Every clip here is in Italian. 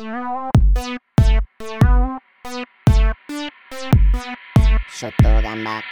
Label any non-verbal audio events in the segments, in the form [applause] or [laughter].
ショットガンだ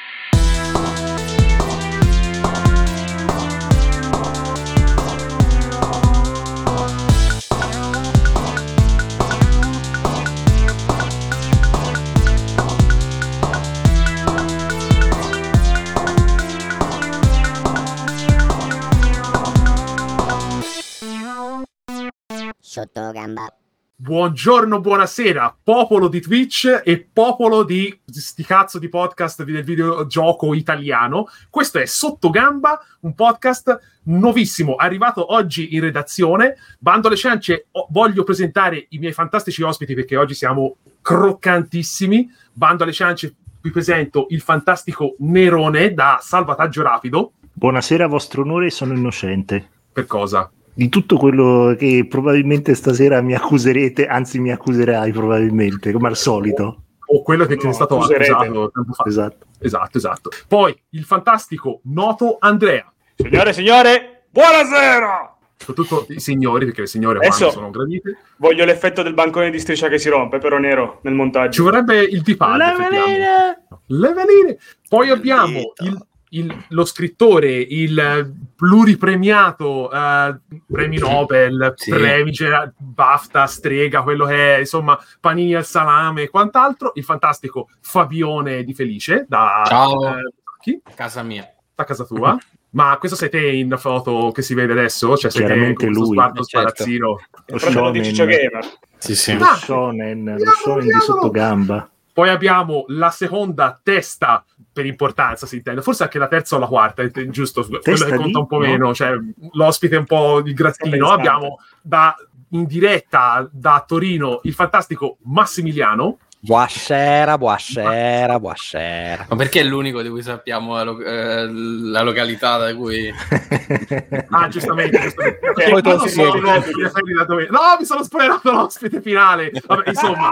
ショットガンバ Buongiorno, buonasera, popolo di Twitch e popolo di sti cazzo di podcast del videogioco italiano. Questo è Sottogamba, un podcast nuovissimo, arrivato oggi in redazione. Bando alle ciance, voglio presentare i miei fantastici ospiti perché oggi siamo croccantissimi. Bando alle ciance, vi presento il fantastico Nerone da Salvataggio Rapido. Buonasera, vostro onore, sono innocente. Per cosa? Di tutto quello che probabilmente stasera mi accuserete, anzi mi accuserai probabilmente, come al solito. O quello che ti No, è stato accuserete. accusato tempo fa. Esatto. Esatto, esatto. Poi il fantastico noto Andrea. Signore e signore, buonasera! soprattutto i signori, perché le signore Adesso- sono gradite. Voglio l'effetto del bancone di striscia che si rompe, però nero, nel Ci montaggio. vorrebbe il bipad. Le veline! Le veline. Poi abbiamo il, il- lo scrittore, il pluripremiato eh, premi Nobel, Sì. premi BAFTA, strega, quello che è, insomma, panini al salame e quant'altro, il fantastico Fabione di Felice da, Ciao. eh, chi? casa mia. da casa tua. [laughs] Ma questo sei te in foto che si vede adesso? Cioè, sei te con questo lui. sguardo Eh, certo. sparazzino? Di shonen. Sì, sì. Lo Ah, shonen, lo shonen di sottogamba. Poi abbiamo la seconda testa per importanza, si intende, forse anche la terza o la quarta, è giusto, quello Testa che conta un po' No. meno, cioè l'ospite un po' di grattino. Abbiamo da, in diretta da Torino il fantastico Massimiliano. Buonasera, buonasera, buonasera. Ma perché è l'unico di cui sappiamo la, lo- eh, la località da cui... [laughs] Ah, giustamente. giustamente. Poi Io te lo non so spiego. l'ospite da dove- No, mi sono spoilerato l'ospite finale. Vabbè, [laughs] insomma,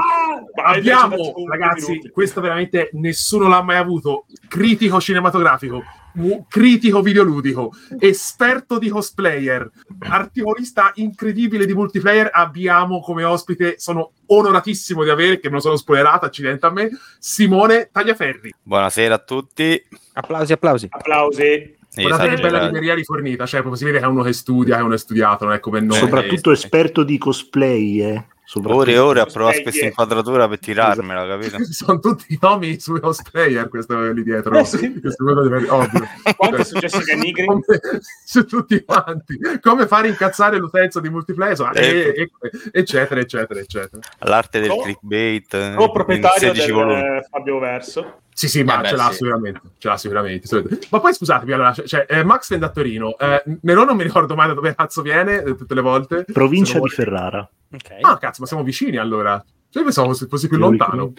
detto abbiamo, ragazzi, questo veramente nessuno l'ha mai avuto. Critico cinematografico, critico videoludico, esperto di cosplayer, articolista incredibile di multiplayer. Abbiamo come ospite, sono onoratissimo di avere, che me lo sono spoilerato, accidente a me, Simone Tagliaferri. Buonasera a tutti. Applausi, applausi. Applausi. Guardate che bella Esagerato. libreria rifornita, cioè proprio si vede che è uno che studia, che è uno che è studiato, non è come noi. Soprattutto esperto di cosplay, eh. Ore e ore a provare questa inquadratura per tirarmela, capito? [laughs] sono tutti i nomi sui cosplayer questo lì dietro Eh sì. questo deve- ovvio Quanto è successo ai Nigri? come, su tutti quanti come fare incazzare l'utenza di multiplayer insomma, e- e- eccetera eccetera eccetera L'arte del Oh. clickbait eh, O proprietario 16 del volumi. eh, Fabio Verso. Sì sì ma Eh beh, ce l'ha sì. sicuramente ce l'ha sicuramente ma poi scusatemi allora cioè, eh, Max viene da Torino eh, Nerone non mi ricordo mai da dove cazzo viene eh, tutte le volte Provincia di Ferrara. Ok. ah cazzo ma siamo vicini allora. Cioè, io pensavo fosse fosse più lontano.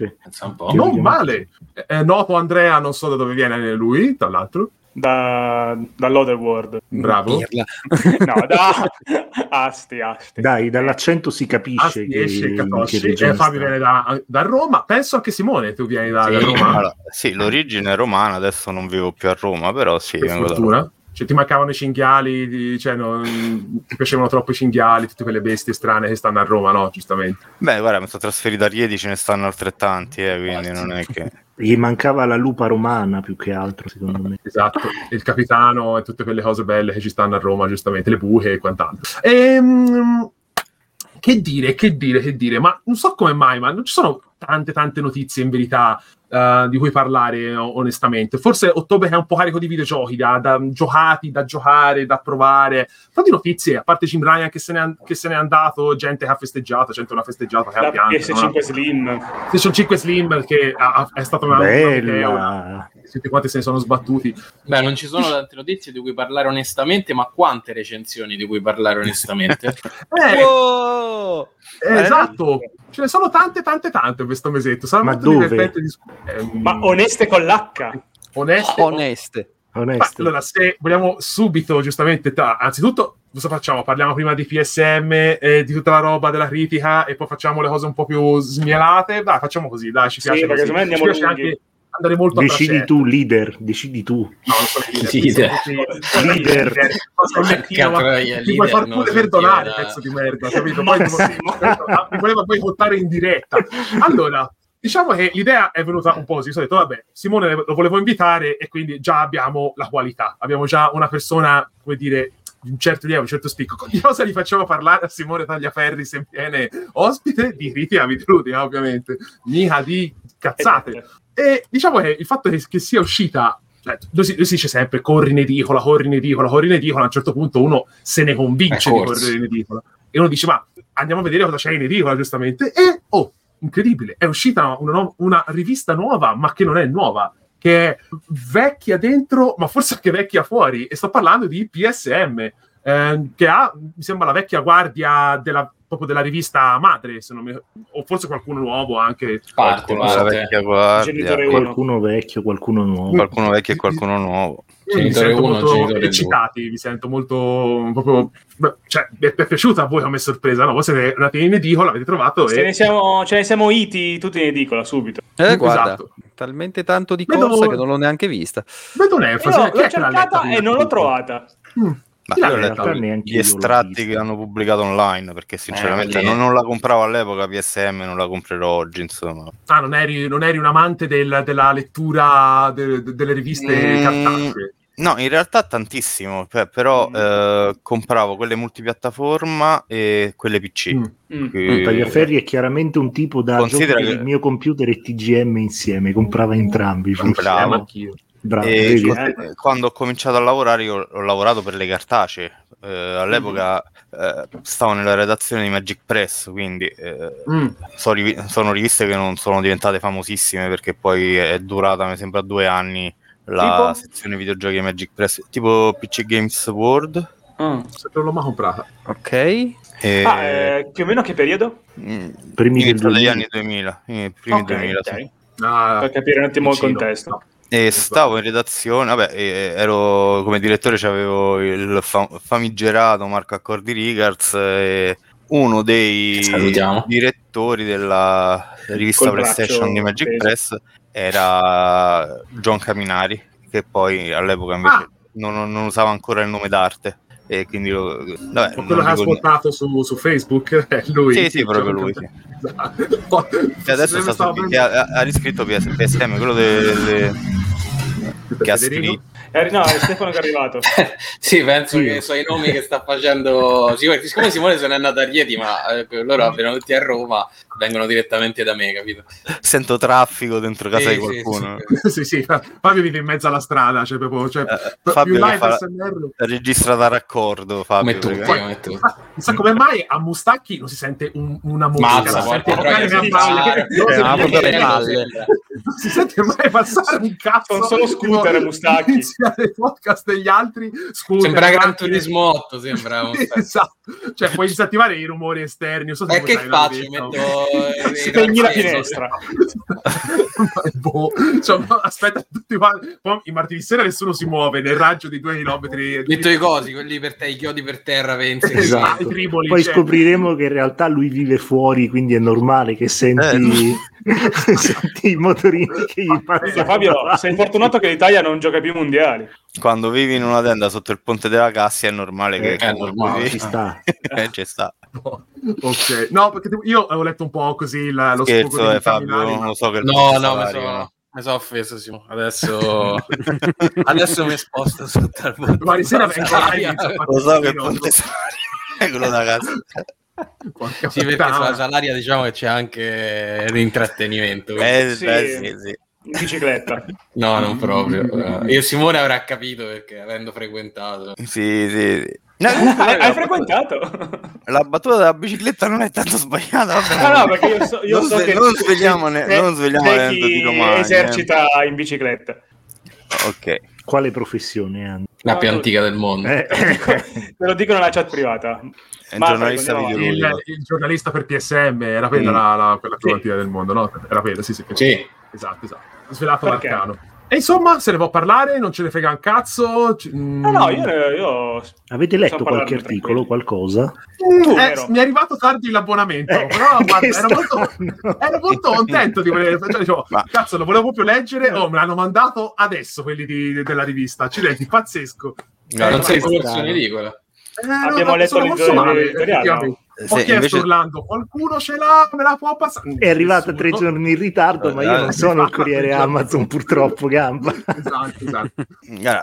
Non male. È noto Andrea non so da dove viene lui tra l'altro Da, dall'Otherworld. bravo. No, [laughs] da Asti, Asti. Dai, dall'accento si capisce sì, che, esce che Eh, Fabio viene da, da Roma. Penso anche Simone, tu vieni da, da Sì. Roma. Allora, sì, l'origine è romana, adesso non vivo più a Roma, però sì, per vengo da Roma. Cioè, ti mancavano i cinghiali, cioè, non- ti piacevano troppo i cinghiali, tutte quelle bestie strane che stanno a Roma, no? Giustamente. Beh, guarda, mi sono trasferito a Rieti, ce ne stanno altrettanti, eh, quindi non è che... Gli mancava la lupa romana più che altro, secondo me. Esatto, il capitano e tutte quelle cose belle che ci stanno a Roma, giustamente, le buche e quant'altro. Ehm, che dire, che dire, che dire, ma non so come mai, ma non ci sono tante, tante notizie in verità eh, di cui parlare onestamente. Forse ottobre è un po' carico di videogiochi, da, da giocati, da giocare, da provare. Di notizie, a parte Jim Ryan che se n'è, che se n'è andato, gente che ha festeggiato, gente che non ha festeggiato, che La ha pianto. non PS5 Slim. ha- PlayStation 5 Slim che ha- è stata una... è una- Bella! tutti quanti se ne sono sbattuti. Beh, non ci sono tante notizie di cui parlare onestamente, ma quante recensioni di cui parlare onestamente? [laughs] Eh, Wow! Eh, esatto, ce ne sono tante, tante, tante questo mesetto. Sarà Ma molto dove? divertente. dis- ehm, Ma oneste con l'H. oneste. Oneste. Ma, Onesto. allora, se vogliamo subito, giustamente, tra- anzitutto, cosa facciamo? Parliamo prima di PSM, e di tutta la roba della critica, e poi facciamo le cose un po' più smielate. Dai, facciamo così, dai, ci Sì, piace. perché così. secondo me Ci andiamo piace anche andare molto Decidi tu, leader, decidi tu. No, non so leader. Catroia, ti puoi far pure perdonare, pezzo di merda, capito? Poi mi voleva [laughs] poi votare in diretta. Allora, diciamo che l'idea è venuta un po' così. Ho detto, vabbè, Simone lo volevo invitare e quindi già abbiamo la qualità. Abbiamo già una persona, come dire, di un certo livello, un certo spicco. Di cosa gli facciamo parlare a Simone Tagliaferri se viene ospite? Di riti abitudini, ovviamente. Mica di cazzate. E diciamo che il fatto che, che sia uscita, cioè, lui, si, lui si dice sempre corri in edicola, corri in edicola, corri in edicola, a un certo punto uno se ne convince È di correre in edicola. E uno dice, ma andiamo a vedere cosa c'è in edicola, giustamente. E, oh, incredibile, è uscita una, nu- una rivista nuova, ma che non è nuova, che è vecchia dentro, ma forse anche vecchia fuori. E sto parlando di PSM, ehm, che ha, mi sembra, la vecchia guardia della, proprio della rivista madre, se non mi- o forse qualcuno nuovo anche. Parte, Qualcuno vecchia guardia. Qualcuno vecchio, qualcuno nuovo. qualcuno vecchio e qualcuno nuovo. Genitore sento uno, molto genitore due. eccitati, mi sento molto proprio. Cioè, mi è, è piaciuta a voi come sorpresa, no? Voi siete andati in edicola, l'avete trovato Ce e. ne siamo, ce ne siamo iti tutti in edicola subito. Eh, guarda, Esatto. talmente tanto di Vedo- corsa che non l'ho neanche vista. Vedo un'enfasi. l'ho che l'ha letta cercata e non l'ho trovata. Mm. Ma io ho in realtà neanche gli estratti che hanno pubblicato online perché sinceramente Eh, non, non la compravo all'epoca PSM, non la comprerò oggi insomma. Ah, non eri, non eri un amante del- della lettura de- de- delle riviste Mm. cartacee. No, in realtà tantissimo, cioè, però Mm. eh, compravo quelle multipiattaforma e quelle PC. Mm. Mm. che- Tagliaferri è chiaramente un tipo da Considera che- il mio computer e TGM insieme, comprava entrambi. forse. Bravo. Eh, anch'io. Bravo, E vedi? Eh. quando ho cominciato a lavorare, io ho lavorato per le cartacee. Eh, all'epoca eh, stavo nella redazione di Magic Press, quindi eh, Mm. so sono riviste che non sono diventate famosissime perché poi è durata, mi sembra, due anni la Tipo? sezione videogiochi di Magic Press, tipo PC Games World. Mm. Non l'ho mai comprata. Ok. E, Ah, eh, più o meno che periodo? mm, Primi degli 2000. anni 2000, i primi Ok, 2000, sì. ok. Ah, Per capire un attimo il contesto. No. E stavo in redazione, vabbè, ero come direttore, c'avevo il fa- famigerato Marco Accordi Rigards e uno dei direttori della rivista Col PlayStation di Magic teso. Press era John Caminari, che poi all'epoca invece Ah. non, non usava ancora il nome d'arte. E quindi lo, vabbè, quello che ha spottato su, su Facebook [laughs] è lui. Sì, sì, proprio lui, sì. Esatto. che adesso sta che ha, ha riscritto PS, PSM, quello delle, che ha scritto. Eh, no, è Stefano che è arrivato. [laughs] sì, penso Sì. che sono i nomi che sta facendo. Siccome, siccome Simone se n'è andato a Rieti, ma eh, loro abitano tutti a Roma, vengono direttamente da me, capito? Sento traffico dentro casa Sì, di qualcuno. sì. sì, [laughs] sì, Fabio vive in mezzo alla strada, cioè proprio, cioè, Eh, più Fabio live fa SMR. registra da raccordo Fabio Come tutti, come tutti. Non so come mai a Mustacchi non si sente un- una musica, non si Eh, sente- non si sente mai passare un cazzo Sono solo scooter, Mustacchi. iniziare il podcast degli altri scooter, Sembra Gran. Turismo 8, sembra. un- [laughs] esatto cioè puoi disattivare i rumori esterni so se E voi che faccio? Metto eh, Spegni la finestra. [laughs] boh, cioè, aspetta tutti quanti il martedì sera nessuno si muove nel raggio di due chilometri Metto i cosi, quelli per te, i chiodi per terra, pensi. Esatto. Esatto. i triboli, Poi cioè. scopriremo che in realtà lui vive fuori, quindi è normale che senti, [laughs] senti i motorini che gli Ah, passano. Sì, Fabio, sei fortunato che l'Italia non gioca più mondiali. Quando vivi in una tenda sotto il ponte della Cassia è normale che Eh, è normale, Ci sta. [laughs] Eh, ci sta [laughs] ok no perché io avevo letto un po' così la- lo sfogo scherzo degli eh, Fabio non lo so che No, no, mi sono, mi sono offeso, Simo. Adesso, [laughs] adesso mi sposto sotto al ponte. Domani sera vengo lo so che ponte è quello da casa Porca Sì, perché sulla salaria diciamo che c'è anche l'intrattenimento. eh, Sì. beh, sì, sì. In bicicletta. No, non proprio. Eh, Io Simone avrà capito perché avendo frequentato. Sì, sì, sì. No, hai, hai frequentato? la battuta della bicicletta non è tanto sbagliata. vabbè. Ah, no, perché io so, io non, so sve- che non svegliamo, ne- non svegliamo aneddoti chi romani. eh. esercita in bicicletta. Ok. Quale professione hanno? La No, più tu- antica del mondo. Eh, Me lo dicono nella chat privata. È un Ma giornalista no, il, il giornalista per PSM era quella Mm. la, la- quella più Sì. antica del mondo no? era quella sì sì, Sì. Esatto esatto svelato Perché? l'arcano E insomma, se ne può parlare, non ce ne frega un cazzo. c- No, no, io, io Avete letto Possiamo qualche articolo, qualcosa? Mm, eh, mi è arrivato tardi l'abbonamento, Eh, però [laughs] guarda, ero, molto, ero molto contento di voler. Cioè, dicevo, Ma- cazzo, lo volevo proprio leggere. Oh, me l'hanno mandato adesso quelli di- della rivista. Accidenti, pazzesco. Guarda, non sei versione edicola. Eh, Abbiamo no, letto l'editoriale- effettivamente. Ho chiesto invece- Orlando, qualcuno ce l'ha, me la può passare? È arrivata tre giorni in ritardo, ma io Eh, non sono il corriere Amazon, purtroppo, gamba. Esatto, esatto.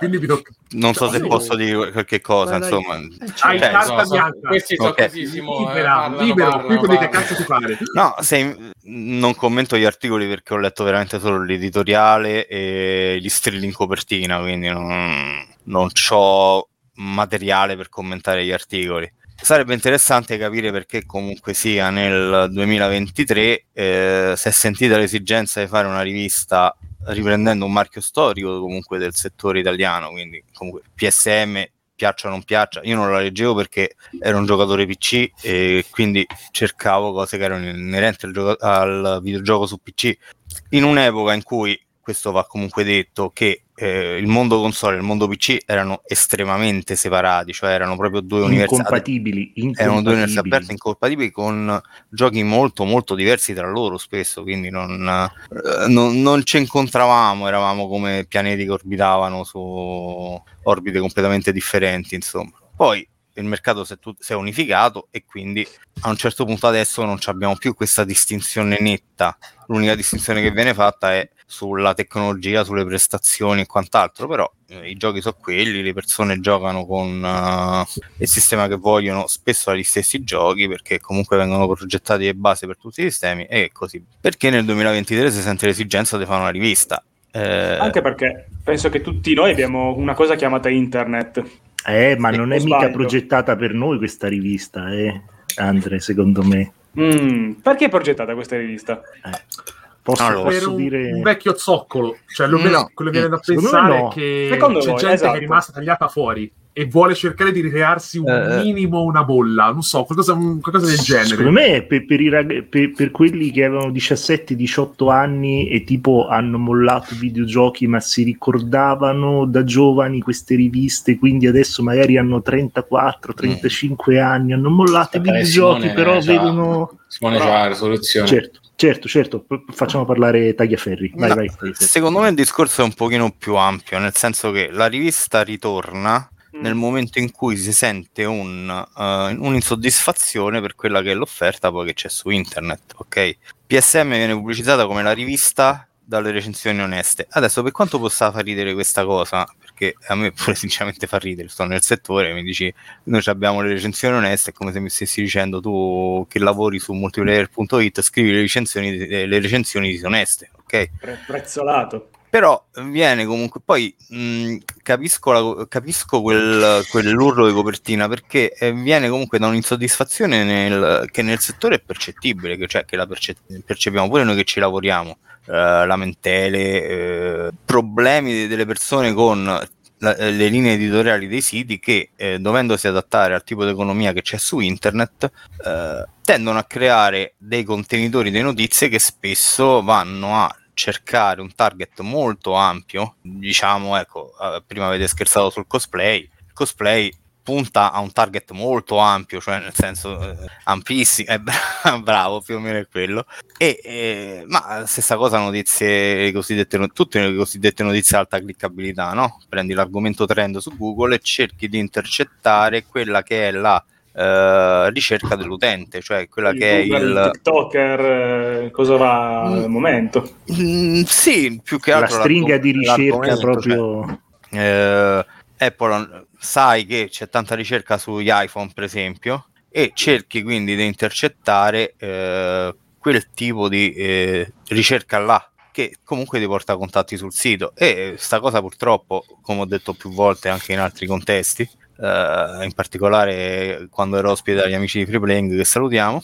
Vi tocca. non so se posso dire qualche cosa, insomma. Hai Cioè, carta No, bianca. questi sono Ok. così, Simone, libera, parlano, libero, parlano, qui parlano. cazzo ti pare. No, se non commento gli articoli perché ho letto veramente solo l'editoriale e gli strilli in copertina, quindi non, non ho materiale per commentare gli articoli. Sarebbe interessante capire perché comunque sia nel 2023 eh, si è sentita l'esigenza di fare una rivista riprendendo un marchio storico comunque del settore italiano, quindi comunque PSM piaccia o non piaccia, io non la leggevo perché ero un giocatore PC e quindi cercavo cose che erano inerenti al, gioco- al videogioco su PC in un'epoca in cui questo va comunque detto che eh, il mondo console e il mondo PC erano estremamente separati, cioè erano proprio due università Incompatibili, erano due università aperte incompatibili. incompatibili con giochi molto molto diversi tra loro spesso quindi non, eh, non, non ci incontravamo eravamo come pianeti che orbitavano su orbite completamente differenti insomma poi il mercato si è, tut- si è unificato e quindi a un certo punto adesso non abbiamo più questa distinzione netta l'unica distinzione che viene fatta è sulla tecnologia, sulle prestazioni e quant'altro, però eh, i giochi sono quelli, le persone giocano con eh, il sistema che vogliono, spesso agli stessi giochi perché comunque vengono progettati le base per tutti i sistemi e così. Perché nel 2023 si sente l'esigenza di fare una rivista? Eh, Anche perché penso che tutti noi abbiamo una cosa chiamata internet. Eh, ma non è mica sbaglio? progettata per noi questa rivista, eh, Andre, secondo me. Mm, perché è progettata questa rivista? Posso, Allora, per posso un, dire... un vecchio zoccolo, cioè lo- No. quello che viene da Secondo me pensare no. è che Secondo c'è voi, gente esatto. che è rimasta tagliata fuori e vuole cercare di ricrearsi un Eh, eh. minimo una bolla, non so, qualcosa, un- qualcosa del genere. Secondo me per, per i rag- per- per quelli che avevano 17-18 anni e tipo hanno mollato i videogiochi ma si ricordavano da giovani queste riviste, quindi adesso magari hanno 34-35 anni, hanno mollato i eh, videogiochi, Simone però c'ha- vedono... Simone c'ha la risoluzione. Certo, certo, certo, facciamo parlare Tagliaferri. Vai, No, vai, Tagliaferri. secondo me il discorso è un pochino più ampio, nel senso che la rivista ritorna Mm. nel momento in cui si sente un, eh, un'insoddisfazione per quella che è l'offerta poi che c'è su internet, ok? PSM viene pubblicizzata come la rivista dalle recensioni oneste. Adesso per quanto possa far ridere questa cosa, perché a me pure [laughs] sinceramente fa ridere, sto nel settore, mi dici noi abbiamo le recensioni oneste, è come se mi stessi dicendo tu che lavori su multiplayer.it scrivi le recensioni, le recensioni disoneste, ok? Pre- prezzolato. Però viene comunque, poi mh, capisco, la- capisco quel, quell'urlo di copertina perché eh, viene comunque da un'insoddisfazione nel- che nel settore è percettibile, che, cioè che la perce- percepiamo pure noi che ci lavoriamo, eh, lamentele, eh, problemi delle persone con la- eh, le linee editoriali dei siti che eh, dovendosi adattare al tipo di economia che c'è su internet eh, tendono a creare dei contenitori di notizie che spesso vanno a cercare un target molto ampio diciamo ecco eh, prima avete scherzato sul cosplay il cosplay punta a un target molto ampio cioè nel senso eh, ampissimo eh, [laughs] bra- bravo più o meno è quello e, eh, ma stessa cosa notizie le cosiddette tutte le cosiddette notizie ad alta cliccabilità no? prendi l'argomento trend su Google e cerchi di intercettare quella che è la eh, ricerca dell'utente cioè quella Il che è Google, il TikToker, eh, cosa va al momento? Mm, sì, più che La altro stringa di ricerca l'argomento, proprio... cioè, Apple sai che c'è tanta ricerca sugli iPhone, per esempio, e cerchi quindi di intercettare eh, quel tipo di eh, ricerca là che comunque ti porta contatti sul sito. E sta cosa purtroppo, come ho detto più volte anche in altri contesti, eh, in particolare quando ero ospite dagli amici di Freeplaying che salutiamo,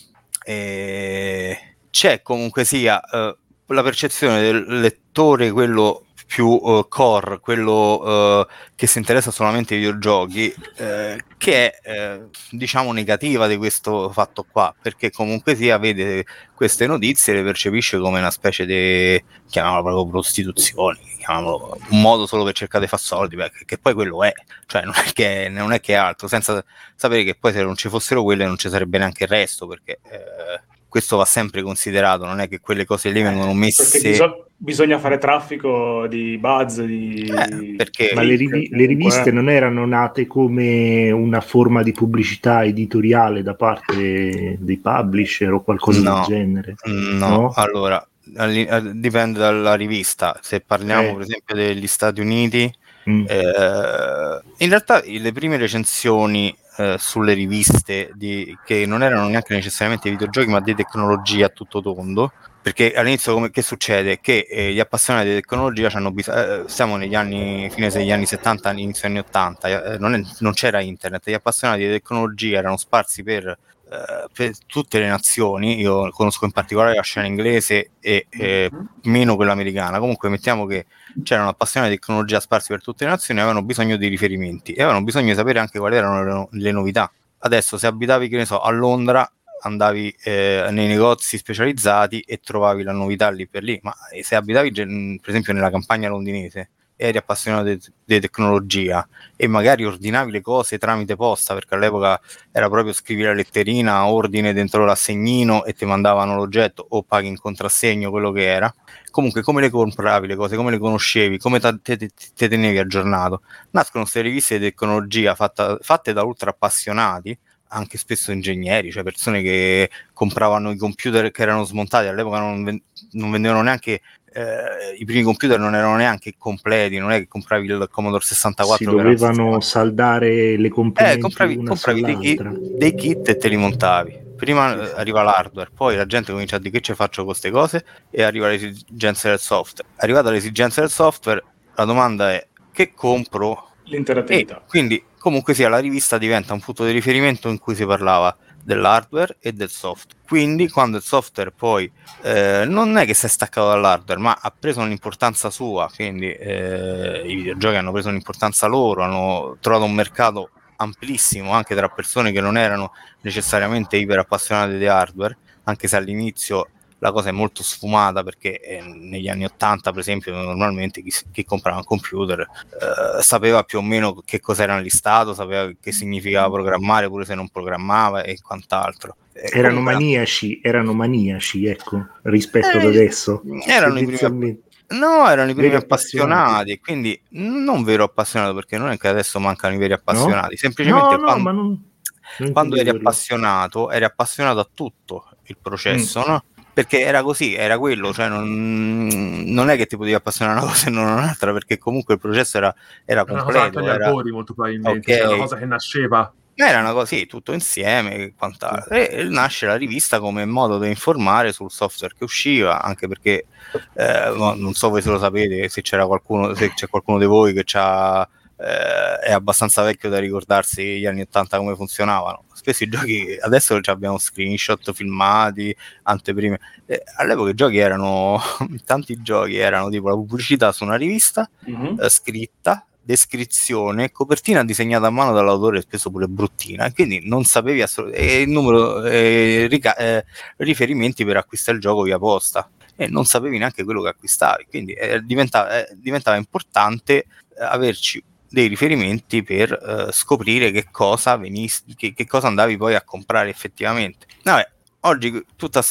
c'è comunque sia eh, la percezione del lettore, quello più eh, core, quello eh, che si interessa solamente ai videogiochi, eh, che è eh, diciamo negativa di questo fatto qua, perché comunque sia vede queste notizie e le percepisce come una specie di, chiamiamolo proprio prostituzione, chiamiamolo un modo solo per cercare di fare soldi, beh, che, poi quello è, cioè non è che, non è che altro, senza sapere che poi se non ci fossero quelle non ci sarebbe neanche il resto, perché eh, questo va sempre considerato, non è che quelle cose lì vengono messe... Perché biso- bisogna fare traffico di buzz, di... Eh, perché Ma le, rivi- le riviste non erano nate come una forma di pubblicità editoriale da parte dei publisher o qualcosa No. del genere? No, No? allora eh, dipende dalla rivista. Se parliamo, Eh. per esempio, degli Stati Uniti, Mm. eh, in realtà le prime recensioni eh, sulle riviste di- che non erano neanche necessariamente videogiochi, ma di tecnologia a tutto tondo. Perché all'inizio come, che succede? Che eh, gli appassionati di tecnologia hanno bisogno. siamo negli anni, fine degli anni 70, inizio anni 80, eh, non, è- non c'era internet, gli appassionati di tecnologia erano sparsi per eh, per tutte le nazioni, io conosco in particolare la scena inglese e eh, meno quella americana, comunque mettiamo che c'erano appassionati di tecnologia sparsi per tutte le nazioni avevano bisogno di riferimenti e avevano bisogno di sapere anche quali erano le, no- le novità. Adesso se abitavi, che ne so, a Londra, andavi eh, nei negozi specializzati e trovavi la novità lì per lì, ma eh, se abitavi per esempio nella campagna londinese eri appassionato di, di tecnologia e magari ordinavi le cose tramite posta, perché all'epoca era proprio scrivi la letterina, ordine dentro l'assegnino e ti mandavano l'oggetto o paghi in contrassegno quello che era. Comunque, come le compravi le cose, come le conoscevi, come te, te- te tenevi aggiornato? Nascono queste riviste di tecnologia fatta- fatte da ultra appassionati, anche spesso ingegneri, cioè persone che compravano i computer che erano smontati, all'epoca non, ven- non vendevano neanche. eh, I primi computer non erano neanche completi, non è che compravi il Commodore 64 Si dovevano saldare le eh, componenti compravi, una compravi dei, kit, dei kit e te li montavi. Prima eh, arriva l'hardware, poi la gente comincia a dire che ci faccio con queste cose e arriva l'esigenza del software. Arrivata l'esigenza del software, la domanda è che compro? E L'interattività. quindi comunque sia la rivista diventa un punto di riferimento in cui si parlava dell'hardware e del software. Quindi quando il software poi eh, non è che si è staccato dall'hardware, ma ha preso un'importanza sua, quindi eh, i videogiochi hanno preso un'importanza loro, hanno trovato un mercato amplissimo anche tra persone che non erano necessariamente iper appassionate di hardware, anche se all'inizio la cosa è molto sfumata perché eh, negli anni 80 per esempio normalmente chi, chi comprava un computer eh, sapeva più o meno che cos'era listato, sapeva che significava programmare pure se non programmava e quant'altro. E Erano comunque- maniaci, erano maniaci, ecco, rispetto ad Eh, adesso. erano i primi. No, erano i primi appassionati, appassionati. quindi non vero appassionato perché non è che adesso mancano i veri appassionati, semplicemente No, no, quando, ma non, non quando eri appassionato, eri appassionato a tutto il processo, no? Perché era così, era quello, cioè non, non è che ti potevi appassionare una cosa e non un'altra, perché comunque il processo era, era È una cosa completo, era, albori, molto probabilmente. Cioè, una cosa che nasceva. era una cosa, sì, tutto insieme quant'altro. E nasce la rivista come modo di informare sul software che usciva, anche perché eh, no, non so voi se lo sapete, se c'era qualcuno, se c'è qualcuno di voi che c'ha, eh, è abbastanza vecchio da ricordarsi gli anni 80 come funzionavano. Spesso i giochi adesso abbiamo screenshot filmati, anteprime. Eh, all'epoca i giochi erano [laughs] tanti giochi erano tipo la pubblicità su una rivista Mhm. eh, scritta, descrizione, copertina disegnata a mano dall'autore, spesso pure bruttina, e quindi non sapevi assolutamente il numero eh, rica- eh, riferimenti per acquistare il gioco via posta e non sapevi neanche quello che acquistavi, quindi eh, diventava, eh, diventava importante eh, averci dei riferimenti per eh, scoprire che cosa, venis- che, che cosa andavi poi a comprare effettivamente. Vabbè, oggi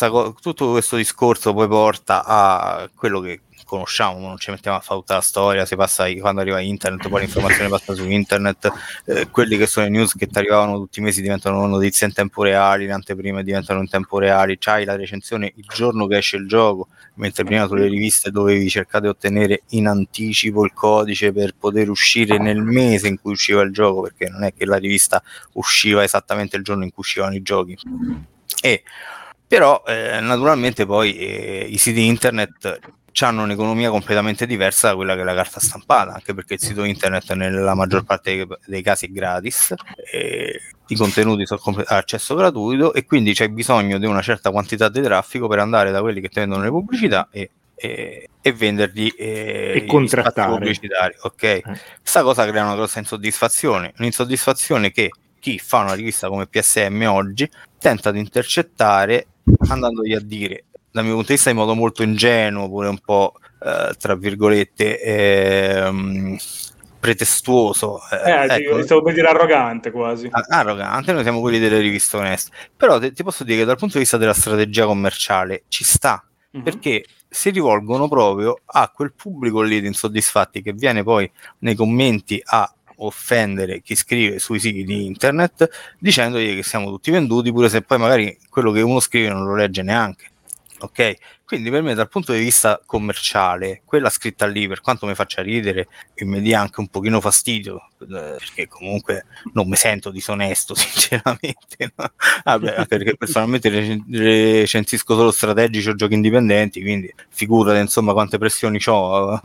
co- tutto questo discorso poi porta a quello che conosciamo, non ci mettiamo a fare tutta la storia, si passa quando arriva internet, poi l'informazione passa su internet, eh, quelli che sono le news che ti arrivavano tutti i mesi diventano notizie in tempo reale, le anteprime diventano in tempo reale, c'hai la recensione il giorno che esce il gioco, mentre prima sulle riviste dovevi cercare di ottenere in anticipo il codice per poter uscire nel mese in cui usciva il gioco, perché non è che la rivista usciva esattamente il giorno in cui uscivano i giochi. E però eh, naturalmente poi eh, i siti internet hanno un'economia completamente diversa da quella che è la carta stampata, anche perché il sito internet nella maggior parte dei, casi è gratis, eh, i contenuti sono a accesso gratuito e quindi c'è bisogno di una certa quantità di traffico per andare da quelli che ti vendono le pubblicità e, e, e vendergli eh, E contrattare. pubblicitari. Ok, questa cosa crea una grossa insoddisfazione, un'insoddisfazione che chi fa una rivista come PSM oggi tenta di intercettare andandogli a dire, dal mio punto di vista in modo molto ingenuo, pure un po' eh, tra virgolette ehm, pretestuoso. eh, Eh, ecco, stavo per dire arrogante quasi. a- arrogante, noi siamo quelli delle riviste oneste. Però te- ti posso dire che dal punto di vista della strategia commerciale ci sta, Mhm. perché si rivolgono proprio a quel pubblico lì di insoddisfatti che viene poi nei commenti a offendere chi scrive sui siti di internet dicendogli che siamo tutti venduti pure se poi magari quello che uno scrive non lo legge neanche ok quindi per me dal punto di vista commerciale quella scritta lì per quanto mi faccia ridere e mi dia anche un pochino fastidio eh, perché comunque non mi sento disonesto [laughs] sinceramente no? Anche perché personalmente recen- recensisco solo strategici o giochi indipendenti quindi figurate insomma quante pressioni ho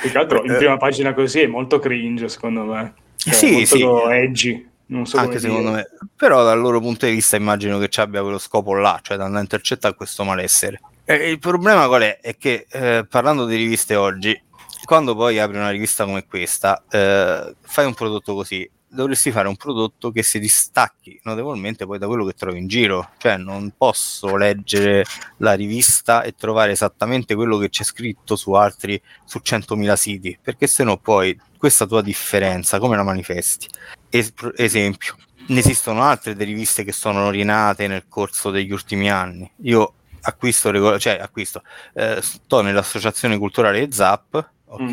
Più che altro in prima pagina così è molto cringe, secondo me. Cioè, Sì, sì. edgy. Non so anche secondo dire. me però dal loro punto di vista immagino che ci abbia quello scopo là cioè da andare a intercettare questo malessere e il problema qual è? è che eh, parlando di riviste oggi quando poi apri una rivista come questa eh, fai un prodotto così dovresti fare un prodotto che si distacchi notevolmente poi da quello che trovi in giro cioè non posso leggere la rivista e trovare esattamente quello che c'è scritto su altri su 100.000 siti perché se no poi questa tua differenza come la manifesti Es- esempio, ne esistono altre riviste che sono rinate nel corso degli ultimi anni. Io acquisto, regol- cioè acquisto, eh, sto nell'associazione culturale ZAP, ok,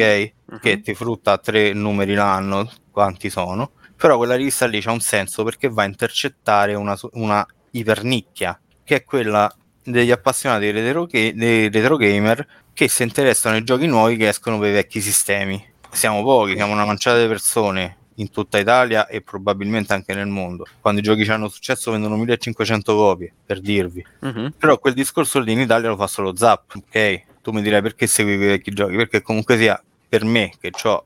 che ti frutta tre numeri l'anno, quanti sono, però quella rivista lì c'ha un senso perché va a intercettare una, una ipernicchia, che è quella degli appassionati dei retro, ga- dei retro gamer che si interessano ai giochi nuovi che escono per i vecchi sistemi. Siamo pochi, siamo una manciata di persone in tutta Italia e probabilmente anche nel mondo. Quando i giochi hanno successo vendono 1500 copie, per dirvi. Mhm. Però quel discorso lì in Italia lo fa solo Zap, ok? Tu mi direi perché segui vecchi giochi? Perché comunque sia, per me, che ho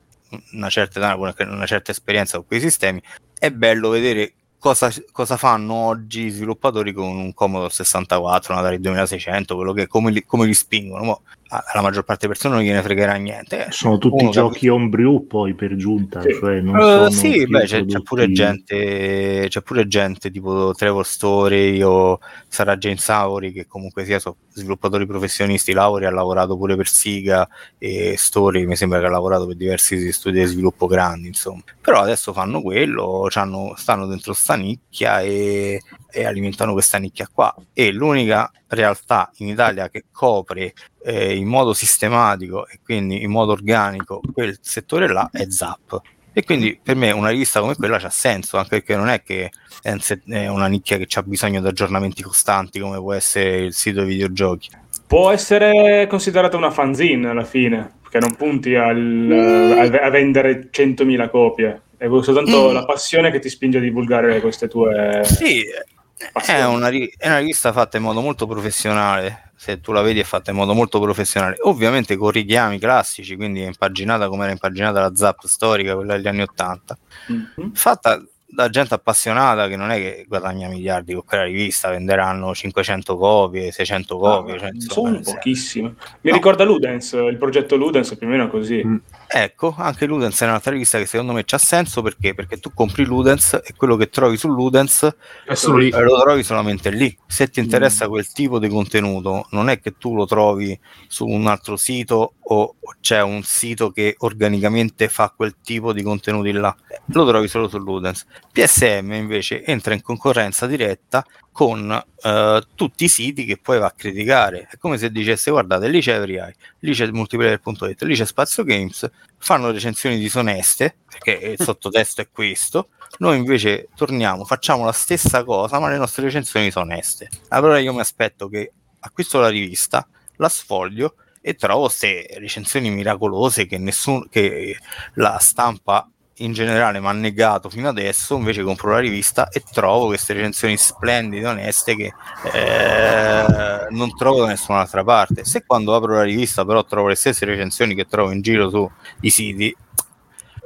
una certa età, una certa esperienza con quei sistemi, è bello vedere cosa, cosa fanno oggi i sviluppatori con un Commodore 64, un Atari 2600, quello che, come, li, come li spingono. Mo, alla maggior parte delle persone non gliene fregherà niente. Sono tutti Uno giochi homebrew poi per giunta, Sì. cioè non sono sì, beh, c'è, c'è pure gente, c'è pure gente tipo Trevor Story o Sarah Jane Sauri che comunque sia sono sviluppatori professionisti. Lauri ha lavorato pure per Siga e Story mi sembra che ha lavorato per diversi studi di sviluppo grandi, insomma. Però adesso fanno quello, c'hanno- stanno dentro sta nicchia e, e alimentano questa nicchia qua. E l'unica realtà in Italia che copre eh, in modo sistematico e quindi in modo organico quel settore là è Zap. E quindi per me una rivista come quella c'ha senso, anche perché non è che è una nicchia che ha bisogno di aggiornamenti costanti come può essere il sito dei videogiochi. Può essere considerata una fanzine alla fine, perché non punti al- Mm. a, a vendere 100.000 copie. È soltanto Mm. la passione che ti spinge a divulgare queste tue... Sì, è una, è una rivista fatta in modo molto professionale. Se tu la vedi, è fatta in modo molto professionale. Ovviamente con richiami classici, quindi è impaginata come era impaginata la Zap storica, quella degli anni Ottanta. Mhm. fatta da gente appassionata che non è che guadagna miliardi con quella rivista, venderanno 500 copie, 600 copie. cioè, insomma, sono pochissime. Mi No. ricorda Ludens, il progetto Ludens più o meno così. Mm. Ecco, anche Ludens è un'altra rivista che secondo me c'ha senso perché? Perché tu compri Ludens e quello che trovi su Ludens È solo lì. lo trovi solamente lì. Se ti interessa quel tipo di contenuto, non è che tu lo trovi su un altro sito o o c'è un sito che organicamente fa quel tipo di contenuti là. Lo trovi solo su Ludens. PSM invece entra in concorrenza diretta con eh, tutti i siti che poi va a criticare. È come se dicesse: guardate, lì c'è Every lì c'è multiplayer.it, lì c'è Spazio Games, fanno recensioni disoneste perché il [laughs] sottotesto è questo. Noi invece torniamo, facciamo la stessa cosa, ma le nostre recensioni sono oneste. Allora io mi aspetto che acquisto la rivista, la sfoglio e trovo queste recensioni miracolose che, nessun, che la stampa in generale mi ha negato fino adesso. Invece compro la rivista e trovo queste recensioni splendide, oneste che eh, non trovo da nessun'altra parte. Se quando apro la rivista però trovo le stesse recensioni che trovo in giro sui siti,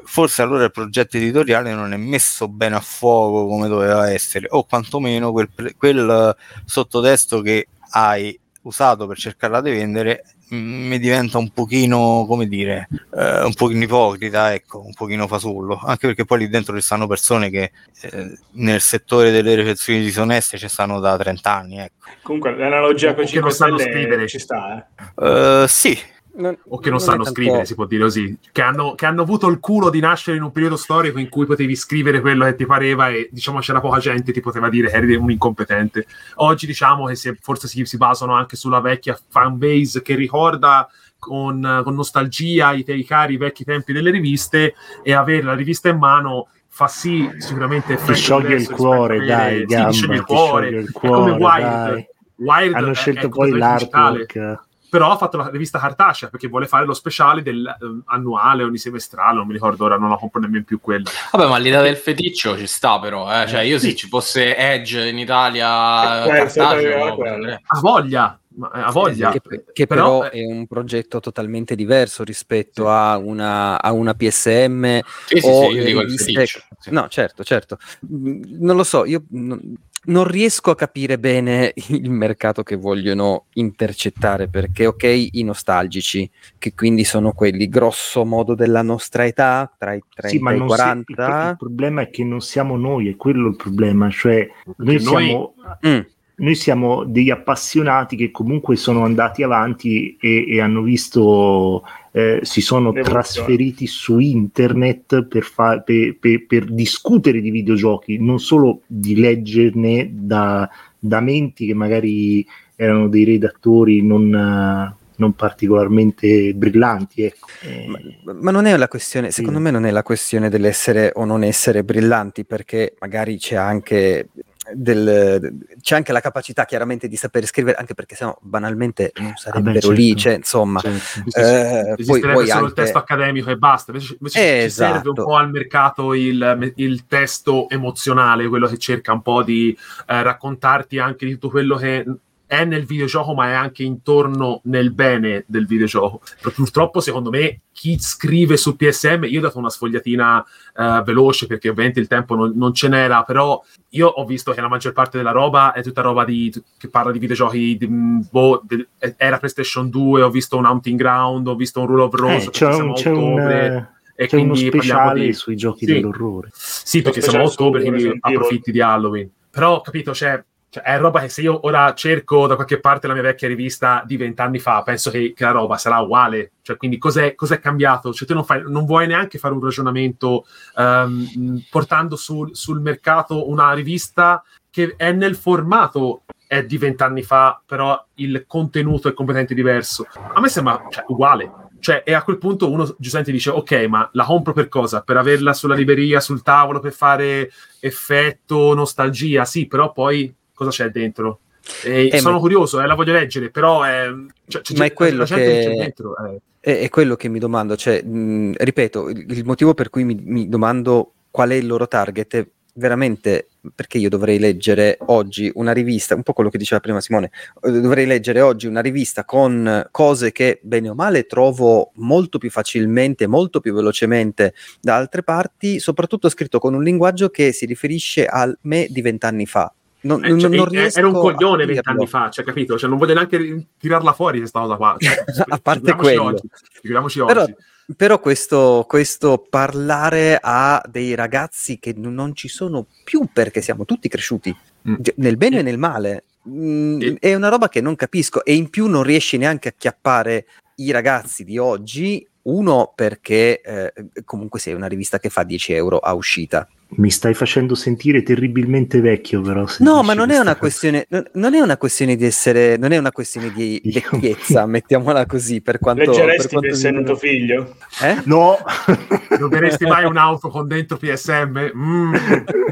forse allora il progetto editoriale non è messo bene a fuoco come doveva essere, o quantomeno quel, quel sottotesto che hai usato per cercarla di vendere mi diventa un pochino, come dire, eh, un pochino ipocrita, ecco, un pochino fasullo, anche perché poi lì dentro ci stanno persone che eh, nel settore delle recensioni disoneste ci stanno da 30 anni, ecco. Comunque l'analogia con che 5 non sanno Stelle scrivere. ci sta, eh. Eh, sì, Non- o che non, è sanno tanto- scrivere, si può dire così, che hanno, che hanno avuto il culo di nascere in un periodo storico in cui potevi scrivere quello che ti pareva e diciamo c'era poca gente ti poteva dire che eri un incompetente. Oggi diciamo che si- forse si, si basano anche sulla vecchia fanbase che ricorda con, con nostalgia i, te- i cari vecchi tempi delle riviste e avere la rivista in mano fa sì sicuramente Ti scioglie il cuore, dai, avere- sì, gamba, ti scioglie il ti cuore. scioglie il È come cuore, Wired. dai. Wired Hanno è- scelto è poi completamente digitale l'artwork. Però ha fatto la rivista cartacea perché vuole fare lo speciale del eh, annuale ogni semestrale non mi ricordo ora non la compro nemmeno più quella Vabbè, ma l'idea del feticcio ci sta però, eh. Cioè, io se Sì. ci fosse Edge in Italia, Eh, cartaceo, ha voglia ma- eh, ha voglia Che, che Però, però, è un progetto totalmente diverso rispetto a, una, a una PSM Sì, sì, o sì, io dico il feticcio. sì. No, certo, certo. Mm, Non lo so, io non, non riesco a capire bene [laughs] il mercato che vogliono intercettare perché, ok, i nostalgici, che quindi sono quelli grosso modo della nostra età, tra i 30 Sì, ma e i non si- il, 40. il problema è che non siamo noi, è quello il problema. Cioè, noi- siamo, Mm, noi siamo degli appassionati che comunque sono andati avanti e, e hanno visto, eh, si sono trasferiti su internet per, fa- pe- pe- per discutere di videogiochi, non solo di leggerne da, da menti che magari erano dei redattori non, non particolarmente brillanti. Ecco. Eh, Ma, ma non è la questione, Sì. secondo me non è la questione dell'essere o non essere brillanti, perché magari c'è anche del, c'è anche la capacità chiaramente di sapere scrivere, anche perché sennò banalmente non sarebbero certo. lì, cioè, insomma. certo. eh, poi, esisterebbe poi solo il anche- testo accademico e basta invece, invece ci Esatto. serve un po' al mercato il, il testo emozionale quello che cerca un po' di eh, raccontarti anche di tutto quello che è nel videogioco ma è anche intorno nel bene del videogioco purtroppo secondo me chi scrive su PSM io ho dato una sfogliatina eh, veloce perché ovviamente il tempo non, non ce n'era però io ho visto che la maggior parte della roba è tutta roba di, che parla di videogiochi di, mm, boh, de- era PlayStation 2 ho visto un Hunting Ground ho visto un Rule of Rose Eh, c'è, siamo un, a c'è un, ottobre, eh, e c'è uno quindi parliamo speciale di- sui giochi Sì. dell'orrore. sì, perché siamo a ottobre, quindi approfitti di Halloween. Però, capito, cioè, cioè, è roba che se io ora cerco da qualche parte la mia vecchia rivista di vent'anni fa, penso che, che la roba sarà uguale. Cioè, quindi cos'è, cos'è cambiato? Cioè, tu non, fai, non vuoi neanche fare un ragionamento ehm, portando sul, sul mercato una rivista che è nel formato è di vent'anni fa, però il contenuto è completamente diverso. A me sembra cioè, uguale. Cioè, e a quel punto uno giustamente dice: Ok, ma la compro per cosa? Per averla sulla libreria, sul tavolo, per fare effetto, nostalgia? Sì, però poi cosa c'è dentro? Eh, sono ma- curioso, eh, la voglio leggere, però è, cioè, c'è- Ma è quello che- c'è dentro. eh. È, è quello che mi domando, cioè, mh, ripeto, il, il motivo per cui mi, mi domando qual è il loro target è veramente perché io dovrei leggere oggi una rivista, un po' quello che diceva prima Simone, eh, dovrei leggere oggi una rivista con cose che bene o male trovo molto più facilmente, molto più velocemente da altre parti, soprattutto scritto con un linguaggio che si riferisce a me di vent'anni fa. Non, Eh, non- cioè, non eh, riesco era un coglione vent'anni fa, cioè, capito? Cioè, non voglio neanche tirarla fuori questa cosa qua. Cioè, [laughs] A parte quello. oggi, figuriamoci Però- oggi. Però questo, questo parlare a dei ragazzi che non ci sono più perché siamo tutti cresciuti, Mm. ge- nel bene e nel male, mm, Sì. è una roba che non capisco e in più non riesci neanche a chiappare i ragazzi di oggi. Uno perché eh, comunque sei una rivista che fa 10 euro a uscita. Mi stai facendo sentire terribilmente vecchio, però. No, ma non è una questione, non- è una questione di essere, non è una questione di [laughs] Io- vecchiezza, mettiamola così, per quanto... Leggeresti quanto per mi- essere tuo figlio? Eh? No, [laughs] Non verresti mai un'auto con dentro PSM? Mm,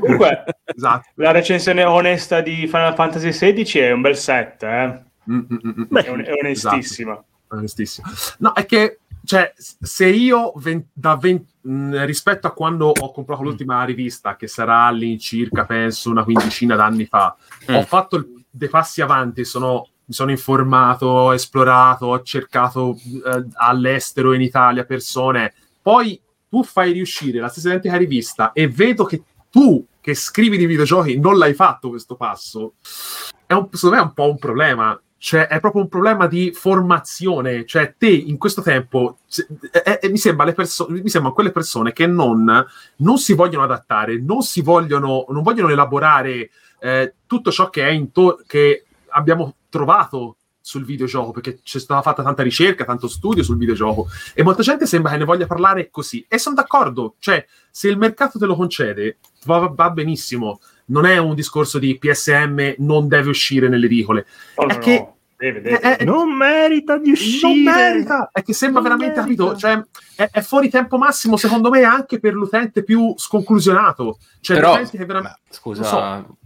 Comunque, esatto. la recensione onesta di Final Fantasy XVI è un bel set, eh? Mm, mm, mm, mm. Beh, È, on- è onestissima. onestissimo. No, è che cioè, se io da ven- mh, rispetto a quando ho comprato l'ultima rivista, che sarà all'incirca, penso, una quindicina d'anni fa, Mm. ho fatto il- dei passi avanti, sono, mi sono informato, ho esplorato, ho cercato eh, all'estero, in Italia, persone. Poi tu fai riuscire la stessa identica rivista e vedo che tu, che scrivi di videogiochi, non l'hai fatto questo passo. È un, secondo me è un po' un problema. Cioè, è proprio un problema di formazione. Cioè, te in questo tempo eh, eh, mi, sembra perso- mi sembrano quelle persone che non, non si vogliono adattare, non si vogliono, non vogliono elaborare eh, tutto ciò che è intorno che abbiamo trovato sul videogioco, perché c'è stata fatta tanta ricerca, tanto studio sul videogioco, e molta gente sembra che ne voglia parlare così. E sono d'accordo, cioè, se il mercato te lo concede, va, va benissimo. Non è un discorso di PSM non deve uscire nelle edicole. No, è che no, deve, deve. è- è- Non merita di uscire. non merita, è che sembra Non veramente merita. capito, cioè, è, è fuori tempo massimo secondo me anche per l'utente più sconclusionato. Cioè, Però, l'utente che veramente... ma, scusa, so.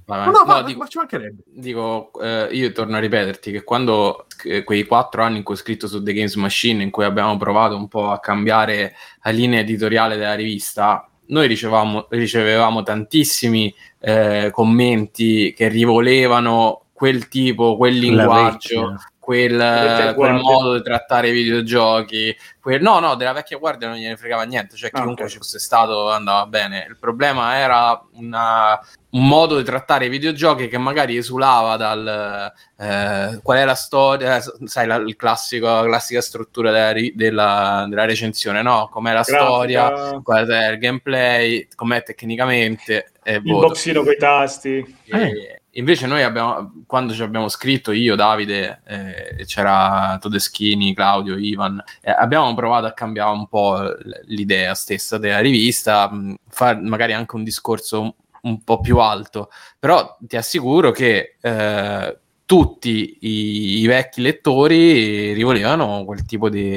vai No, no, ma, dico, ma ci mancherebbe. dico, eh, io torno a ripeterti che quando eh, quei quattro anni in cui ho scritto su The Games Machine, in cui abbiamo provato un po' a cambiare la linea editoriale della rivista, noi ricevavamo, ricevevamo tantissimi eh, commenti che rivolevano quel tipo, quel linguaggio. Quel, quel modo di trattare i videogiochi. quel- no, no, della vecchia guardia non gliene fregava niente, cioè Ah, chiunque ok. ci fosse stato andava bene. Il problema era una- un modo di trattare i videogiochi che magari esulava dal eh, qual è la storia, eh, sai, la, il classico, la classica struttura della, della- della recensione, no? Com'è la storia, Grafica, qual è il gameplay, com'è tecnicamente e il voto. boxino con i tasti. E invece noi abbiamo, quando ci abbiamo scritto io, Davide, eh, c'era Todeschini, Claudio, Ivan, eh, abbiamo provato a cambiare un po' l'idea stessa della rivista, mh, fare magari anche un discorso un, un po' più alto, però ti assicuro che eh, tutti i, i vecchi lettori rivolevano quel tipo di,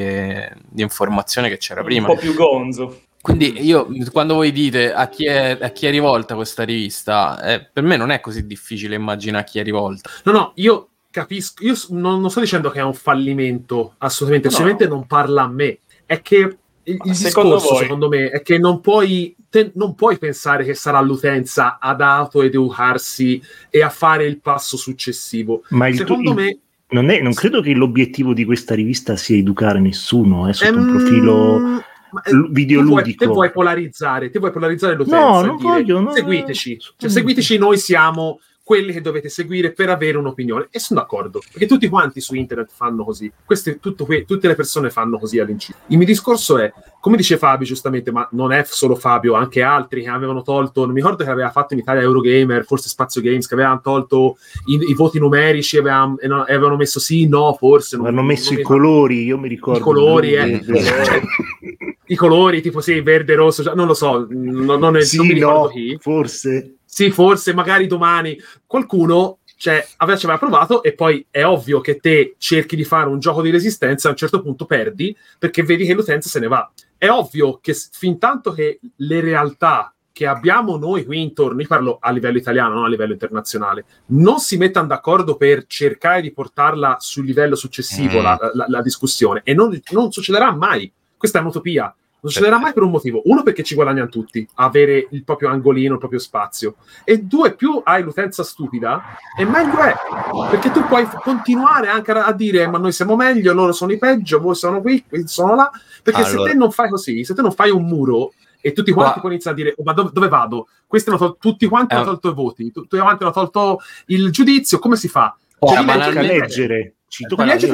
di informazione che c'era prima. Un po' più gonzo. Quindi io, quando voi dite a chi è, a chi è rivolta questa rivista, eh, per me non è così difficile immaginare a chi è rivolta. No, no, io capisco, io non, non sto dicendo che è un fallimento, assolutamente, No. assolutamente non parla a me. È che il, il secondo discorso, voi? secondo me, è che non puoi, te- non puoi pensare che sarà l'utenza ad autoeducarsi e a fare il passo successivo. Ma il, Secondo il- me... non, è- non credo che l'obiettivo di questa rivista sia educare nessuno, è sotto un ehm, profilo ma, eh, l- tu vuoi- videoludico. Te vuoi polarizzare, te vuoi polarizzare l'utenza. No, non voglio, no, seguiteci, cioè, mm. seguiteci, noi siamo quelli che dovete seguire per avere un'opinione. E sono d'accordo, perché tutti quanti su internet fanno così. Queste, tutto que- tutte le persone fanno così all'incirca. Il mio discorso è, come dice Fabio giustamente, ma non è solo Fabio, anche altri che avevano tolto, non mi ricordo che aveva fatto in Italia Eurogamer, forse Spazio Games, che avevano tolto i, i voti numerici avevano, no- avevano messo sì, no, forse. non- non messo mi- i colori, io mi ricordo. I colori, eh. verde. i colori, tipo sì, verde, rosso, non lo so, non, non, sì, non mi ricordo no, chi. forse. Sì, forse magari domani qualcuno cioè, aveva, ci aveva provato e poi è ovvio che te cerchi di fare un gioco di resistenza a un certo punto perdi perché vedi che l'utenza se ne va. È ovvio che fin tanto che le realtà che abbiamo noi qui intorno, io parlo a livello italiano, non a livello internazionale, non si mettano d'accordo per cercare di portarla sul livello successivo Mm. la, la- la discussione e non, non succederà mai. Questa è un'utopia. Non succederà mai per un motivo. Uno, perché ci guadagnano tutti, avere il proprio angolino, il proprio spazio. E due, più hai l'utenza stupida, e meglio è. Perché tu puoi continuare anche a, dire, ma noi siamo meglio, loro sono i peggio, voi sono qui, qui sono là. Perché se Allora. te non fai così, se te non fai un muro e tutti quanti Qua- poi iniziano a dire, "Oh, ma dove, dove vado? Questi hanno tol- tutti quanti Eh. hanno tolto i voti, tu- tutti quanti hanno tolto il giudizio, come si fa? Qua, Cioè, Tocca banalmente- leggere. Ci Eh,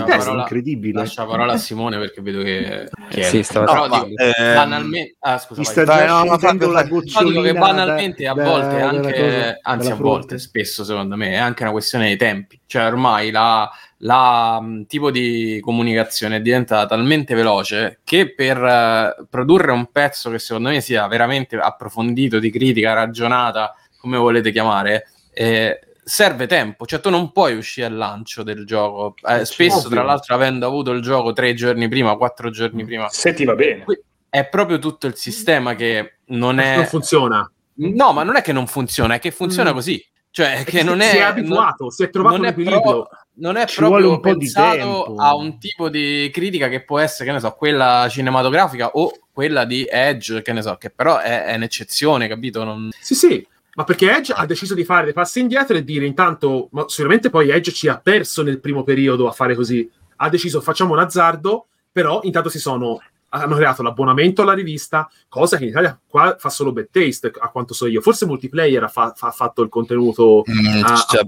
testo. è incredibile. Lascia la parola a Simone perché vedo che [laughs] sì, stava Però No, dico, ehm, banalmente ah, scusa, sta Vai, già no, no, la gocciolina che da- banalmente a da- volte, dalla anche, cosa, anzi a volte, spesso secondo me, è anche una questione dei tempi. Cioè ormai la, la, mh, tipo di comunicazione è diventata talmente veloce che per eh, produrre un pezzo che secondo me sia veramente approfondito, di critica, ragionata, come volete chiamare, eh, serve tempo. Cioè tu non puoi uscire al lancio del gioco. Eh, spesso, ovvio. tra l'altro, avendo avuto il gioco tre giorni prima, quattro giorni prima, Se ti va bene. è proprio tutto il sistema che non Non è... funziona. No, ma non è che non funziona, è che funziona Mm. così. Cioè, che non si è... è abituato, si è trovato non un è pro- equilibrio. non è Ci vuole proprio un po' di pensato tempo. a un tipo di critica che può essere, che ne so, quella cinematografica o quella di Edge, che ne so, che però è, è un'eccezione, capito? Non... Sì, sì, ma perché Edge ha deciso di fare dei passi indietro e dire intanto, ma sicuramente poi Edge ci ha perso nel primo periodo a fare così. Ha deciso facciamo un azzardo, però intanto si sono hanno creato l'abbonamento alla rivista, cosa che in Italia qua fa solo Bad Taste, a quanto so io. Forse multiplayer ha, fa- ha fatto il contenuto Mm, Ah, cioè,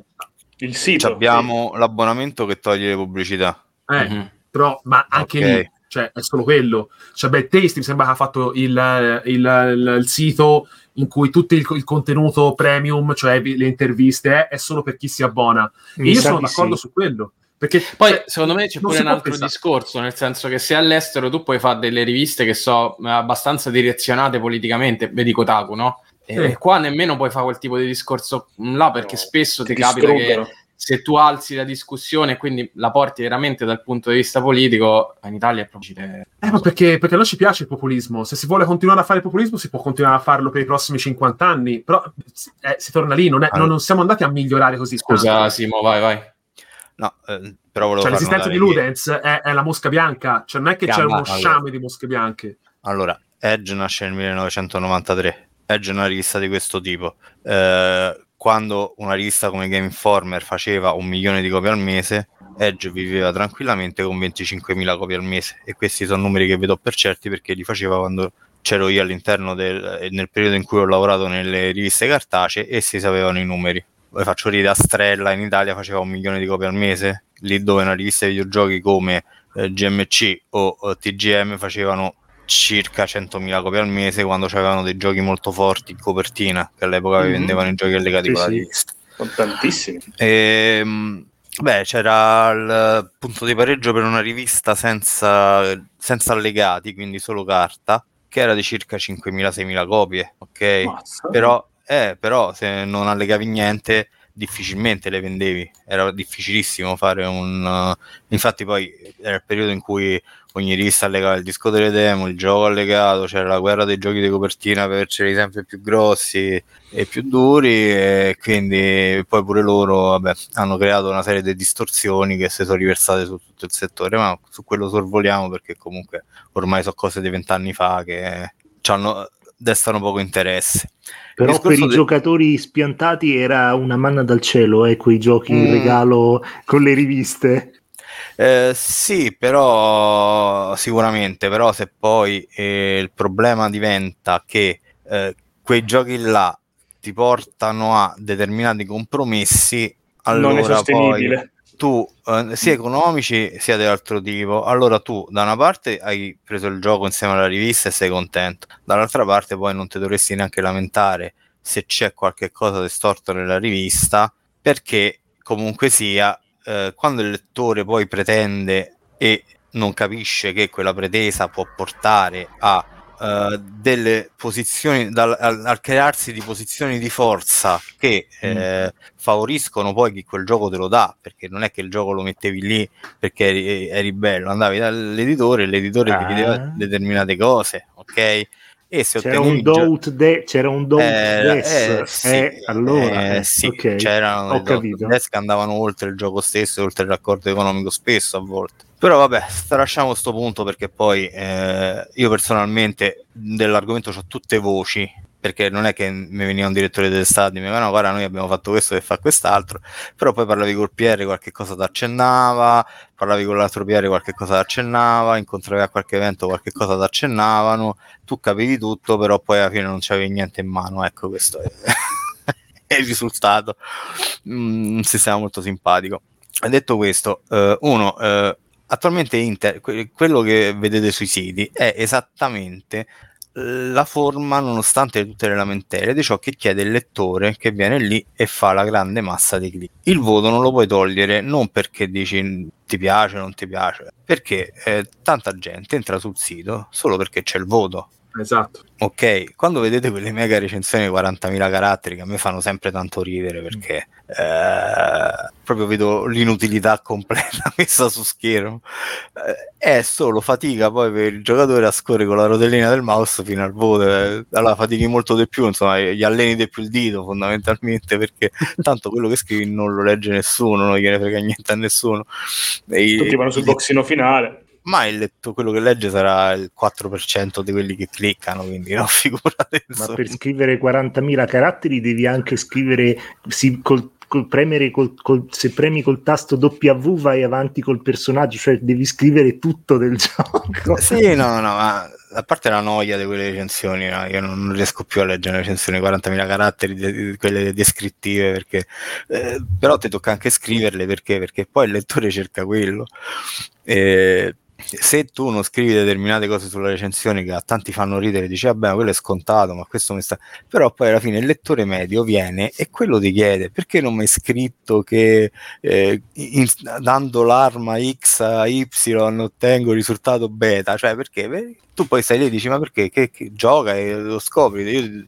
Il sito. abbiamo l'abbonamento che toglie le pubblicità. Eh, Mhm. però, ma anche Ok. lì, cioè, è solo quello. Cioè, Bad Taste mi sembra che ha fatto il, il- il- il sito in cui tutto il, il contenuto premium, cioè le interviste, è, solo per chi si abbona. E io sono d'accordo sì. su quello. Perché Poi cioè, secondo me c'è pure un altro pensare- discorso, nel senso che se all'estero tu puoi fare delle riviste che so abbastanza direzionate politicamente, vedi Kotaku, no? E, Sì. qua nemmeno puoi fare quel tipo di discorso là perché No, spesso ti ti capita che. Se tu alzi la discussione e quindi la porti veramente dal punto di vista politico, in Italia è proprio... Eh, ma perché, perché a noi ci piace il populismo. Se si vuole continuare a fare il populismo, si può continuare a farlo per i prossimi 50 anni. Però eh, si torna lì, non, è- non- non siamo andati a migliorare così. Scusa tanto. Simo, vai, vai. No, eh, però volevo Cioè, far l'esistenza di Ludens è, è la mosca bianca. Cioè, non è che c'è Gamba, uno allora. sciame di mosche bianche. Allora, Edge nasce nel 1993. Edge è una rivista di questo tipo. Eh, quando una rivista come Game Informer faceva un milione di copie al mese, Edge viveva tranquillamente con 25.000 copie al mese. E questi sono numeri che vedo per certi perché li faceva quando c'ero io all'interno del nel periodo in cui ho lavorato nelle riviste cartacee e si sapevano i numeri. Vi faccio ridere, Astrella in Italia faceva un milione di copie al mese, lì dove una rivista di videogiochi come eh, GMC o eh, TGM facevano circa 100.000 copie al mese quando avevano dei giochi molto forti in copertina, che all'epoca Mhm. vendevano i giochi allegati Sì, con la sì. rivista. Sono tantissimi. Ehm, beh, c'era il punto di pareggio per una rivista senza, senza allegati, quindi solo carta, che era di circa 5.000-6.000 copie, ok? Mazza. Però, eh, però se non allegavi niente difficilmente le vendevi era difficilissimo fare un uh, infatti poi era il periodo in cui ogni rivista allegava il disco delle demo il gioco allegato c'era la guerra dei giochi di copertina per averceli sempre più grossi e più duri e quindi poi pure loro vabbè, hanno creato una serie di distorsioni che si sono riversate su tutto il settore ma su quello sorvoliamo perché comunque ormai sono cose di vent'anni fa che destano poco interesse Però per i de- giocatori spiantati era una manna dal cielo, eh, quei giochi in Mm. regalo con le riviste. Eh, sì, però sicuramente, però se poi eh, il problema diventa che eh, quei giochi là ti portano a determinati compromessi, non è allora poi sostenibile. tu, eh, sia economici sia di altro tipo, allora tu da una parte hai preso il gioco insieme alla rivista e sei contento, dall'altra parte poi non ti dovresti neanche lamentare se c'è qualche cosa di storto nella rivista, perché comunque sia, eh, quando il lettore poi pretende e non capisce che quella pretesa può portare a eh, delle posizioni dal, al, al crearsi di posizioni di forza che eh, favoriscono poi chi quel gioco te lo dà perché non è che il gioco lo mettevi lì perché eri, eri bello andavi dall'editore e l'editore ti Ah. chiedeva determinate cose ok e se C'era un doubt de- c'era un doubt eh, des. eh, sì, eh, allora, eh, eh, sì, ok, c'erano ho capito. che andavano oltre il gioco stesso, oltre il raccordo economico spesso a volte. Però vabbè, tralasciamo questo punto perché poi eh, io personalmente dell'argomento ho tutte voci, perché non è che mi veniva un direttore del stadio e mi diceva no guarda noi abbiamo fatto questo e fa quest'altro, però poi parlavi col PR qualche cosa ti accennava, parlavi con l'altro PR qualche cosa ti accennava, incontravi a qualche evento qualche cosa ti accennavano, tu capivi tutto, però poi alla fine non c'avevi niente in mano, ecco questo è, [laughs] è il risultato, Mm, un sistema molto simpatico. Detto questo, eh, uno, eh, attualmente Inter, que- quello che vedete sui siti è esattamente la forma, nonostante tutte le lamentele, di ciò che chiede il lettore che viene lì e fa la grande massa di click. Il voto non lo puoi togliere non perché dici ti piace non ti piace, perché eh, tanta gente entra sul sito solo perché c'è il voto. Esatto. Ok, quando vedete quelle mega recensioni di 40.000 caratteri che a me fanno sempre tanto ridere perché eh, proprio vedo l'inutilità completa [laughs] messa su schermo, eh, è solo fatica poi per il giocatore a scorrere con la rotellina del mouse fino al voto, eh, allora fatichi molto di più, insomma, gli alleni di più il dito fondamentalmente perché [laughs] tanto quello che scrivi non lo legge nessuno, non gliene frega niente a nessuno. E Tutti vanno sul boxino finale. Ma il letto, quello che legge sarà il 4% di quelli che cliccano, quindi no, [laughs] figurate. Ma per scrivere 40.000 caratteri devi anche scrivere sì, col col premere col, col, se premi col tasto W vai avanti col personaggio, cioè devi scrivere tutto del [laughs] gioco. Sì, no, no, ma a parte la noia di quelle recensioni, no? io non, riesco più a leggere le recensioni 40.000 caratteri, di, di, quelle descrittive, perché, eh, però ti tocca anche scriverle perché? perché poi il lettore cerca quello. Eh, se tu non scrivi determinate cose sulla recensione che a tanti fanno ridere, dici vabbè, quello è scontato, ma questo mi sta. Però poi alla fine il lettore medio viene e quello ti chiede perché non mi hai scritto che eh, in, dando l'arma X a Y ottengo risultato beta, cioè perché? Tu poi stai lì e dici ma perché? Che, che gioca e lo scopri? Io,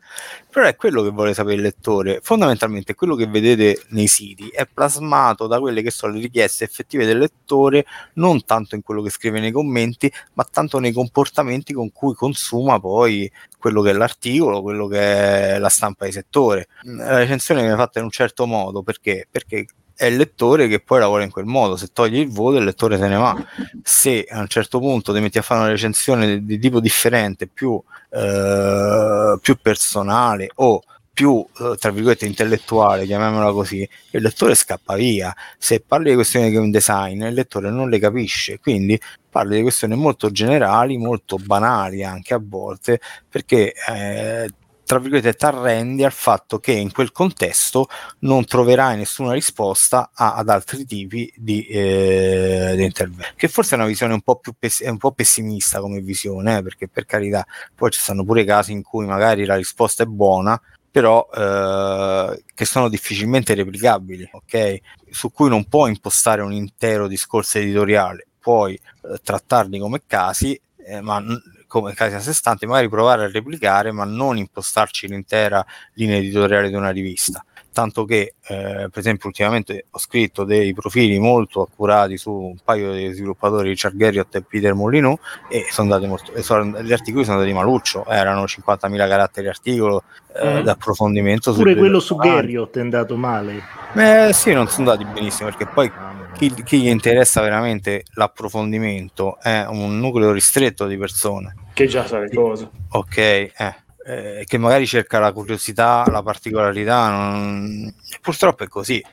però è quello che vuole sapere il lettore. Fondamentalmente quello che vedete nei siti. È plasmato da quelle che sono le richieste effettive del lettore non tanto in quello che scrive nei commenti ma tanto nei comportamenti con cui consuma poi quello che è l'articolo quello che è la stampa di settore. La recensione viene fatta in un certo modo. Perché? Perché è il lettore che poi lavora in quel modo. Se togli il voto, il lettore se ne va. Se a un certo punto ti metti a fare una recensione di, di tipo differente, più, eh, più personale o più eh, tra virgolette intellettuale, chiamiamola così, il lettore scappa via. Se parli di questioni di game design, il lettore non le capisce, quindi parli di questioni molto generali, molto banali anche a volte, perché eh, tra virgolette, ti arrendi al fatto che in quel contesto non troverai nessuna risposta a, ad altri tipi di, eh, di intervento. Che forse è una visione un po' più pess- un po' pessimista come visione, eh, perché per carità, poi ci stanno pure casi in cui magari la risposta è buona, però eh, che sono difficilmente replicabili, ok? Su cui non puoi impostare un intero discorso editoriale, puoi eh, trattarli come casi, eh, ma n- come casi a sé stanti, magari provare a replicare, ma non impostarci l'intera linea editoriale di una rivista. Tanto che, eh, per esempio, ultimamente ho scritto dei profili molto accurati su un paio di sviluppatori, Richard Garriott e Peter Molyneux, e sono andati molto, sono, gli articoli sono andati maluccio, erano 50.000 caratteri articolo eh, mm. d'approfondimento. Pure quello su Garriott è andato male. Eh, sì, non sono andati benissimo, perché poi chi, chi, gli interessa veramente l'approfondimento è un nucleo ristretto di persone. Che già sa le cose. Ok, eh, eh, che magari cerca la curiosità, la particolarità, non... purtroppo è così.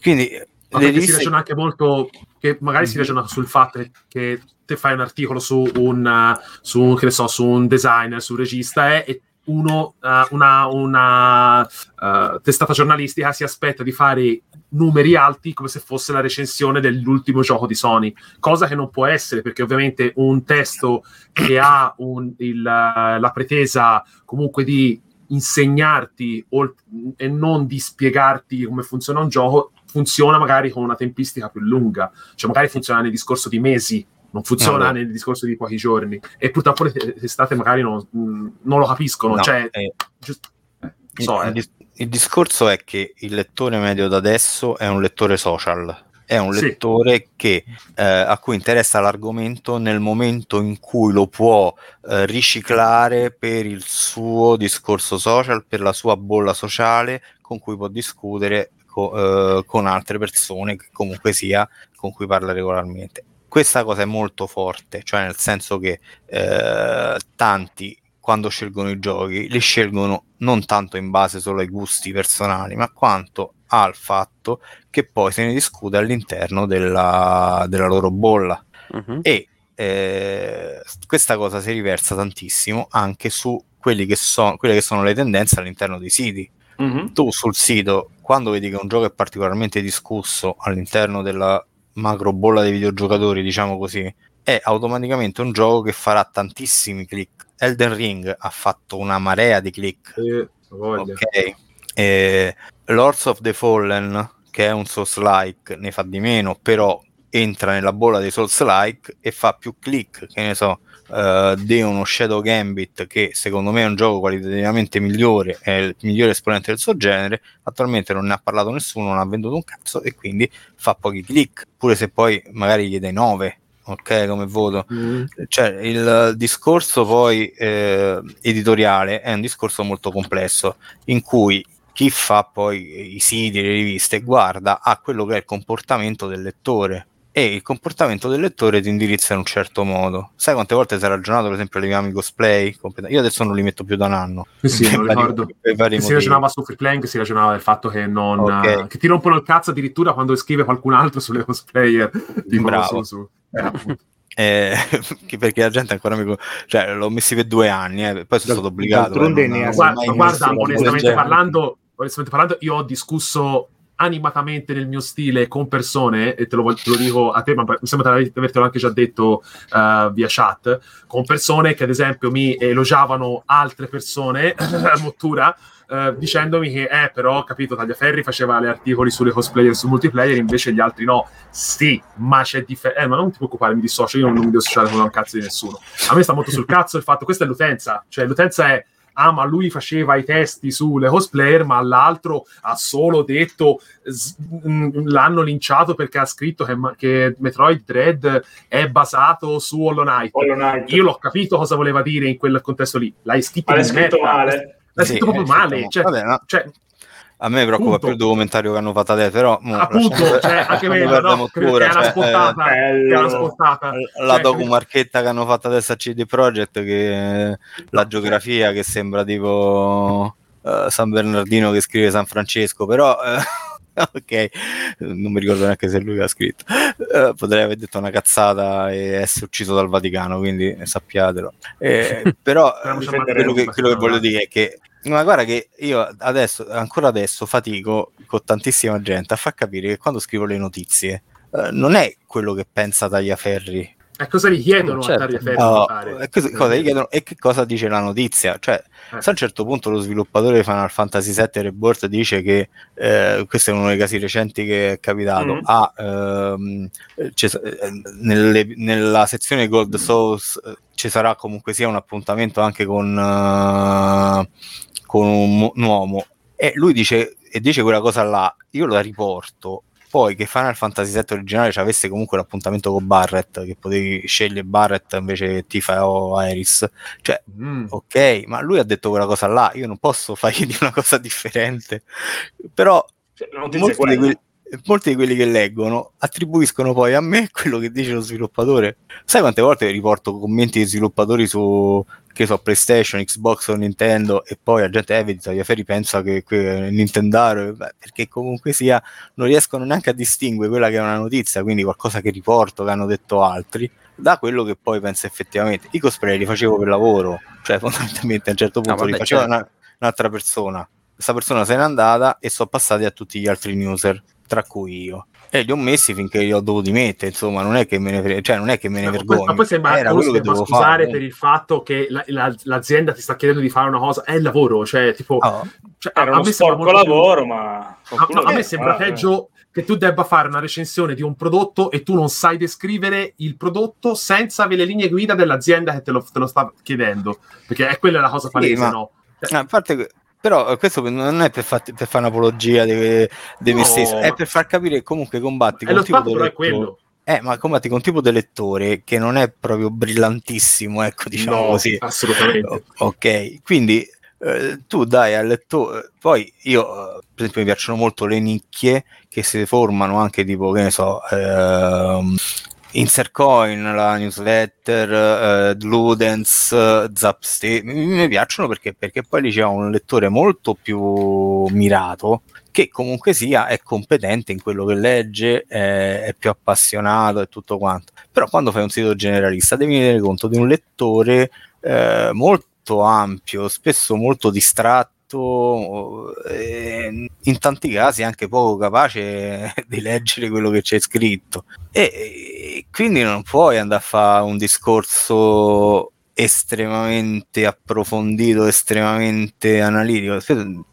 Quindi ma riviste... si ragiona anche molto, che magari mm-hmm. si ragiona sul fatto che te fai un articolo su un, su, che ne so, su un designer, su un regista eh, e uno, uh, una, una uh, testata giornalistica si aspetta di fare numeri alti come se fosse la recensione dell'ultimo gioco di Sony, cosa che non può essere perché ovviamente un testo che ha un, il, la pretesa comunque di insegnarti e non di spiegarti come funziona un gioco funziona magari con una tempistica più lunga, cioè magari funziona nel discorso di mesi non funziona no, nel discorso di pochi giorni e purtroppo le testate magari non, non lo capiscono no, cioè, eh, giusto, eh, so, il, eh. il, discorso è che il lettore medio da adesso è un lettore social è un lettore sì. che, eh, a cui interessa l'argomento nel momento in cui lo può eh, riciclare per il suo discorso social, per la sua bolla sociale con cui può discutere eh, con altre persone che comunque sia con cui parla regolarmente questa cosa è molto forte, cioè nel senso che eh, tanti quando scelgono i giochi li scelgono non tanto in base solo ai gusti personali, ma quanto al fatto che poi se ne discute all'interno della, della loro bolla. Uh-huh. E eh, questa cosa si riversa tantissimo anche su che so, quelle che sono le tendenze all'interno dei siti. Uh-huh. Tu sul sito, quando vedi che un gioco è particolarmente discusso all'interno della macro bolla dei videogiocatori, diciamo così, è automaticamente un gioco che farà tantissimi click. Elden Ring ha fatto una marea di click. Sì, ok. E Lords of the Fallen, che è un Souls-like, ne fa di meno, però entra nella bolla dei Souls-like e fa più click, che ne so, uh, di uno Shadow Gambit che secondo me è un gioco qualitativamente migliore, è il migliore esponente del suo genere, attualmente non ne ha parlato nessuno, non ha venduto un cazzo e quindi fa pochi click, pure se poi magari gli dai 9 ok come voto. Mm. cioè il discorso poi eh, editoriale è un discorso molto complesso in cui chi fa poi i siti, le riviste guarda a quello che è il comportamento del lettore e il comportamento del lettore ti indirizza in un certo modo. Sai quante volte si è ragionato, per esempio, legami cosplay? Io adesso non li metto più da un anno. Sì, sì, lo ricordo. Che si ragionava su free playing, si ragionava del fatto che non okay. che ti rompono il cazzo addirittura quando scrive qualcun altro sulle cosplayer. [laughs] Bravo. Su, su. Eh, eh, [laughs] perché la gente ancora mi cioè l'ho messi per due anni eh, poi sono stato obbligato eh, non, guarda, guarda onestamente parlando, onestamente parlando io ho discusso animatamente nel mio stile con persone, e te lo, te lo dico a te, ma mi sembra di avertelo anche già detto uh, via chat, con persone che ad esempio mi elogiavano altre persone, [clears throat] Mottura, uh, dicendomi che, eh, però, capito, Tagliaferri faceva gli articoli sulle cosplayer su multiplayer, invece gli altri no. Sì, ma c'è differenza. Eh, ma non ti preoccupare, mi dissocio, io non, non mi devo associare con un cazzo di nessuno. A me sta molto sul cazzo il fatto, questa è l'utenza, cioè l'utenza è ah ma lui faceva i testi sulle cosplayer ma l'altro ha solo detto s- l'hanno linciato perché ha scritto che, che, Metroid Dread è basato su Hollow Knight. Hollow Knight. io l'ho capito cosa voleva dire in quel contesto lì l'hai scritto, l'hai scritto male l'hai scritto proprio male cioè, Vabbè, no. cioè, a me preoccupa Punto. più il documentario che hanno fatto adesso, però appunto, cioè, anche quello, no? Mottura, che cioè, spottata, eh, che spottata. la cioè, documarchetta che hanno fatto adesso a CD Projekt, che la geografia che sembra tipo uh, San Bernardino che scrive San Francesco, però uh, [laughs] ok, non mi ricordo neanche se lui l'ha scritto. Uh, potrei aver detto una cazzata e essere ucciso dal Vaticano, quindi sappiatelo. Eh, [laughs] però quello, che, quello che voglio dire è che ma guarda che io adesso, ancora adesso, fatico con tantissima gente a far capire che quando scrivo le notizie eh, non è quello che pensa Tagliaferri. E cosa gli chiedono certo. a Tagliaferri no, fare? Cosa, cosa gli chiedono e che cosa dice la notizia? Cioè, eh. se a un certo punto lo sviluppatore di Final Fantasy VII Rebirth dice che eh, questo è uno dei casi recenti che è capitato, mm. ha, ehm, nelle, nella sezione Gold Souls eh, ci sarà comunque sia un appuntamento anche con... Uh, con un, un uomo. E lui dice, e dice quella cosa là, io la riporto. Poi che Final Fantasy VII originale avesse comunque l'appuntamento con Barrett, che potevi scegliere Barrett invece che Tifa o Iris, cioè, mm. ok, ma lui ha detto quella cosa là, io non posso fargli [laughs] una cosa differente, però cioè, molti, di quelli, molti, di quelli, che leggono attribuiscono poi a me [laughs] quello che dice lo sviluppatore. Sai quante volte riporto commenti di sviluppatori su che so, PlayStation, Xbox o Nintendo e poi la gente, eh, vedi, Tagliaferri pensa che, che Nintendaro, beh, perché comunque sia, non riescono neanche a distinguere quella che è una notizia, quindi qualcosa che riporto, che hanno detto altri, da quello che poi pensa effettivamente. I cosplay li facevo per lavoro, cioè [laughs] fondamentalmente a un certo punto no, vabbè, li faceva certo. una, un'altra persona. Questa persona se n'è andata e sono passati a tutti gli altri user, tra cui io. E li ho messi finché li ho dovuti mettere, insomma, non è che me ne, cioè, non è che me ne no, vergogno. Ma poi sembra, Era quello che dovevo scusare fare. per il fatto che la, la, l'azienda ti sta chiedendo di fare una cosa, è il lavoro, cioè, tipo... Oh. Cioè, Era a, uno sporco lavoro, più... ma... A, no, a me sembra eh. peggio che tu debba fare una recensione di un prodotto e tu non sai descrivere il prodotto senza avere le linee guida dell'azienda che te lo, te lo sta chiedendo, perché è quella la cosa palese, sì, ma... no? Cioè, a parte però questo non è per, far, per fare un'apologia di, di no. me stesso, è per far capire che comunque combatti con un tipo di lettore. Eh, ma combatti con un tipo di lettore che non è proprio brillantissimo, ecco, diciamo no, così. Assolutamente. ok, quindi eh, tu dai al lettore, poi io per esempio mi piacciono molto le nicchie che si formano anche tipo, che ne so, ehm, Insercoin, la newsletter, uh, Ludens, uh, Zapste, mi, mi, piacciono perché, perché poi lì c'è un lettore molto più mirato che comunque sia è competente in quello che legge, è, è più appassionato e tutto quanto. Però quando fai un sito generalista devi tenere conto di un lettore eh, molto ampio, spesso molto distratto eh, in tanti casi anche poco capace [laughs] di leggere quello che c'è scritto e, e quindi non puoi andare a fare un discorso estremamente approfondito, estremamente analitico.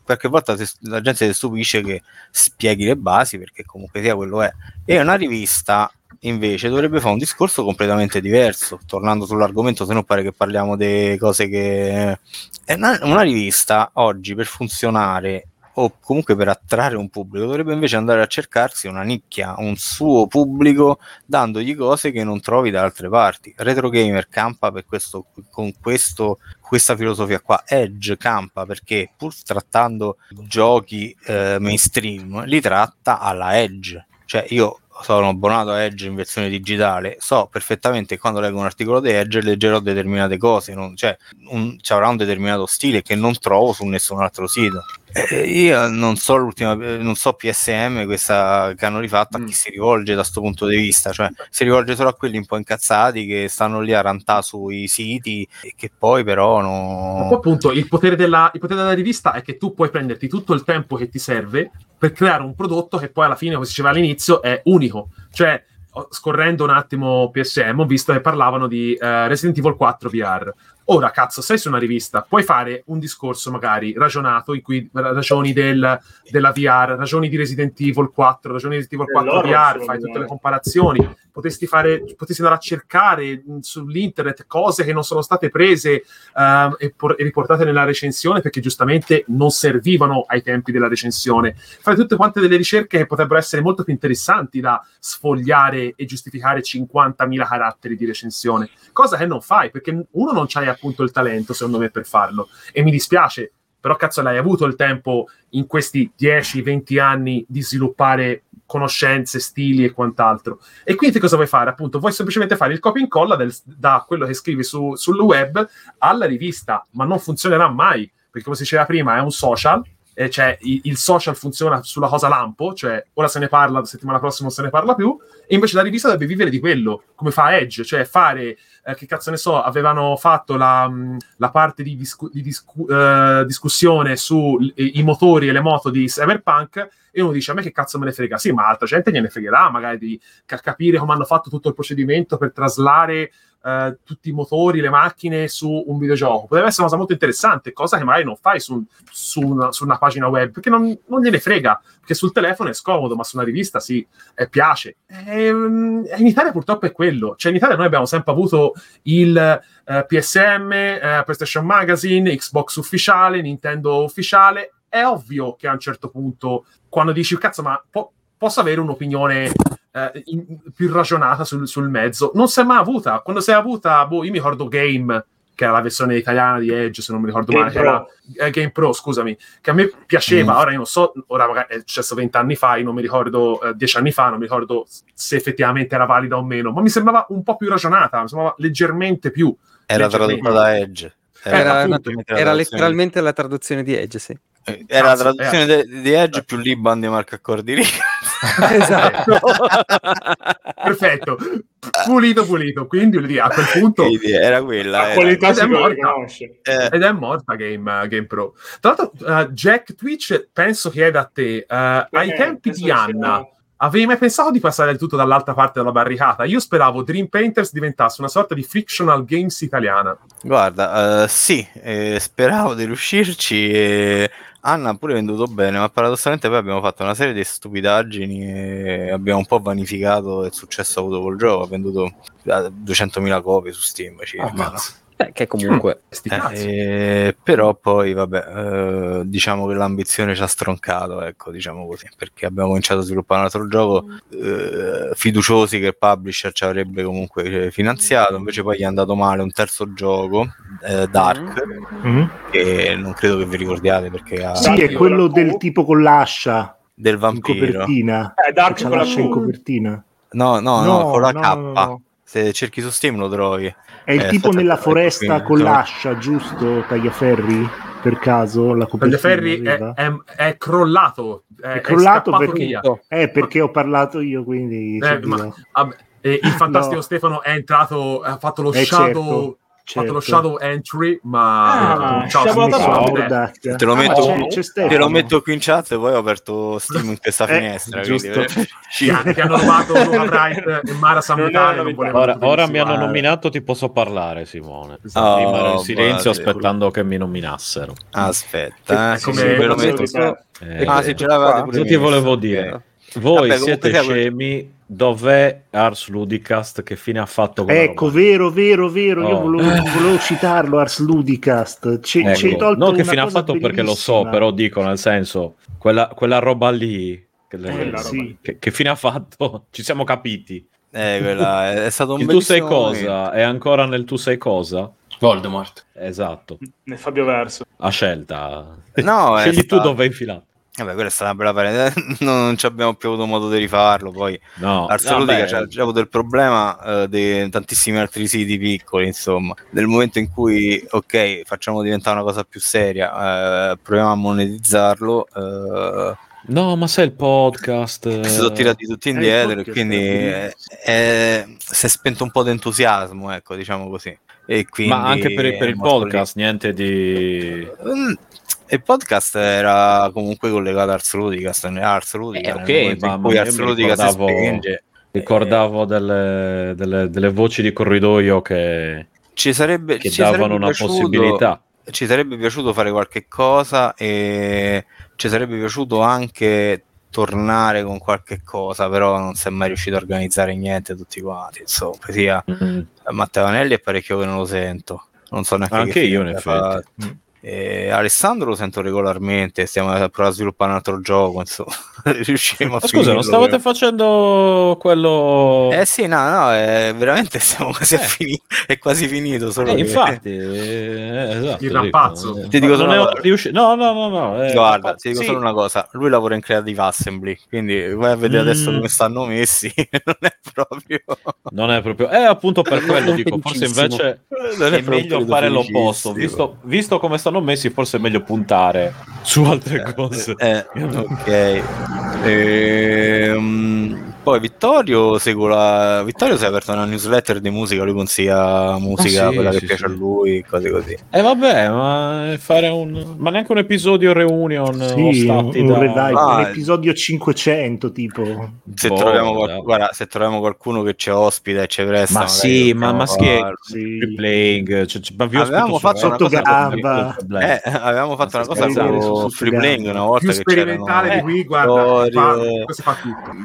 Qualche volta la gente si stupisce che spieghi le basi perché comunque sia quello è. E una rivista invece dovrebbe fare un discorso completamente diverso, tornando sull'argomento, se non pare che parliamo di cose che... Una, una rivista oggi per funzionare o comunque per attrarre un pubblico dovrebbe invece andare a cercarsi una nicchia, un suo pubblico, dandogli cose che non trovi da altre parti. Retro Gamer campa per questo, con questo, questa filosofia qua, Edge campa perché pur trattando giochi eh, mainstream li tratta alla Edge. Cioè io sono abbonato a Edge in versione digitale, so perfettamente che quando leggo un articolo di Edge leggerò determinate cose, non, cioè un, ci avrà un determinato stile che non trovo su nessun altro sito. Eh, io non so l'ultima, non so PSM questa che hanno rifatto a chi Mm. si rivolge da questo punto di vista, cioè si rivolge solo a quelli un po' incazzati che stanno lì a rantare sui siti e che poi però no... appunto il potere, della, il potere della rivista è che tu puoi prenderti tutto il tempo che ti serve per creare un prodotto che poi alla fine, come si diceva all'inizio, è unico. Cioè, ho- scorrendo un attimo PSM, ho visto che parlavano di eh, Resident Evil 4 VR. Ora, cazzo, sei su una rivista, puoi fare un discorso magari ragionato in cui ra- ragioni del, della VR, ragioni di Resident Evil 4, ragioni di Resident Evil 4 Dell'horror, VR, fai tutte le comparazioni, potresti, fare, potresti andare a cercare mh, sull'internet cose che non sono state prese ehm, e, por- e riportate nella recensione perché giustamente non servivano ai tempi della recensione. Fare tutte quante delle ricerche che potrebbero essere molto più interessanti da sfogliare e giustificare 50.000 caratteri di recensione, cosa che non fai perché uno non c'hai appunto il talento secondo me per farlo e mi dispiace. Però cazzo l'hai avuto il tempo in questi 10-20 anni di sviluppare conoscenze, stili e quant'altro. E quindi cosa vuoi fare? Appunto, vuoi semplicemente fare il copia e incolla del- da quello che scrivi su- sul web alla rivista, ma non funzionerà mai, perché come si diceva prima è un social, e cioè i- il social funziona sulla cosa lampo, cioè ora se ne parla, la settimana prossima non se ne parla più, e invece la rivista dovrebbe vivere di quello, come fa Edge, cioè fare, eh, che cazzo ne so, avevano fatto la, la parte di, discu- di discu- eh, discussione sui motori e le moto di Cyberpunk, e uno dice a me che cazzo me ne frega, sì, ma altra gente gliene fregherà magari di ca- capire come hanno fatto tutto il procedimento per traslare eh, tutti i motori, le macchine su un videogioco. Potrebbe essere una cosa molto interessante, cosa che magari non fai su, su una, su una pagina web, perché non, non gliene frega, perché sul telefono è scomodo, ma su una rivista sì, eh, piace. Ehm, E, in Italia purtroppo è quello, cioè in Italia noi abbiamo sempre avuto il eh, PSM, eh, PlayStation Magazine, Xbox ufficiale, Nintendo ufficiale. È ovvio che a un certo punto, quando dici cazzo, ma po- posso avere un'opinione eh, in- più ragionata sul, sul mezzo? Non si è mai avuta. Quando si è avuta, boh, io mi ricordo Game, che era la versione italiana di Edge, se non mi ricordo Game male, che Pro. era eh, Game Pro, scusami, che a me piaceva. Mm. Ora io non so, ora magari è successo vent'anni fa, io non mi ricordo, eh, dieci anni fa, non mi ricordo se effettivamente era valida o meno, ma mi sembrava un po' più ragionata, mi sembrava leggermente più. Era tradotta da Edge. Era, appunto, una- era letteralmente la traduzione di Edge, sì. Eh, Era la traduzione de- di Edge più Liban di Marco Accordi [laughs] esatto. [laughs] Perfetto, pulito, pulito. Quindi voglio dire, a quel punto. Era quella. La era. qualità Ed è si morta. riconosce. Eh, Ed è morta Game, Game Pro. Tra l'altro, eh, Jack Twitch penso che è da te. Eh, ai Eh, tempi di Anna, sia- avevi mai pensato di passare del tutto dall'altra parte della barricata? Io speravo Dream Painters diventasse una sorta di fictional games italiana. Guarda, eh, sì, eh, speravo di riuscirci. E Anna ha pure venduto bene, ma paradossalmente poi abbiamo fatto una serie di stupidaggini e abbiamo un po' vanificato il successo avuto col gioco. Ha venduto eh, 200.000 copie su Steam circa. Ah, no? Beh, che comunque [laughs] Sti Eh, eh, però poi vabbè eh, diciamo che l'ambizione ci ha stroncato ecco diciamo così perché abbiamo cominciato a sviluppare un altro gioco eh, fiduciosi che il publisher ci avrebbe comunque eh, finanziato invece poi gli è andato male un terzo gioco eh, Dark Mm? che non credo che vi ricordiate perché ha Sì, è quello del tipo con l'ascia del in vampiro copertina. Eh, Dark con la l'ascia in copertina. no no no, con la no, K no, no. Se cerchi su Steam lo trovi È il Eh, tipo nella ecco foresta qui, con no. l'ascia, giusto? Tagliaferri? Per caso la copertina Tagliaferri è, è, è crollato. È, È crollato perché-. Eh, perché ho parlato io, quindi... Eh, ma- vabbè, e il [laughs] fantastico No. Stefano è entrato, ha fatto lo Eh, shadow. certo, ha fatto lo certo. shadow entry, ma Ah, ciao. Te lo Ah, metto- c'è- c'è te lo metto qui in chat e poi ho aperto Steam in questa Eh, finestra giusto. quindi- ha- ti hanno rubato [laughs] Bright e Mara volevano Ora, ora mi hanno Eh, nominato, ti posso parlare, Simone. Oh, Prima ero in silenzio guarda, aspettando che mi nominassero. Aspetta, eh, sì, come- sì, ve lo metto. Eh, Ah, sì, ce l'avevate pure Cosa ti volevo dire? Voi Vabbè, siete scemi, dov'è Ars Ludicast? Che fine ha fatto Ecco, roba? vero, vero, vero. Io Oh. volevo, volevo citarlo, Ars Ludicast. Ci, Ecco, hai tolto non che fine ha fatto perché lo so, bellissima. però dico nel senso, quella, quella roba lì, che, le- Quella roba sì. lì. che- che fine ha fatto? [laughs] Ci siamo capiti. Eh, quella è, è stato un Il tu sei bellissimo cosa? momento. È ancora nel tu sei cosa? Voldemort. Esatto, Nel Fabio Verso. a scelta. No, [laughs] è Scegli tu stato- dove infilato. Vabbè, quella è stata una bella parete, [laughs] non, non ci abbiamo più avuto modo di rifarlo. Poi No, Arsaludica vabbè, c'ha già avuto il problema eh, di tantissimi altri siti piccoli, insomma. Nel momento in cui, ok, facciamo diventare una cosa più seria, eh, proviamo a monetizzarlo, eh, no, ma sai il podcast? [laughs] si sono tirati tutti indietro e podcast quindi è eh, eh, si è spento un po' di entusiasmo, ecco, diciamo così. Ma anche per, per il è rimasto lì. podcast, niente di... Il podcast era comunque collegato a Ars Ludicast, Ars Ludica, Eh, ok, ma- io Ars mi Ludica si ricordavo- spinge, Ricordavo delle, delle- delle voci di corridoio che, ci sarebbe, che ci sarebbe davano una piaciuto- possibilità. Ci sarebbe piaciuto fare qualche cosa e ci sarebbe piaciuto anche tornare con qualche cosa, però non si è mai riuscito a organizzare niente tutti quanti. Insomma, sia Mm. Matteo Anelli è parecchio che non lo sento. Non so neanche Anche che io, in effetti. fatto. E Alessandro lo sento regolarmente, stiamo a provare a sviluppare un altro gioco, insomma, [laughs] riusciremo a Ma scusa, non stavate però. facendo quello... Eh sì, no, no, è veramente siamo quasi a Eh. finire, è quasi finito. Solo Eh, che- infatti, [laughs] eh, esatto. Il rampazzo. dico, eh, Ti dico solo è una cosa. riusci- No, no, no, no. eh, Guarda, ti dico sì. solo una cosa, lui lavora in Creative Assembly, quindi vai a vedere adesso Mm. come stanno messi, [laughs] non è proprio... Non è proprio... Eh, appunto per quello è dico, forse invece Non è proprio meglio fare l'opposto. Visto, visto come stanno messi, forse è meglio puntare su altre cose. Eh, ok. Ehm, poi Vittorio segue la... Vittorio si è aperto una newsletter di musica, lui consiglia musica, Ah, sì, quella che sì, piace sì. a lui, cose così. E Eh, vabbè, ma fare un... Ma neanche un episodio reunion Sì, un, da... revival, Ah, un episodio 500 tipo. Se, Boh, troviamo qual- guarda, se troviamo qualcuno che ci ospita e ci presta, Ma sì, ma, possiamo ma schi- farlo. Sì. Replaying, cioè, cioè, ma vi Avevamo ospito fatto una Sotto cosa gamba. Eh, avevamo fatto una cosa su Free. Playing una volta più che sperimentale di c'erano qui, guarda, fa,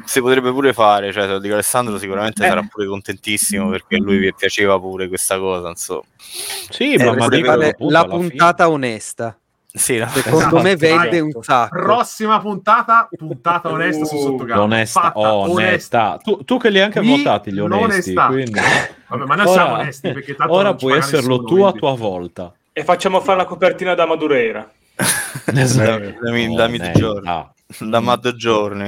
si potrebbe pure fare, cioè te lo dico Alessandro sicuramente Eh. sarà pure contentissimo perché a lui vi piaceva pure questa cosa, insomma. Sì, Eh, ma, ma dico, appunto, la alla fine- puntata onesta. Sì, no? Secondo Esatto, me vende un sacco. Prossima puntata, puntata onesta su Sottogamba. Onesta, Fatta onesta. Tu, tu che li hai anche Qui votati gli onesti. [laughs] Vabbè, ma noi Ora- siamo onesti perché tanto Ora puoi esserlo nessuno, tu a tua volta. E facciamo fare la copertina da Madureira. [laughs] da, da, da da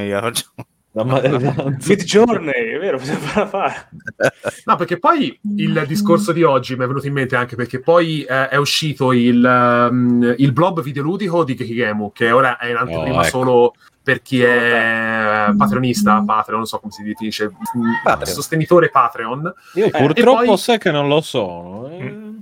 io facciamo. Da ma- Mid Journey, è vero, bisogna farla fare. No, perché poi il discorso di oggi mi è venuto in mente anche perché poi eh, è uscito il, um, il blog videoludico di Gekigemu, che ora è in anteprima Oh, ecco. solo per chi è patronista, Patreon, non so come si definisce, Patreon. sostenitore Patreon. Io e purtroppo poi- sai che non lo sono. eh.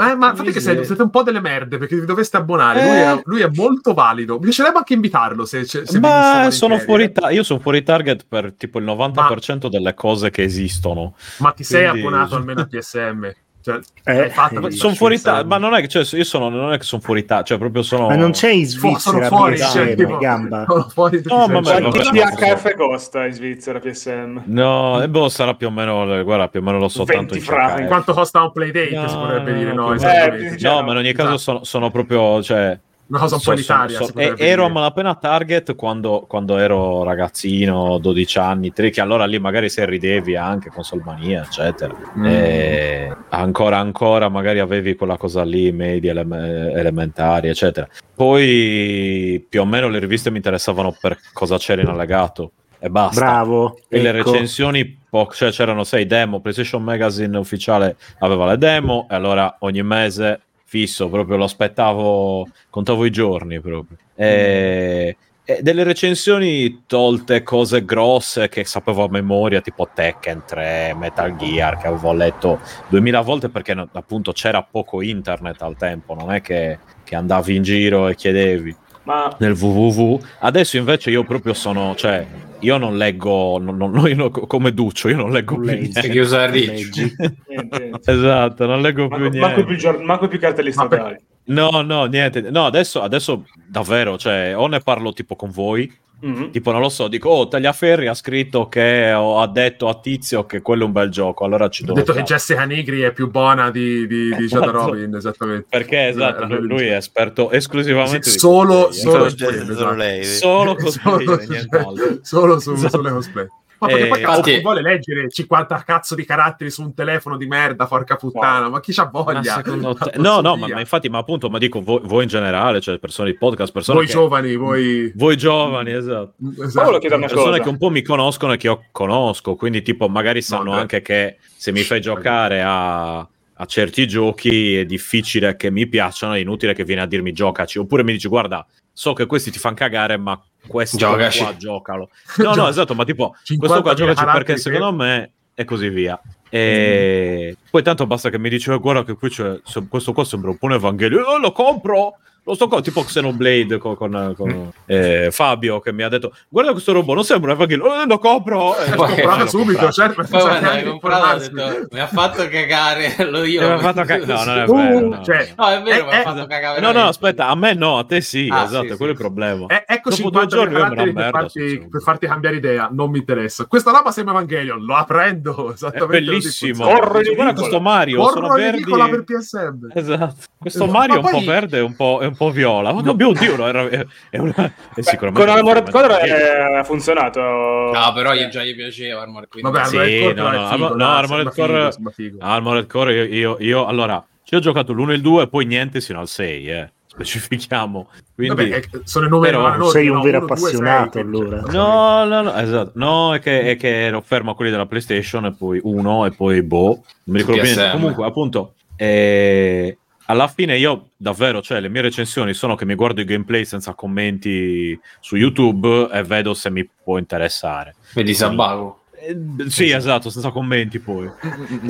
Eh, ma fate che siete, siete un po' delle merde perché vi dovreste abbonare. Lui, Eh. è, lui è molto valido. Mi piacerebbe anche invitarlo se, se Ma venisse sono fuori eh. ta- io sono fuori target per tipo il 90% delle cose che esistono. Ma ti sei Quindi- abbonato [laughs] almeno a PSM? Cioè, Eh, eh, sono fuori target, ma non è che cioè, io sono non è che sono fuori target, cioè proprio sono Ma non c'è in Fu- sono Svizzera fuori, PSM, cioè, tipo, gamba. [laughs] sono fuori No, vabbè. Quanti DHF costa in Svizzera PSM? No, e boh, sarà più o meno, guarda, più o meno lo so 20 tanto in franchi. cercare. Quanto costa un playdate? No, si potrebbe dire, no? no, esattamente. eh, No, ma in ogni caso Esatto. sono, sono proprio, cioè, Una cosa un po' so- elitaria. so- so- potrebbe e- ero a malapena target quando, quando ero ragazzino, 12 anni, tre, che allora lì magari se ridevi anche con Solmania, eccetera. Mm. E ancora, ancora magari avevi quella cosa lì, media, ele- elementari, eccetera. Poi più o meno le riviste mi interessavano per cosa c'era in allegato e basta. Bravo. E le ecco. recensioni, po- cioè c'erano sei demo, PlayStation Magazine ufficiale aveva le demo e allora ogni mese fisso, proprio lo aspettavo, contavo i giorni proprio. E, e delle recensioni tolte cose grosse che sapevo a memoria, tipo Tekken 3, Metal Gear, che avevo letto 2000 volte perché appunto c'era poco internet al tempo, non è che, che andavi in giro e chiedevi Ma nel www. Adesso invece io proprio sono, cioè, io non leggo, non, non- io non- come Duccio, io non leggo Non più leggi. Niente. chiuso a niente. Esatto, non leggo più Manco, niente. manco, più manco più cartelli statali. No, no, niente. No, adesso, adesso davvero, cioè, o ne parlo tipo con voi, Mhm. tipo non lo so, dico, oh, Tagliaferri ha scritto che, o ha detto a Tizio che quello è un bel gioco, allora ci Ho devo detto che. Jessica Negri è più buona di, di, di Jada Esatto. Robin, esattamente. Perché, esatto, lui, lui è esperto esclusivamente Sì, di solo- cosplay, eh. solo- Solo, solo esatto. lei. solo [laughs] cosplay, solo, nient'altro. solo su, Esatto. sulle cosplay. Ma perché poi Eh, cazzo, infatti- chi vuole leggere 50 cazzo di caratteri su un telefono di merda, porca puttana, ma chi c'ha voglia? No, [laughs] posso no, ma, ma infatti, ma appunto, ma dico voi, voi in generale, cioè persone di podcast, persone voi che- giovani, voi... voi giovani, esatto. Esatto. Chiedere una persone cosa. che un po' mi conoscono e che io conosco, quindi tipo magari sanno No, anche che se mi fai giocare a, a certi giochi è difficile che mi piacciono, è inutile che vieni a dirmi giocaci, oppure mi dici guarda, so che questi ti fanno cagare, ma questo Giocaci. qua giocalo. No, no, esatto, ma tipo 50.000 questo qua giocaci perché secondo me e così via. E poi tanto basta che mi dice "Eh, guarda che qui c'è questo qua sembra un po' un evangelio, "Eh, lo compro. Lo sto co- tipo Xenoblade con, con, con, eh, Fabio che mi ha detto guarda questo robot non sembra un evangelio, "Eh, lo compro. E L'ho Poi- comprato l'ho subito, comprato. certo, Poi l'hai comprato detto mi ha fatto cagare lo io. Eh, mi ha fatto ca- no, non è Uh, vero, no. cioè, No, è vero, Eh, mi ha eh, fatto cagare. No, no, aspetta, a me no, a te sì, Ah, esatto, sì, è sì. quello il problema. Eh, ecco Dopo due 50 giorni la per merda farti, per farti cambiare idea, non mi interessa. Questa roba sembra Evangelion, lo apprendo È [laughs] esattamente bellissimo. Corro Dice, guarda questo Mario, sono verdi. per PSM. Esatto. Questo Ma Mario è un po' verde e un po', è un po' viola. Ma mio Dio, no, era, è, una, è sicuramente Con Armored Core ha funzionato. No, però io già gli piaceva Armored quindi- Vabbè, Sì, Armored Core no, no, figo, no, dai, Armored Core- figo. Armored Core, io, io, io- allora, ci ho giocato l'1 e il 2 e poi niente sino al 6, eh. Specifichiamo. Quindi... Vabbè, sono i numeri Però vanno, sei un no, vero uno, due, sei, appassionato, quindi, allora. No, no, no, esatto. No, è che, è che ero fermo a quelli della PlayStation e poi uno e poi boh, non mi ricordo. PSM. Comunque, appunto, eh, alla fine io davvero, cioè, le mie recensioni sono che mi guardo i gameplay senza commenti su YouTube e vedo se mi può interessare. Vedi Sabago. Eh, sì, esatto, senza commenti poi.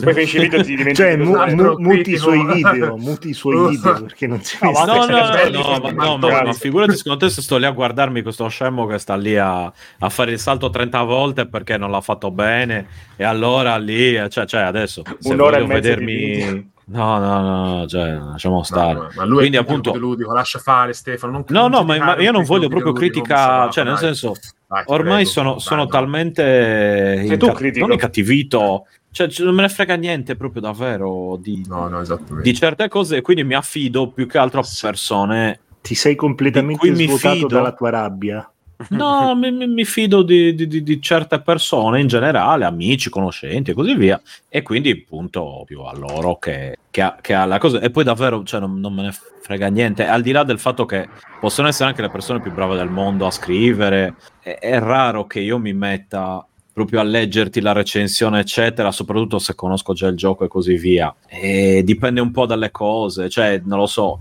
Poi finisci il video ti diventi Cioè, mu- mu- muti i suoi video, [laughs] muti i suoi video perché non si No, ma No, no, no, belli no, ma, no, ma, mattoni. ma figurati secondo te se sto lì a guardarmi questo scemo che sta lì a, a fare il salto 30 volte perché non l'ha fatto bene e allora lì, eh, cioè, cioè adesso se Un'ora e voglio vedermi... No, no, no, cioè, lasciamo stare. No, ma lui Quindi è appunto... ludico, lascia fare Stefano. Non, No, no, ma, ma io non voglio proprio critica, cioè nel dai. senso, Dai, ormai prego, sono, dai, sono no. talmente Sei tu critico. non incattivito, cioè non me ne frega niente proprio davvero di, No, no, di certe cose e quindi mi affido più che altro a persone Ti sei completamente svuotato dalla tua rabbia. No, [laughs] mi, mi- fido di, di- di- certe persone in generale, amici, conoscenti e così via. E quindi punto più a loro che, che, a- che alla cosa. E poi davvero cioè, non, non me ne frega niente. Al di là del fatto che possono essere anche le persone più brave del mondo a scrivere, è, è raro che io mi metta proprio a leggerti la recensione, eccetera, soprattutto se conosco già il gioco e così via. E dipende un po' dalle cose, cioè, non lo so.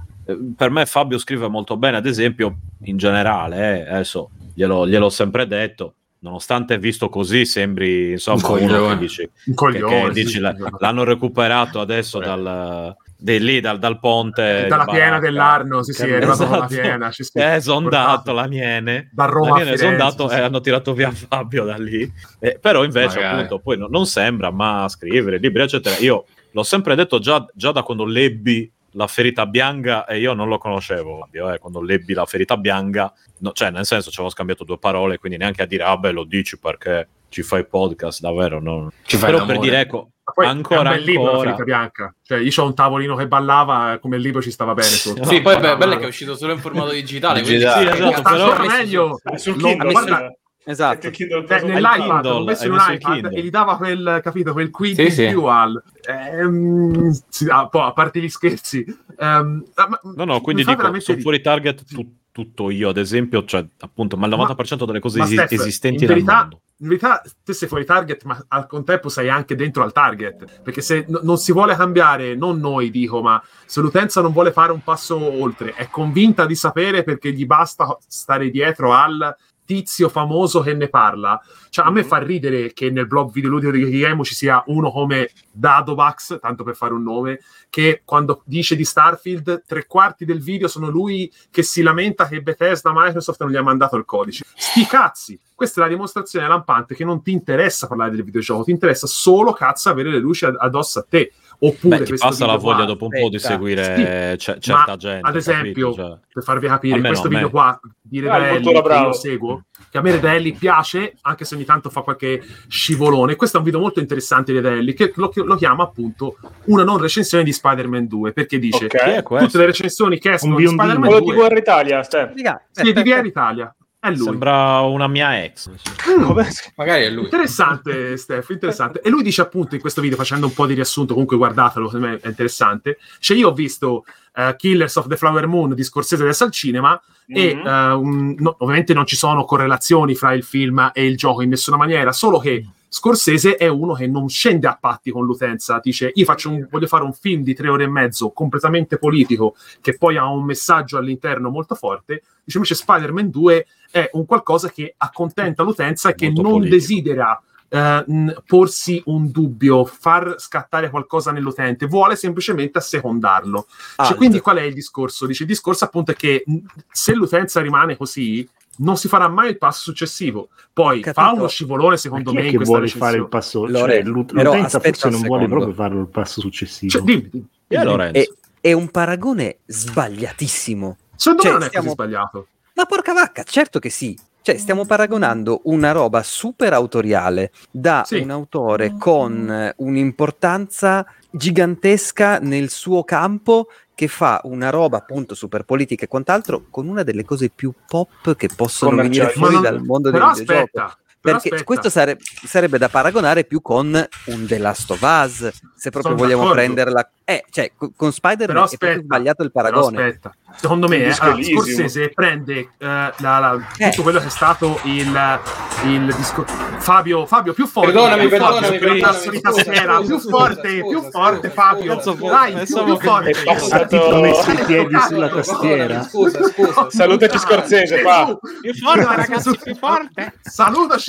Per me Fabio scrive molto bene, ad esempio, in generale, eh, adesso glielo, gliel'ho sempre detto, nonostante visto così sembri insomma Un coglione. che dici, Un che- coglione. che dici, sì, la- l'hanno recuperato adesso Eh. dal, di lì, dal, dal ponte Dalla di piena Baracca. dell'Arno, sì, sì, è arrivato Esatto. piena. sì. [laughs] è esondato la Niene Da Roma la è Firenze, esondato sì, e sì. hanno tirato via [laughs] Fabio da lì Eh, però invece Magari. appunto poi no- non sembra ma scrivere libri eccetera io l'ho sempre detto già, già da quando lebbi la ferita bianca e io non lo conoscevo Fabio, eh, quando lebbi la ferita bianca no, cioè nel senso ci avevo scambiato due parole quindi neanche a dire ah beh lo dici perché ci fai podcast davvero no. Ci fai però per l'amore. dire ecco poi ancora è un bel libro, la ancora ferita bianca. Cioè, io ho un tavolino che ballava, come il libro ci stava bene [laughs] sotto. Sì, poi beh, bello è che è uscito solo in formato digitale. quindi- Digitale. Sì, esatto, però- meglio. Sul Kindle. Esatto. Il Kindle Eh, nell'iPad Kindle, l'ho messo in un iPad Kindle. e gli dava quel, capito, quel quid Sì, sì. più al ehm, sì, ah, poi, a parte gli scherzi ehm, ah, ma- no no quindi dico sono ridere. fuori target tu- tutto io ad esempio cioè appunto ma il 90% delle cose Ma Steph, esistenti in nel verità, mondo in verità te sei fuori target, ma al contempo sei anche dentro al target. Perché se no- non si vuole cambiare, non noi dico, ma se l'utenza non vuole fare un passo oltre, è convinta di sapere perché gli basta stare dietro al tizio famoso che ne parla. Cioè, a me fa ridere che nel blog videoludico di Kigemo ci sia uno come Dadovax, tanto per fare un nome, che quando dice di Starfield, tre quarti del video sono lui che si lamenta che Bethesda Microsoft non gli ha mandato il codice. Sti cazzi! Questa è la dimostrazione lampante che non ti interessa parlare del videogioco, ti interessa solo cazzo avere le luci ad- addosso a te. Oppure Beh, ti passa la video voglia qua, dopo un po' di Aspetta. seguire ce- certa gente. ad esempio, capito? Cioè, per farvi capire, questo a me. video qua di Ah, Redelli Vultura che bravo. io seguo, che a me Redelli piace, anche se ogni tanto fa qualche scivolone. Questo è un video molto interessante di Redelli, che lo, lo chiama appunto una non recensione di Spider-Man 2, perché dice Ok. Chi è questo? tutte le recensioni che escono Un di. Spider-Man Quello di 2 VR Italia, Steph. Sì, di aspetta, VR Italia. È lui. Sembra una mia ex. Mm. Magari è lui. Interessante, [laughs] Steph, interessante. E lui dice appunto in questo video, facendo un po' di riassunto, comunque guardatelo, secondo me è interessante. Cioè, io ho visto eh, Killers of the Flower Moon di Scorsese adesso al cinema e Mhm. eh, un- no, ovviamente non ci sono correlazioni fra il film e il gioco in nessuna maniera, solo che Scorsese è uno che non scende a patti con l'utenza, dice io faccio un- voglio fare un film di tre ore e mezzo completamente politico che poi ha un messaggio all'interno molto forte, dice invece Spider-Man 2 è un qualcosa che accontenta l'utenza e che Molto non politico. desidera eh, porsi un dubbio, far scattare qualcosa nell'utente, vuole semplicemente assecondarlo. Cioè, quindi qual è il discorso? Dice, il discorso appunto è che se l'utenza rimane così, non si farà mai il passo successivo. Poi Capito. fa uno scivolone, secondo Ma chi me, è in che questa vuole fare il passo Lore, cioè, l'utenza forse non vuole proprio farlo il passo successivo Cioè, dimmi, dimmi. Lorenzo? È, è un paragone sbagliatissimo. Secondo Cioè, me non è stiamo- così sbagliato. Ma porca vacca, certo che sì. Cioè, stiamo paragonando una roba super autoriale da Sì. un autore con un'importanza gigantesca nel suo campo che fa una roba appunto super politica e quant'altro con una delle cose più pop che possono venire fuori non- dal mondo del videogioco. aspetta, però Perché aspetta. questo sare- sarebbe da paragonare più con un The Last of Us, se proprio Sono vogliamo d'accordo. prenderla. Eh, cioè, co- con Spider-Man Però è aspetta, sbagliato il paragone. aspetta, secondo me eh, allora. Scorsese prende eh, la- la- Eh. tutto quello che è stato il, il disco. Fabio, Fabio, più forte. Perdonami, più perdonami, forte, perdonami, tasto di scusa, più forte, scusa, più forte, scusa, Fabio. Dai, più, forte. Tipo messo i [laughs] piedi sulla tastiera Scusa, scusa. Salutaci Scorsese. Più forte, ragazzi, più forte. Salutaci.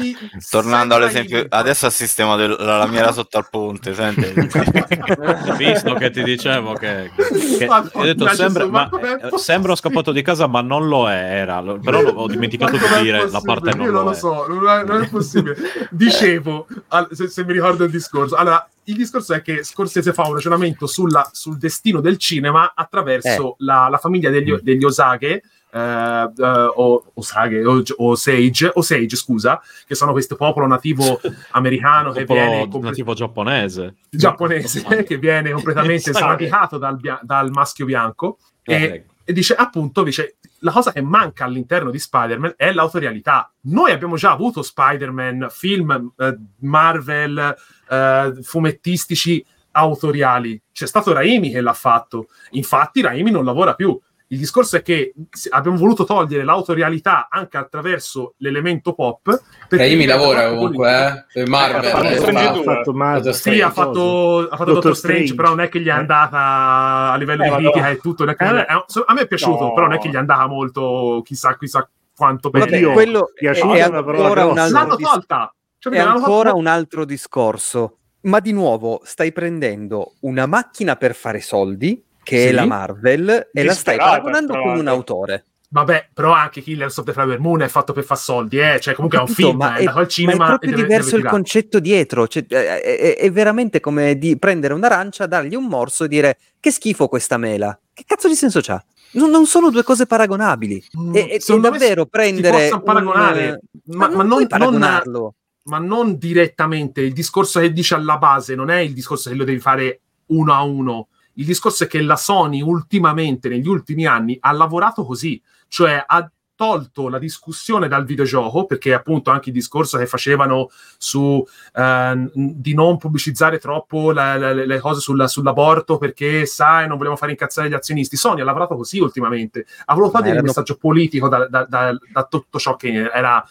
Tornando Sempre all'esempio, adesso assistiamo del- la lamiera [laughs] sotto al ponte, senti? [laughs] Visto che ti dicevo che, che- ho detto, sembra, ma eh, sembra scappato di casa, ma non lo era. Lo- Però lo- ho dimenticato di dire la parte non Io non lo lo è. so, non è, non è possibile. Dicevo, al- se, se mi ricordo il discorso. Allora, il discorso è che Scorsese fa un ragionamento sulla- sul destino del cinema attraverso la, la famiglia degli, degli Osage. Eh, eh, o Osage o, o Sage, o Sage, scusa, che sono questo popolo nativo americano che viene complet- nativo giapponese. giapponese che viene completamente sradicato dal, bia- dal maschio bianco e, Eh, e dice appunto dice, la cosa che manca all'interno di Spider-Man è l'autorialità. Noi abbiamo già avuto Spider-Man film eh, Marvel eh, fumettistici autoriali. C'è stato Raimi che l'ha fatto. Infatti Raimi non lavora più il discorso è che abbiamo voluto togliere l'autorialità anche attraverso l'elemento pop perché Raimi diventa lavora comunque, eh, per Marvel. ha fatto, eh, Strange Marvel, Sì, Strange, ha fatto, ha fatto Doctor, Strange, però non è che gli è Eh? andata a livello Eh, di critica e tutto. non è che- Eh, eh, a me è piaciuto, no. però non è che gli è andata molto chissà, chissà quanto bene. Vabbè, Io- quello è, piaciuta è è una parola ancora un altro L'hanno dis- tolta. Cioè, è ancora un altro discorso. Ma di nuovo stai prendendo una macchina per fare soldi, che è Sì. la Marvel, e la stai Disperata, paragonando con un autore. Vabbè, però anche Killers of the Flower Moon è fatto per far soldi, eh. Cioè, comunque è un Capito, film, ma è è, andato al ma cinema è proprio deve- diverso deve il concetto dietro. Cioè, è, è- è veramente come di prendere un'arancia, dargli un morso e dire che schifo questa mela. Che cazzo di senso c'ha? Non, non sono due cose paragonabili. Mm, E, me davvero si prendere. un- paragonare, ma, non, puoi non, paragonarlo. ma non direttamente. Il discorso che dice alla base non è il discorso che lo devi fare uno a uno. Il discorso è che la Sony ultimamente, negli ultimi anni, ha lavorato così, cioè ha tolto la discussione dal videogioco, perché appunto anche il discorso che facevano su eh, di non pubblicizzare troppo la- la- le cose sulla- sull'aborto perché sai non vogliamo fare incazzare gli azionisti. Sony ha lavorato così ultimamente, ha voluto il erano- messaggio politico da, da- da- da tutto ciò che era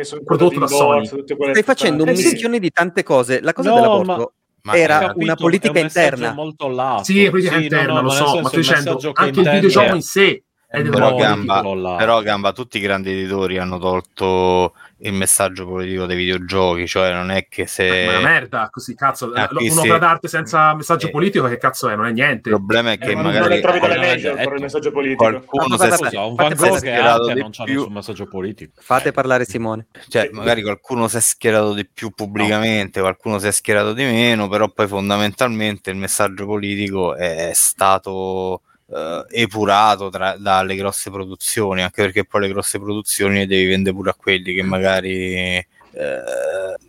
sono prodotto da Sony. Stai facendo un Eh sì. mischione di tante cose. La cosa No, dell'aborto Ma era Ho eh, capito, una è politica un interna. molto lato. Sì, è politica Sì, no, interna, no, lo ma so, ma sto dicendo anche il videogioco in sé è però. Gamba, però Gamba, tutti i grandi editori hanno tolto il messaggio politico dei videogiochi, cioè non è che se... Ma è una merda, così cazzo. Ah, qui Un'opera d'arte senza messaggio Eh. politico, che cazzo è? Non è Il niente. problema è che Eh, magari le trovi dalle non è major detto. per il messaggio politico. qualcuno si è un Van Gogh arte non c'ha più. nessun messaggio politico. Fate parlare Simone. Cioè, magari qualcuno si è schierato di più pubblicamente, qualcuno si è schierato di meno, però poi fondamentalmente il messaggio politico è stato eh, epurato tra- dalle grosse produzioni, anche perché poi le grosse produzioni le devi vendere pure a quelli che magari eh,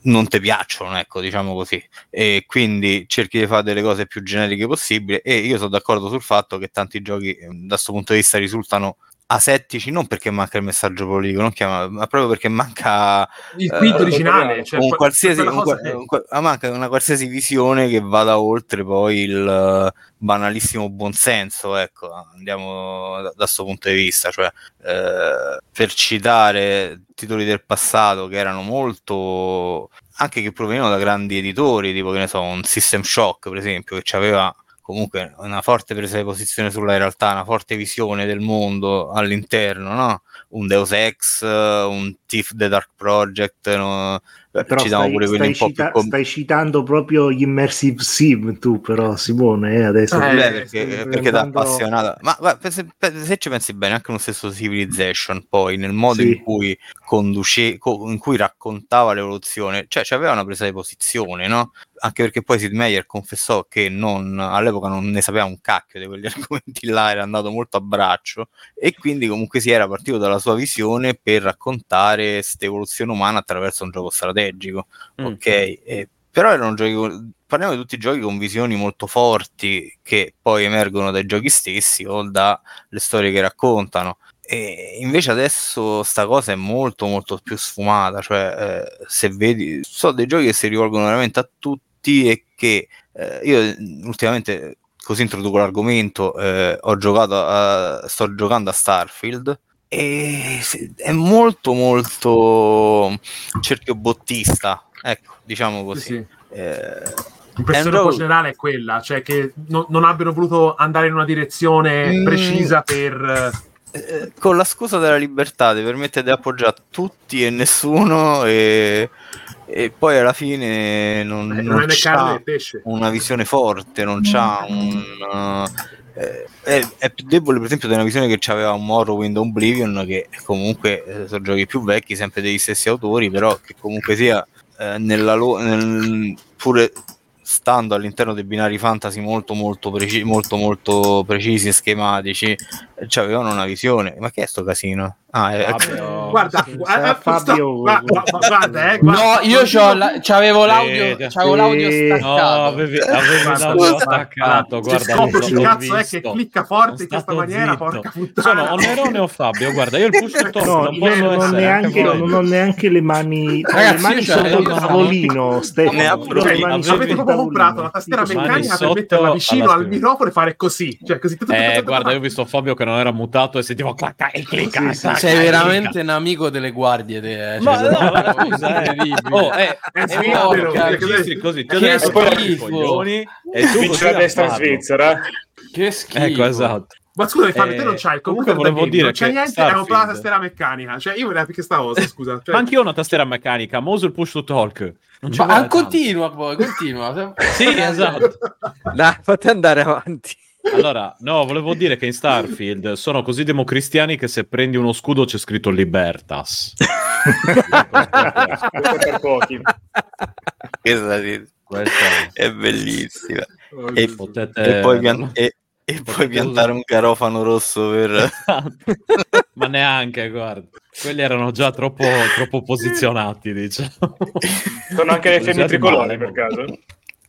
non ti piacciono, ecco, diciamo così. E quindi cerchi di fare delle cose più generiche possibili e io sono d'accordo sul fatto che tanti giochi eh, da questo punto di vista risultano asettici non perché manca il messaggio politico, non chiama, ma proprio perché manca Il eh, quid originale, cioè, un qualsiasi, un che- un qua- ah, manca una qualsiasi visione che vada oltre poi il eh, banalissimo buonsenso, ecco, andiamo da questo punto di vista, cioè eh, per citare titoli del passato che erano molto anche che provenivano da grandi editori, tipo che ne so, un System Shock per esempio, che aveva comunque una forte presa di posizione sulla realtà, una forte visione del mondo all'interno, no? Un Deus Ex, un Thief the Dark Project, no? Però citiamo stai, pure quelli stai un po' più cita- com- stai citando proprio gli immersive sim tu però Simone eh, adesso Eh, Beh, perché, perché da appassionato ma guarda, se, se ci pensi bene anche lo stesso Civilization poi nel modo Sì. in cui conduce co- in cui raccontava l'evoluzione cioè c'aveva una presa di posizione no? Anche perché poi Sid Meier confessò che non, all'epoca non ne sapeva un cacchio di quegli [laughs] argomenti là era andato molto a braccio e quindi comunque si era partito dalla sua visione per raccontare questa evoluzione umana attraverso un gioco strategico Mm. ok eh, però erano giochi parliamo di tutti i giochi con visioni molto forti che poi emergono dai giochi stessi o dalle storie che raccontano e invece adesso sta cosa è molto molto più sfumata cioè eh, se vedi sono dei giochi che si rivolgono veramente a tutti e che eh, io ultimamente così introduco l'argomento eh, ho giocato a, sto giocando a Starfield e è molto molto cerchio bottista ecco diciamo così Sì, sì. Eh, L'impressione È un gioco- generale è quella, cioè che no- non abbiano voluto andare in una direzione Mm. precisa per... eh, con la scusa della libertà ti permette di appoggiare tutti e nessuno e, e poi alla fine non, eh, non non è né carne c'ha una visione forte, non c'ha un... uh, eh, è, è più debole per esempio una visione che aveva un Morrowind Oblivion che comunque eh, sono giochi più vecchi, sempre degli stessi autori, però che comunque sia eh, nella lo- nel- pure stando all'interno dei binari fantasy molto molto, preci- molto, molto precisi e schematici, eh, avevano una visione. Ma che è sto casino? Ah, è, Fabio. Guarda, eh, Fabio- gua- gua- gua- guarda, eh, guarda, No, io la- c'avevo l'audio, Sì, c'avevo l'audio sì. No, staccato. avevi, avevi Guarda, l'audio guarda, staccato. Guarda, l'ho- chi l'ho cazzo è che clicca forte in questa maniera, zitto. porca puttana. Sono Onerone o Fabio? Guarda, io il push [laughs] to talk No, non io posso non neanche, non ho neanche le mani, Ragazzi, le mani io sotto il tavolino, Stefano. Avete proprio comprato una tastiera meccanica per metterla vicino al microfono e fare così. Cioè, Eh, guarda, io ho visto Fabio che non era mutato e sentivo e clicca. Sei veramente un amico delle guardie. Te, eh, Ma cioè, no, ma scusa, eh. Oh, eh, È svizzero, registri così, ho Che schifo. e tu così a destra farlo. Svizzera. Che schifo. Ecco, esatto. Ma scusami, Fabio, Eh, te non c'hai il comunque computer da volevo dire non c'è niente, è Starfield- po' la tastiera meccanica. Cioè, io vorrei che sta cosa, scusa. Cioè, Ma anch'io ho una tastiera meccanica, Mouse il push to talk. Non Ma continua poi, continua. Sì, esatto. [laughs] Dai, fate andare avanti. Allora, no, volevo dire che in Starfield sono così democristiani che se prendi uno scudo c'è scritto Libertas. Per pochi. questa è bellissima. oh, E, potete... e poi, pian- e- e poi piantare un garofano rosso per... Ma neanche, guarda. Quelli erano già troppo, troppo posizionati, diciamo. Sono anche le femmine tricolori male, per caso.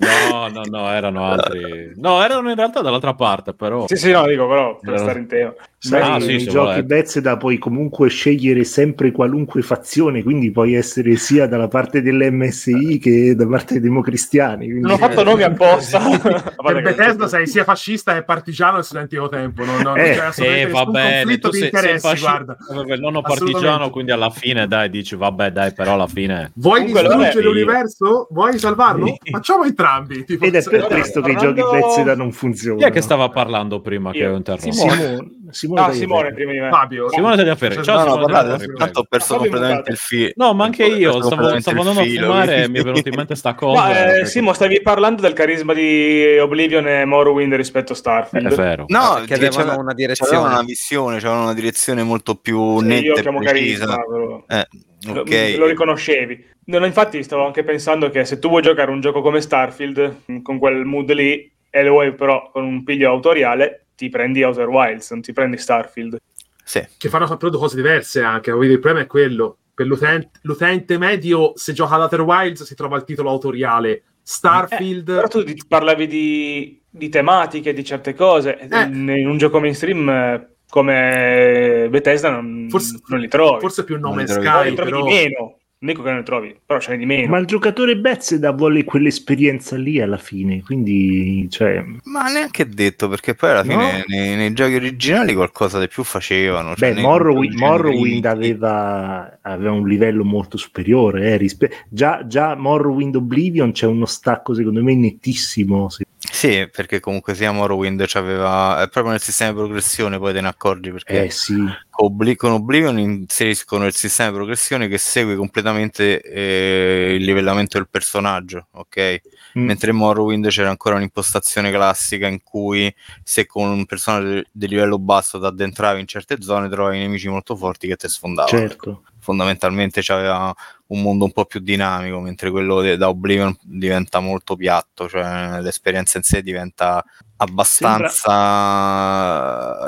No, no, no, erano altri. No, erano in realtà dall'altra parte, però. Sì, sì, no, dico però per Erano- stare in tema. Sai, Ah, sì, nei se giochi. Bethesda puoi comunque scegliere sempre qualunque fazione, quindi puoi essere sia dalla parte dell'MSI che da parte dei democristiani. quindi- Non ho fatto nomi apposta. [laughs] Per che- Bethesda sei sia fascista che partigiano al studentico tempo. Non, non Eh, c'è assolutamente Eh, va bene, conflitto tu di sei, sei interessi, fascista, guarda. vabbè, il nonno partigiano, quindi alla fine dai, dici vabbè dai, però alla fine... Vuoi Comunque, distruggere l'universo? Vuoi salvarlo? Sì. Facciamo entrambi. Tipo, Ed è per questo che i parlando- giochi Bethesda non funzionano. Chi è che stava parlando prima che Io. ho interrotto? Simone, Simone, Tagliaferri. Simone prima di me. Fabio. Simone Tagliaferri. Ciao No, no, Simone parlate, Tagliaferri, tanto ho perso Fabio completamente il filo. No, ma anche io stavo, stavo il andando a filo, fumare e mi è venuta in mente sta [laughs] cosa. Ma eh, perché- Simo, stavi parlando del carisma di Oblivion e Morrowind rispetto a Starfield. È vero. No, Perché perché avevano una direzione. una visione, c'aveva una direzione molto più Sì, netta io e precisa. carisma, però. Eh, Lo- ok. Lo riconoscevi. No, infatti stavo anche pensando che se tu vuoi giocare un gioco come Starfield, con quel mood lì, e lo vuoi però con un piglio autoriale, ti prendi Outer Wilds, non ti prendi Starfield. Sì. che fanno due cose diverse anche. Il problema è quello. Per l'utente, l'utente medio, se gioca ad Outer Wilds, si trova il titolo autoriale. Starfield... Però tu parlavi di, di tematiche, di certe cose. Eh. In, un gioco mainstream eh, come Bethesda non, Forse- non li trovi. Forse più No Non li Man's trovi. No, Sky, li trovi però... di meno. Non dico che non li trovi, però ce n'è di meno. Ma il giocatore Bethesda vuole quell'esperienza lì alla fine, quindi cioè, Ma neanche detto, perché poi alla fine No. nei, nei giochi originali qualcosa di più facevano. cioè beh, Morrowind, Morrowind aveva, aveva un livello molto superiore. eh, rispe- già, già Morrowind Oblivion c'è uno stacco secondo me nettissimo. se- Sì, perché comunque sia Morrowind c'aveva... È proprio nel sistema di progressione, poi te ne accorgi, perché Eh sì, Obli- con Oblivion inseriscono il sistema di progressione che segue completamente eh, il livellamento del personaggio, ok? Mm. Mentre in Morrowind c'era ancora un'impostazione classica in cui se con un personaggio di livello basso ti addentravi in certe zone trovavi nemici molto forti che ti sfondavano. certo. Fondamentalmente c'aveva un mondo un po' più dinamico, mentre quello de- da Oblivion diventa molto piatto, cioè l'esperienza in sé diventa abbastanza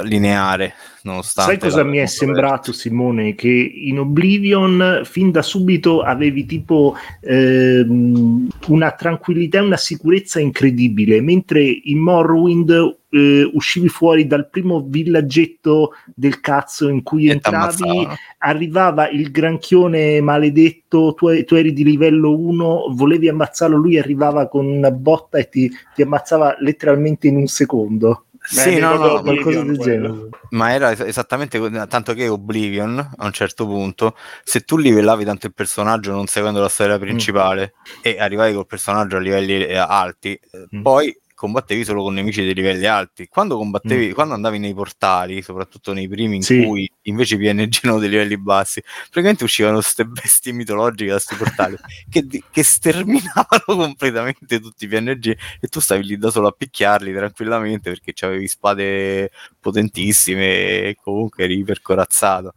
lineare, nonostante... Sai cosa mi è sembrato, Simone? Che in Oblivion fin da subito avevi tipo ehm, una tranquillità e una sicurezza incredibile, mentre in Morrowind eh, uscivi fuori dal primo villaggetto del cazzo in cui E entravi, arrivava il granchione maledetto, tu, tu eri di livello 1, volevi ammazzarlo, lui arrivava con una botta e ti, ti ammazzava letteralmente in un secondo. Sì, no, no, Qualcosa del genere. ma era es- esattamente tanto che Oblivion a un certo punto, se tu livellavi tanto il personaggio non seguendo la storia principale e arrivavi col personaggio a livelli eh, alti, eh, Mm. poi combattevi solo con nemici dei livelli alti. Quando combattevi, Mm. quando andavi nei portali, soprattutto nei primi in Sì. cui invece i PNG erano dei livelli bassi, praticamente uscivano queste bestie mitologiche da questi portali [laughs] che, che sterminavano [laughs] completamente tutti i PNG e tu stavi lì da solo a picchiarli tranquillamente perché avevi spade potentissime e comunque eri ipercorazzato.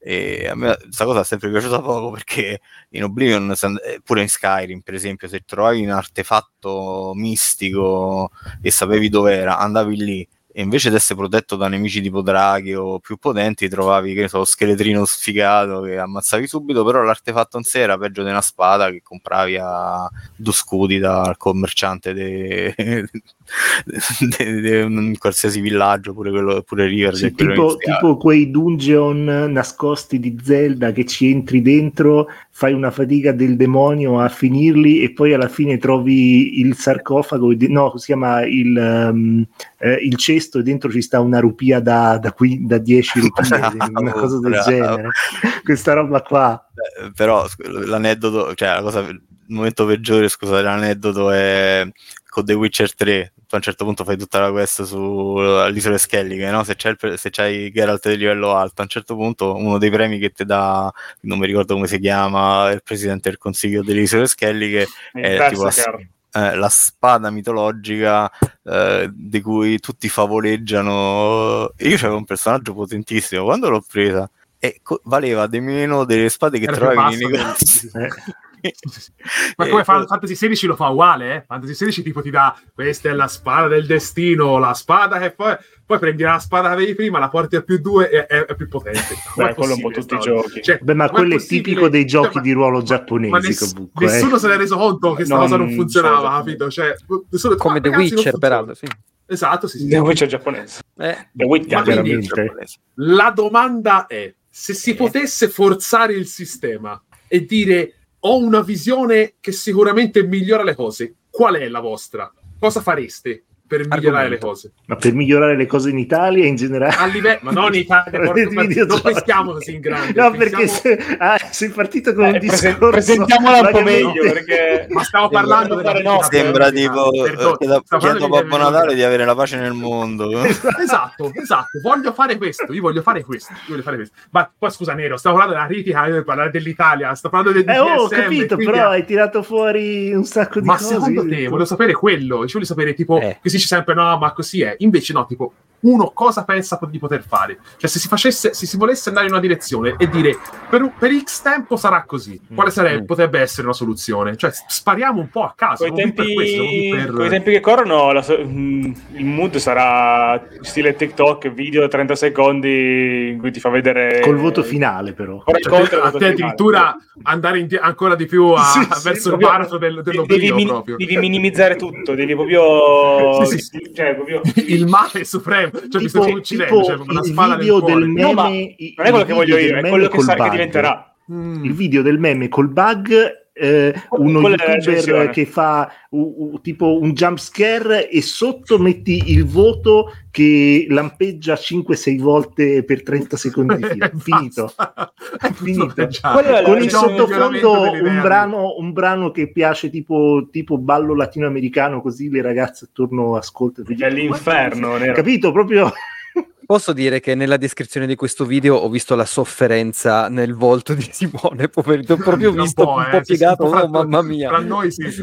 E a me questa cosa è sempre piaciuta poco perché in Oblivion, eh, pure in Skyrim, per esempio, se trovavi un artefatto mistico e sapevi dov'era, andavi lì e invece di essere protetto da nemici tipo draghi o più potenti, trovavi che so, scheletrino sfigato che ammazzavi subito, però l'artefatto in sé era peggio di una spada che compravi a due scudi dal commerciante de- [laughs] un qualsiasi villaggio, pure quello pure River. Sì, tipo, tipo quei dungeon nascosti di Zelda che ci entri dentro, fai una fatica del demonio a finirli e poi alla fine trovi il sarcofago, no, si chiama il, um, eh, il cesto e dentro ci sta una rupia da, da, qui, da 10 [laughs] rupie, Bravo, una cosa del bravo. genere. Questa roba qua. Eh, però l'aneddoto, cioè la cosa, il momento peggiore, scusate, l'aneddoto è con The Witcher 3. Tu a un certo punto fai tutta la quest sull'isola Skellige, no? Se c'hai, il se c'hai Geralt di livello alto, a un certo punto uno dei premi che ti dà, non mi ricordo come si chiama, il presidente del consiglio delle isole Skellige, è tipo la, eh, la spada mitologica eh, di cui tutti favoleggiano. Io c'avevo un personaggio potentissimo quando l'ho presa e co- valeva di meno delle spade che Era trovavi nei negozi. [laughs] Eh. Ma Eh, come que- Fantasy XVI lo fa uguale, eh? Fantasy XVI tipo ti dà questa è la spada del destino, la spada che poi, poi prendi la spada che avevi prima, la porti a più due e è, è più potente. Beh, quello è un po' tutti i giochi. Cioè, Beh, ma quello è tipico dei giochi cioè, ma- di ruolo ma giapponesi ness- comunque. eh. Nessuno se ne è reso conto che sta Non cosa non funzionava, giapponesi. capito? Cioè, nessuno- Come ah, The non Witcher, peraltro, sì. Esatto, sì, sì. The Witcher giapponese. Eh, The Witcher Ma Chiaramente. La domanda è: se si Eh. potesse forzare il sistema e dire ho una visione che sicuramente migliora le cose, qual è la vostra? Cosa fareste per migliorare Argomento. le cose? Ma per migliorare le cose in Italia in generale. A livello, ma non in [laughs] Italia, porca- Nei non pensiamo così in grande. No, perché pensiamo- se, ah, sei partito con un Eh, presen- discorso. presentiamola un po' meglio perché [laughs] Ma stavo parlando della fare critica no, Sembra tipo eh, chiedo, stavo parlando chiedo a di Babbo Natale di avere la pace nel mondo. [laughs] Esatto, esatto. Voglio fare questo. Io voglio fare questo. Io voglio fare questo. Ma poi scusa, Nero, stavo parlando della critica, io devo parlare dell'Italia, sto parlando del Eh, oh, ho DSM, capito, quindi- però hai tirato fuori un sacco di Ma cose. secondo io te, voglio sapere quello, ci voglio sapere tipo, Eh. che si dice sempre no, ma così è. Invece no, tipo, uno cosa pensa di poter fare? Cioè, se si facesse, se si volesse andare in una direzione e dire per, per X tempo sarà così, quale sarebbe, Mm. potrebbe essere una soluzione? Cioè, spariamo un po' a caso. Più per tempi, per- tempi che corrono, la so- mm, il mood sarà stile TikTok, video 30 secondi in cui ti fa vedere Col voto finale, però. Cioè, a te finale. addirittura andare in- ancora di più a- [laughs] Sì, sì, verso il proprio- baratro del, devi, min- proprio. devi minimizzare tutto, devi proprio, [laughs] Sì, sì. cioè, proprio Il male supremo cioè, mi tipo, stai uccidendo, tipo cioè, una il spada video cuore. del meme No, Non è quello che voglio io, è quello che sa che diventerà. Mm. il video del meme col bug eh, uno Quella youtuber che fa u- u- tipo un jump scare e sotto metti il voto che lampeggia 5-6 volte per 30 secondi [laughs] [laughs] di fila. Finito. Finito. con il sottofondo un brano, un brano che piace tipo, tipo ballo latinoamericano così le ragazze attorno ascoltano. È l'inferno, capito? Proprio Posso dire che nella descrizione di questo video ho visto la sofferenza nel volto di Simone, poverino, [laughs] ho proprio Un visto po', un eh, po' sì, piegato, oh fra- mamma mia. Tra noi sì. [laughs]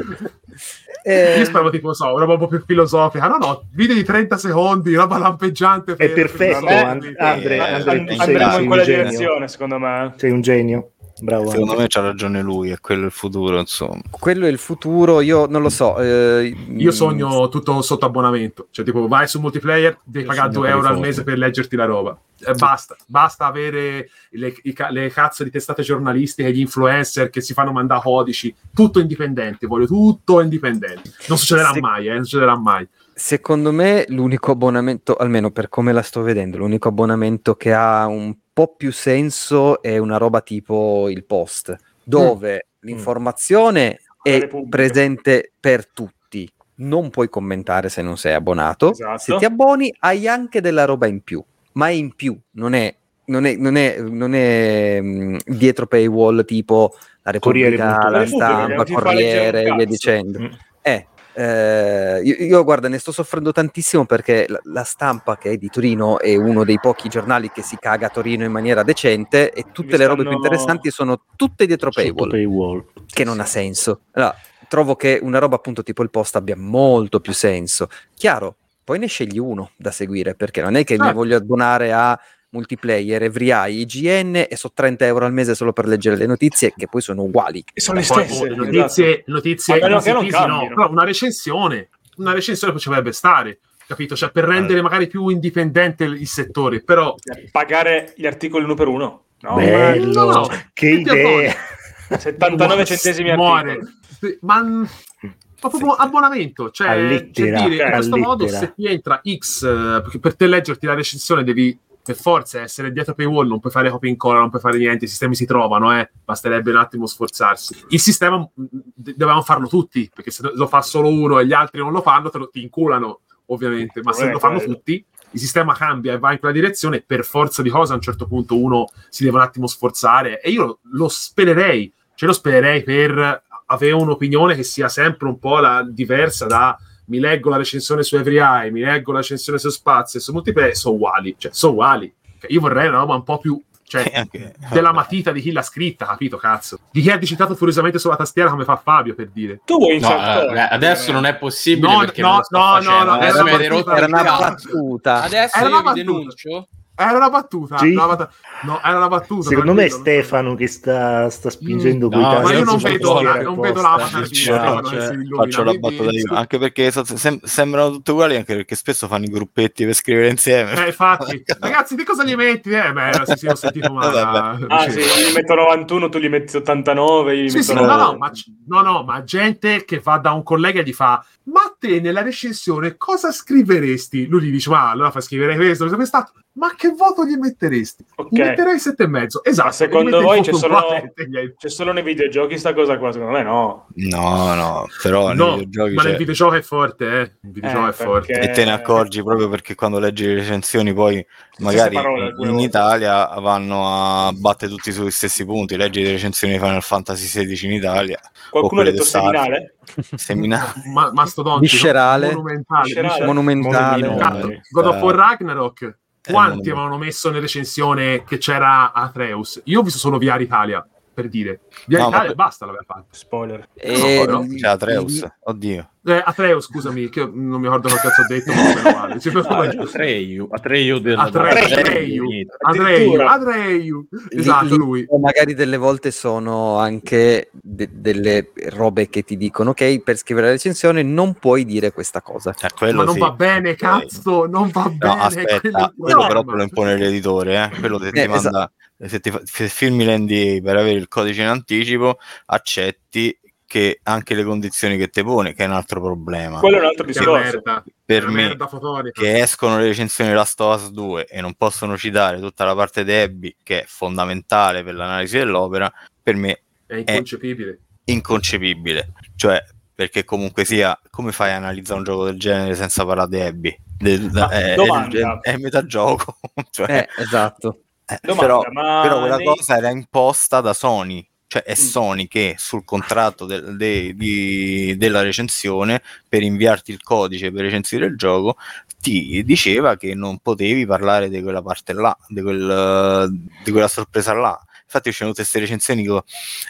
Eh, Io speravo tipo, so, una roba un po' più filosofica. No, no, video di 30 secondi, roba lampeggiante. È perfetto, Vabbè, And- sì. Andre, Eh, Andre, and- tu sei- Andremo sei in un quella genio. direzione, secondo me. sei un genio bravo Secondo me c'ha ragione lui, è quello il futuro, insomma. quello è il futuro, io non lo so. eh, Io mm, sogno tutto sotto abbonamento. Cioè, tipo, vai su multiplayer, devi Io pagare sogno 2 per euro al mese per leggerti la roba. E basta, basta avere le, i le cazzo di testate giornalistiche, gli influencer che si fanno mandare codici. Tutto indipendente, voglio tutto indipendente. Non succederà Se- mai, eh, non succederà mai. Secondo me l'unico abbonamento, almeno per come la sto vedendo, l'unico abbonamento che ha un po' più senso è una roba tipo il post, dove l'informazione Quella è presente per tutti. Non puoi commentare se non sei abbonato. Esatto. Se ti abboni hai anche della roba in più, ma è in più, non è, non è, non è, non è mm, dietro paywall tipo la Corriere Repubblica, punto la stampa, Corriere e via dicendo. Mm. Eh, eh, io, io, guarda, ne sto soffrendo tantissimo perché la, la stampa che è di Torino è uno dei pochi giornali che si caga a Torino in maniera decente e tutte Mi le robe più interessanti sono tutte dietro paywall, paywall. che non ha senso. Allora, trovo che una roba appunto tipo il post abbia molto più senso. Chiaro, poi ne scegli uno da seguire perché non è che mi Certo. voglio abbonare a multiplayer, Everai, IGN e so 30 euro al mese solo per leggere le notizie che poi sono uguali. E sono le Poi, stesse. oh, le notizie, notizie A meno che non positivi, no, però una recensione, una recensione poi ci dovrebbe stare, capito? Cioè, per rendere magari più indipendente il settore, però Pagare gli articoli uno per uno. No, bello no, no. che idea 79 [laughs] centesimi muore. articolo. Sì, Ma ma proprio abbonamento, cioè, A cioè lettera, dire, in a questo modo lettera. se ti entra X, eh, per te leggerti la recensione devi per forza essere dietro paywall, non puoi fare copia e incolla, non puoi fare niente, i sistemi si trovano, eh. basterebbe un attimo sforzarsi. Il sistema mh, de- dovevamo farlo tutti, perché se lo fa solo uno e gli altri non lo fanno, te lo, ti inculano ovviamente, ma se lo fanno tutti, il sistema cambia e va in quella direzione, per forza di cosa a un certo punto uno si deve un attimo sforzare e io lo spererei, cioè lo spererei per avere un'opinione che sia sempre un po' la, diversa da mi leggo la recensione su Every Eye, mi leggo la recensione su Spazio e su Multiplayer, sono uguali, cioè sono uguali. Cioè, Io vorrei una roba un po' più cioè, [laughs] anche- [laughs] della matita di chi l'ha scritta, capito, cazzo? Di chi ha digitato furiosamente sulla tastiera come fa Fabio, per dire. Tu vuoi No, eh, adesso non è possibile No, perché no, no, no, no, adesso era mi avete una rotto una battuta. Adesso Era una battuta. denuncio. Era una battuta. Sì. una battuta. No, era una battuta. secondo me è so. Stefano che sta, sta spingendo Mm, no, Ma io non vedo, la, non vedo l'avatar di Stefano che faccio- la battuta io, anche perché so- sem- sembrano tutte uguali, anche perché spesso fanno i gruppetti per scrivere insieme. Eh, infatti, [laughs] ragazzi, di cosa gli metti? Eh, beh, sì, sì, ho sentito [laughs] male. Ah sì, io gli metto 91, tu gli metti 89, io gli Sì, metto sì, no, 90. no, ma, no, no, ma gente che va da un collega e gli fa: Ma te nella recensione cosa scriveresti? Lui gli dice: Ma allora fai scrivere questo, questo, quest'altro. Ma che voto gli metteresti? Ok. Metterei sette e mezzo. Esatto. Ma secondo voi c'è solo- C'è solo nei videogiochi sta cosa qua, secondo me no. No, no, però nei No, videogiochi ma c'è- nel videogioco è forte, eh. Il videogioco Eh, è forte. perché- e te ne accorgi proprio perché quando leggi le recensioni poi magari parole, in volte. Italia vanno a battere tutti sugli stessi punti leggi le recensioni di Final Fantasy XVI in Italia Qualcuno ha detto seminale? seminale [laughs] Ma, mastodontico, Viscerale. monumentale, Viscerale. Monumentale. Monumentale. Cazzo, God of War Ragnarok. Eh, Quanti avevano messo in recensione che c'era Atreus? Io ho visto solo VR Italia, per dire. VR No, ma Italia e basta l'aveva fatto. Spoiler. E- No, c'è Atreus oddio Eh, Atreus, scusami, che io non mi ricordo che cazzo ho detto, ma meno male. Sì, per- Atreyu, Atreyu della Atreyu, Atreyu. Atreyu. Esatto, lì lui. Magari delle volte sono anche de- delle robe che ti dicono, ok, per scrivere la recensione non puoi dire questa cosa. cioè, quello Ma non sì. va bene, cazzo, non va no bene. aspetta quello però te lo impone l'editore eh? quello se ti Eh, manda se ti fa- se firmi l'NDA per avere il codice in anticipo accetti che anche le condizioni che ti pone che è un altro problema Quello è un altro Che discorso. merda. per me che escono le recensioni di Last of Us 2 e non possono citare tutta la parte di Abby che è fondamentale per l'analisi dell'opera, per me È inconcepibile. inconcepibile. Cioè, perché comunque sia, come fai a analizzare un gioco del genere senza parlare di Abby? Del- Ma è, è- è metagioco. [laughs] cioè, Eh, esatto. eh, Domanda, però, ma però quella nei- cosa era imposta da Sony. Cioè è Mm. Sony che sul contratto del- de- di- della recensione per inviarti il codice per recensire il gioco ti diceva che non potevi parlare di quella parte là, di, quel, di quella sorpresa là. Infatti c'erano tutte queste recensioni che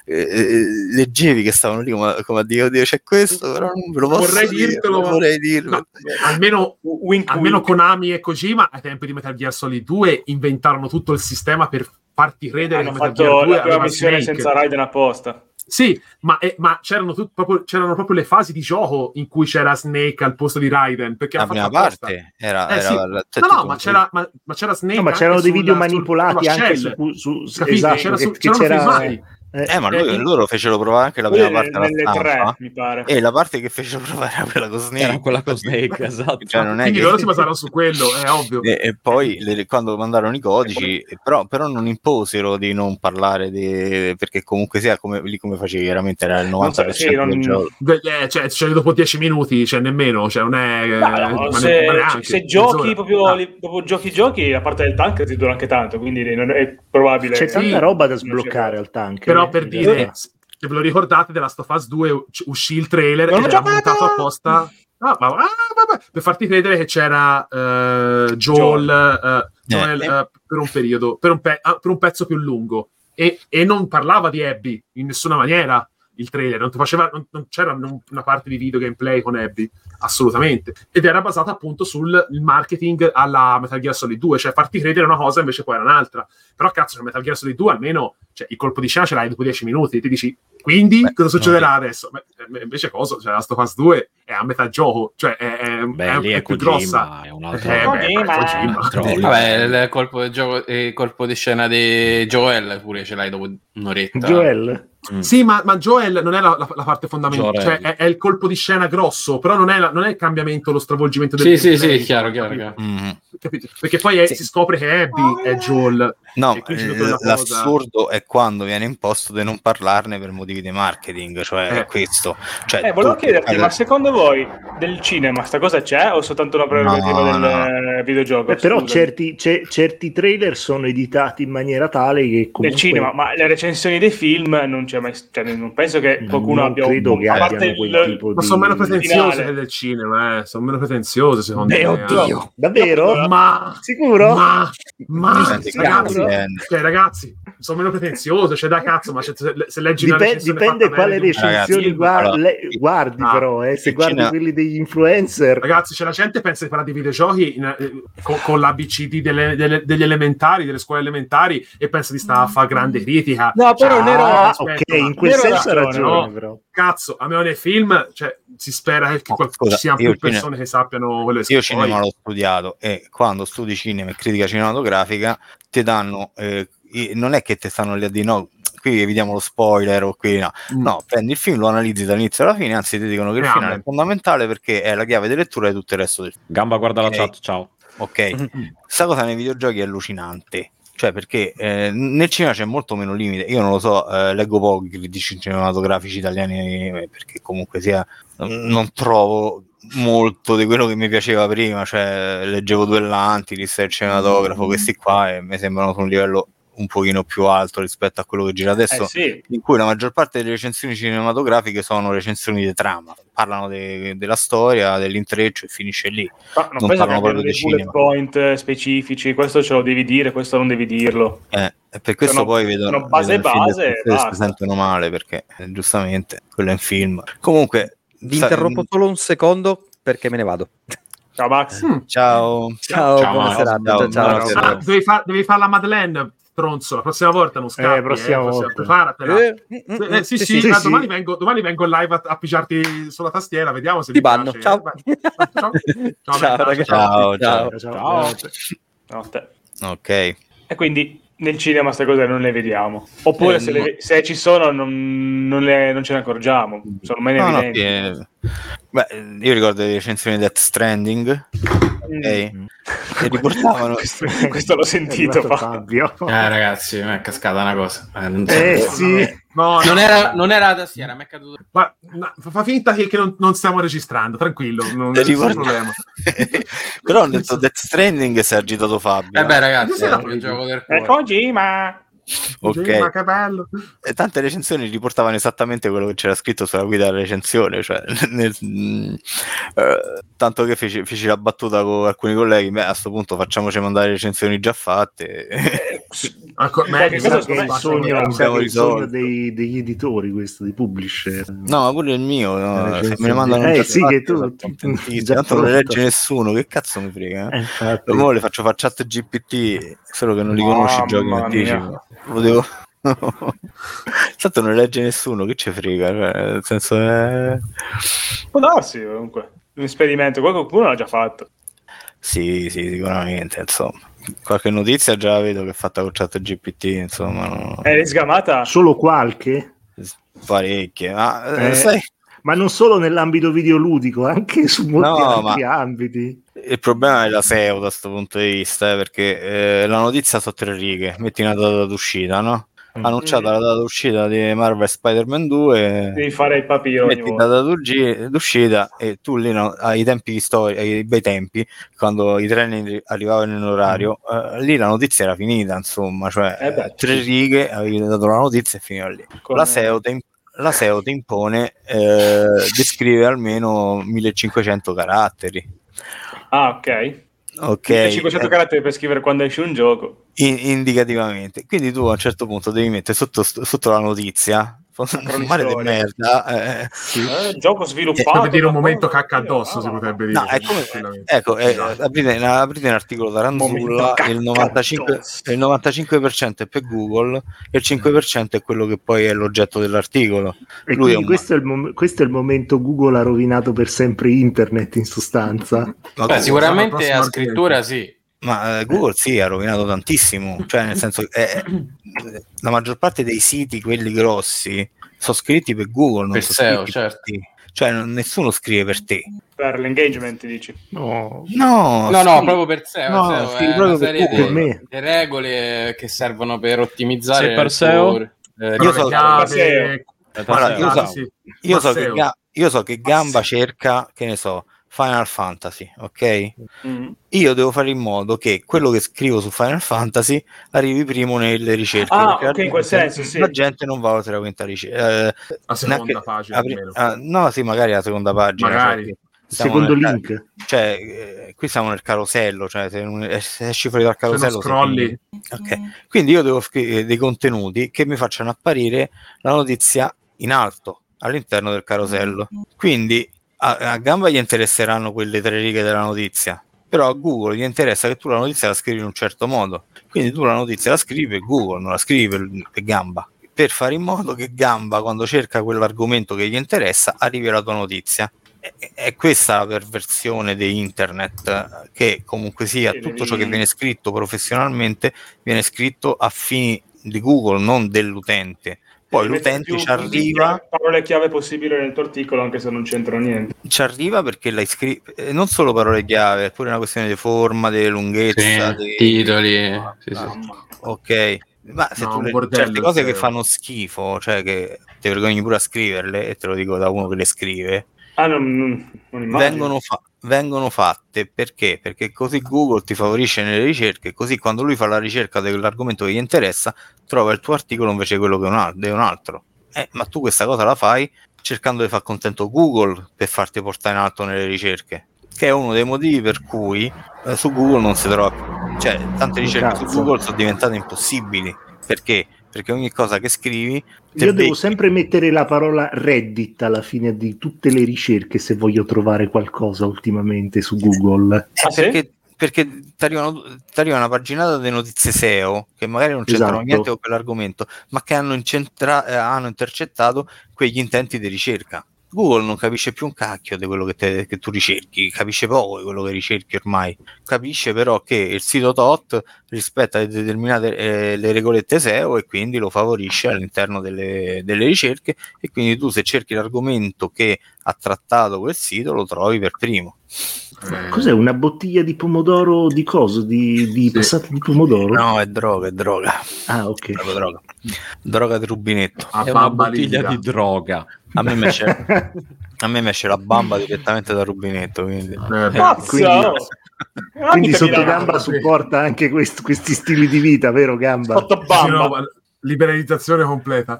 eh, eh, leggevi che stavano lì come, come a dire, oddio c'è questo, però non ve lo posso Vorrei dire, dirtelo, vorrei dirlo. No, almeno, Wink, almeno wink. Konami e Kojima ai tempi di Metal Gear Solid 2 inventarono tutto il sistema per farti credere hanno che Metal Gear 2 la prima missione Snake. senza Raiden apposta. Sì, ma, eh, ma c'erano, tut- proprio, c'erano proprio le fasi di gioco in cui c'era Snake al posto di Raiden. Perché la era prima parte era, Eh, era sì. la- cioè, No, no, ma c'era, ma, ma c'era Snake. No, ma anche c'erano dei sulla- video manipolati sulla anche shell. su, su, su- esatto, C'era che, su- che c'erano c'era filmati. Eh, Eh, ma lui- Eh, loro fecero provare anche la prima parte alla nelle stampa. tre, mi pare. E la parte che fecero provare era quella con Snake. Era quella con Snake, [laughs] esatto. Cioè, non è Quindi che- loro si basarono su quello, è ovvio. E, e poi le- quando mandarono i codici, però, però non imposero di non parlare di, perché comunque sia come, lì come facevi veramente era il 90% Non so, sì, non- del gioco. Beh, eh, cioè, cioè, dopo 10 minuti, cioè nemmeno, cioè, non è... eh, No, ma no, ne- se, ma neanche, se giochi mezz'ora. proprio Ah. li- dopo giochi giochi la parte del tank ti dura anche tanto quindi non è probabile c'è tanta Sì. roba da sbloccare al tank. Però eh, per dire, realtà. se ve lo ricordate, della Last of Us 2 u- uscì il trailer Non ed era montato apposta. Ah, ma- ah, vabbè, per farti credere che c'era eh, Joel, eh, Joel, Eh. eh, per un periodo, per un, pe- ah, per un pezzo più lungo. E, e non parlava di Abby in nessuna maniera il trailer, non, faceva, non, non c'era un- una parte di video gameplay con Abby, assolutamente, ed era basata appunto sul il marketing alla Metal Gear Solid 2, cioè farti credere una cosa invece poi era un'altra, però cazzo, nel Metal Gear Solid 2 almeno cioè, il colpo di scena ce l'hai dopo 10 minuti, e ti dici quindi Beh, cosa no, succederà adesso? Beh, eh, invece cosa? Cioè, Last of Us 2 è a metà gioco, cioè è, è, Beh, è- lì è più Kojima, grossa. è un altro... Eh, beh, Kojima. [laughs] Vabbè, il colpo, di gioco, il colpo di scena di Joel pure ce l'hai dopo un'oretta. Joel, Mm. Sì, ma, ma Joel non è la, la- la parte fondamentale, cioè è, è il colpo di scena grosso, però non è, la- non è il cambiamento, lo stravolgimento del Sì, sì, gameplay, sì, chiaro, chiaro, capito? chiaro. Mhm. Capito? Perché poi è- Sì. si scopre che Abby è Joel. No, eh, una cosa- l'assurdo è quando viene imposto di non parlarne per motivi di marketing, cioè Eh. è questo. Cioè, Eh, volevo tu- chiederti, eh, ma secondo voi del cinema sta cosa c'è o soltanto una prerogativa No, del no. eh, videogioco? Eh, però certi, ce- certi trailer sono editati in maniera tale che comunque Del cinema, ma le recensioni dei film non c'è mai. Cioè, non penso che qualcuno non abbia credo un che abbiano quel tipo Ma di... sono meno pretenziose del cinema, eh. sono meno pretenziose secondo Beh, me. oddio. eh. Davvero? Ma, Sicuro? ma, ma, Senti, ragazzi, cioè, ragazzi, sono meno pretenzioso, cioè dai cazzo, ma se, se leggi una Dipende, quale bene recensioni film, gua- allora, le- guardi ah, però, eh, se guardi cinema- quelli degli influencer Ragazzi, c'è la gente che pensa di parlare di videogiochi in- eh, con, con l'ABCD delle- delle- degli elementari, delle scuole elementari, e pensa di stare a fare grande critica. No, però Cioè, Nero- ah, ok, in quel senso ha ragione, ragione no? però Cazzo, a me nei film, cioè, si spera che, No, qual- scusa, ci siano più persone che sappiano quello che Io cinema poi- l'ho studiato e quando studi cinema e critica cinematografica ti danno, eh, non è che ti stanno lì a dire no, qui evitiamo lo spoiler o qui no, Mm. no, prendi il film, lo analizzi dall'inizio alla fine, anzi ti dicono che il finale è fondamentale perché è la chiave di lettura di tutto il resto del film. Gamba, guarda la Ok. chat, ciao. Ok, questa cosa nei videogiochi è allucinante. Cioè, perché eh, nel cinema c'è molto meno limite. Io non lo so, eh, leggo pochi critici cinematografici italiani eh, perché comunque sia non trovo molto di quello che mi piaceva prima. Cioè, leggevo Duellanti, lista del cinematografo, questi qua e mi sembrano su un livello un pochino più alto rispetto a quello che gira adesso Eh sì. in cui la maggior parte delle recensioni cinematografiche sono recensioni di trama, parlano de- della storia, dell'intreccio e finisce lì. Ma non, Non parlano proprio dei di bullet cinema. point eh, specifici, questo ce lo devi dire, questo non devi dirlo. Eh, e per questo Sono- poi vedo, sono base vedo base e Scorsese si sentono male perché eh, giustamente quello è un film. Comunque, Vi sa- interrompo solo un secondo perché me ne vado. Ciao Max. Mm. Ciao. Ciao, Ciao, buona Mauro. serata. Ciao, Ciao, ciao. Ah, devi, fa- devi fare la Madeleine, stronzo. La prossima volta non scappi. Eh, prossima volta. Preparatela. Eh, mm, Eh, sì, sì, sì, sì. Domani, vengo, domani vengo live a, a pigiarti sulla tastiera, vediamo se Ti banno. piace. [laughs] Ciao. Ciao. Ciao, Ciao, ragazzi. Ciao, Ciao. Ciao. Ciao. Notte. Ok. E quindi nel cinema queste cose non le vediamo. Oppure Eh, se, no. le- se ci sono non, non le- non ce ne accorgiamo. Sono meno No, no, evidenti. che- beh, io ricordo le recensioni di Death Stranding Mm. ok, [laughs] che riportavano [laughs] questo, questo l'ho sentito. Fabio. Eh, ragazzi, mi è cascata una cosa. Eh, non, Eh, sì. No, non no, era, non era da sì, era mi è caduto. Ma, no, fa finta che, che non, non stiamo registrando, tranquillo, non c'è nessun riporta- problema. [laughs] però ho detto Death Stranding si è agitato Fabio Eh beh, ragazzi, Sì, è il gioco del Eh, cuore. Kojima! Ok e tante recensioni riportavano esattamente quello che c'era scritto sulla guida della recensione cioè, [laughs] nel- mm, eh, tanto che feci, feci la battuta con alcuni colleghi beh a sto punto facciamoci mandare recensioni già fatte Ecco, Ma è il sogno, che è il sogno dei- degli editori, questo, dei publisher. no ma pure il mio no, se me ne mandano Eh, già sì, fatte, che tu- tanto non le legge nessuno che cazzo mi frega eh? Infatti. Ora le faccio fare chat GPT, solo che non li conosci i giochi in anticipo. Lo devo... [laughs] Tanto non legge nessuno, che ci frega? Cioè, nel senso è... Può darsi comunque. Un esperimento, qualcuno l'ha già fatto. Sì, sì, sicuramente, insomma. Qualche notizia già vedo che è fatta con chat GPT, insomma, no- È sgamata? Solo qualche? parecchie. Ma, eh, Eh, sai, Ma non solo nell'ambito videoludico, anche su molti No, altri ambiti. il problema è la SEO da questo punto di vista, eh, perché eh, la notizia so tre righe, metti una data d'uscita, no? Annunciata la data d'uscita di Marvel Spider-Man 2, Devi fare il papiro metti volta. data d'uscita e tu lì no, ai tempi storici, ai bei tempi, quando i treni arrivavano in orario, eh, lì la notizia era finita, insomma, cioè Eh beh. tre righe, avevi dato la notizia e finiva lì. Con- La SEO ti, la SEO ti impone eh, di scrivere almeno 1500 caratteri. Ah, ok. Ok, 500 eh, caratteri per scrivere quando esce un gioco. in- indicativamente. Quindi tu a un certo punto devi mettere sotto, sotto la notizia, un mare di merda, eh, Eh, gioco È sviluppato. come dire un momento cacca addosso, Ah, si potrebbe dire. No, è come, ecco, eh, Esatto. aprite, aprite un articolo da Ranzulla, il 95%, addosso. il 95% è per Google e il 5% è quello che poi è l'oggetto dell'articolo. E Lui è un- questo è, il mom- questo è il momento Google ha rovinato per sempre internet in sostanza. Beh, sicuramente a scrittura sì. Ma, eh, Google sì, ha rovinato tantissimo, cioè nel senso che eh, la maggior parte dei siti, quelli grossi, sono scritti per Google, non Per sono SEO, certo. per. Cioè nessuno scrive per te. Per l'engagement, dici. No, No, No, no, proprio per SEO. No, SEO è proprio una per serie per me. di regole che servono per ottimizzare Sì, per SEO? tuo, eh, Io so- Chiave, Guarda, io so- sì. Io so, che, Masseo. Ga- io so che Gamba cerca, che ne so, Final Fantasy, ok? Mm. Io devo fare in modo che quello che scrivo su Final Fantasy arrivi primo nelle ricerche. Ah, perché ok, in quel senso, sì. La gente non va oltre la quinta ricerca. La seconda pagina almeno. no, sì, magari la seconda pagina. Magari. cioè, secondo nel- link. Cioè, eh, qui siamo nel carosello, cioè se, eh, se esci fuori dal carosello... sei scrolli, finito. Ok, quindi io devo scrivere dei contenuti che mi facciano apparire la notizia in alto all'interno del carosello. Quindi a, a Gamba gli interesseranno quelle tre righe della notizia, però a Google gli interessa che tu la notizia la scrivi in un certo modo. Quindi tu la notizia la scrivi per Google, non la scrivi per, per Gamba. Per fare in modo che Gamba, quando cerca quell'argomento che gli interessa, arrivi alla tua notizia. È, è questa la perversione di internet, che comunque sia tutto ciò che viene scritto professionalmente viene scritto a fini di Google, non dell'utente. Poi l'utente ci arriva, Parole chiave possibile nel tuo articolo, anche se non c'entrano niente. ci arriva perché l'hai scritto, non solo parole chiave, è pure una questione di forma, di lunghezza, sì, di- titoli. Sì, sì. Mamma. ok. Ma se No, tu le- certe cose che fanno schifo, cioè che ti vergogni pure a scriverle, e te lo dico da uno che le scrive, Ah, non, non, non vengono, fa- vengono fatte perché? Perché così Google ti favorisce nelle ricerche, così quando lui fa la ricerca dell'argomento che gli interessa, trova il tuo articolo invece quello che è un, al- di un altro. Eh, ma tu questa cosa la fai cercando di far contento Google per farti portare in alto nelle ricerche, che è uno dei motivi per cui eh, su Google non si trova più. Cioè, tante ricerche su Cazzo. Google sono diventate impossibili. Perché? Perché ogni cosa che scrivi... Io devo becchi- sempre mettere la parola Reddit alla fine di tutte le ricerche se voglio trovare qualcosa ultimamente su Google. Eh, Ah, sì? perché perché ti arrivano- ti arriva una paginata di notizie SEO che magari non c'entrano Esatto. niente con quell'argomento, ma che hanno, incentra- eh, hanno intercettato quegli intenti di ricerca. Google non capisce più un cacchio di quello che, te- che tu ricerchi, capisce poco di quello che ricerchi ormai. Capisce però che il sito tot rispetta le determinate eh, le regolette SEO e quindi lo favorisce all'interno delle, delle ricerche e quindi tu se cerchi l'argomento che ha trattato quel sito lo trovi per primo. Ma Cos'è una bottiglia di pomodoro di coso? Di, di Sì. passata di pomodoro? No, è droga, è droga. Ah, ok. Proprio droga. Droga di rubinetto. A È una bottiglia di droga. A me esce, [laughs] a me esce la bamba direttamente dal rubinetto. Quindi. Eh, Pazzo! quindi- Ah, Quindi sotto gamba supporta anche quest- questi stili di vita, vero Gamba? Sotto bamba. liberalizzazione completa.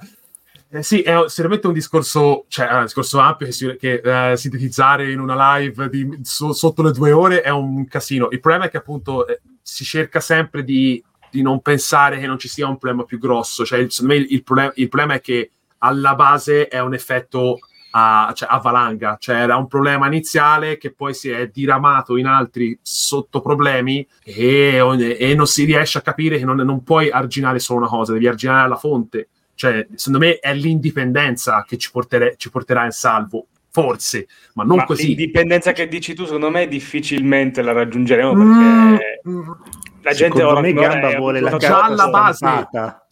Eh, sì, è sicuramente un discorso, cioè, è un discorso ampio che, che, eh, sintetizzare in una live di- so- sotto le due ore è un casino. Il problema è che appunto eh, si cerca sempre di, di non pensare che non ci sia un problema più grosso. Cioè, il- secondo me il, problema, il problema è che alla base è un effetto a, cioè, a valanga, cioè era un problema iniziale che poi si è diramato in altri sottoproblemi e, e non si riesce a capire che non, non puoi arginare solo una cosa, devi arginare la fonte. Cioè, secondo me è l'indipendenza che ci, portere- ci porterà in salvo, forse, ma non Ma così. l'indipendenza che dici tu, secondo me, difficilmente la raggiungeremo perché mm, la gente Secondo ora me Gamba vuole la carta alla base. stampata.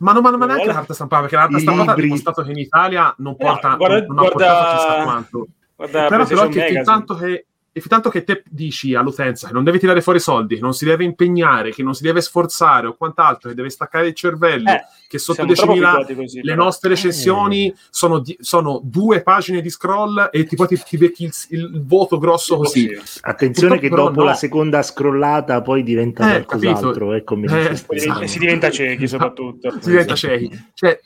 ma non, ma non è neanche la carta stampata, perché la carta stampata ha dimostrato che in Italia non porta, No, guarda- non ha guarda- portato chissà quanto. Guarda, problema però è PlayStation che Magazine. tanto che, e fin tanto che te dici all'utenza che non deve tirare fuori soldi, che non si deve impegnare, che non si deve sforzare o quant'altro, che deve staccare il cervello, Eh, che sotto siamo troppo 10.000 abituati così, le però. nostre recensioni sono, di- sono due pagine di scroll e ti, poi ti, ti becchi il, il voto grosso così. Attenzione che Purtroppo dopo però no. la seconda scrollata poi diventa Eh, qualcos'altro, capito. eh, Eh, si diventa ciechi soprattutto. si diventa ciechi. Cioè,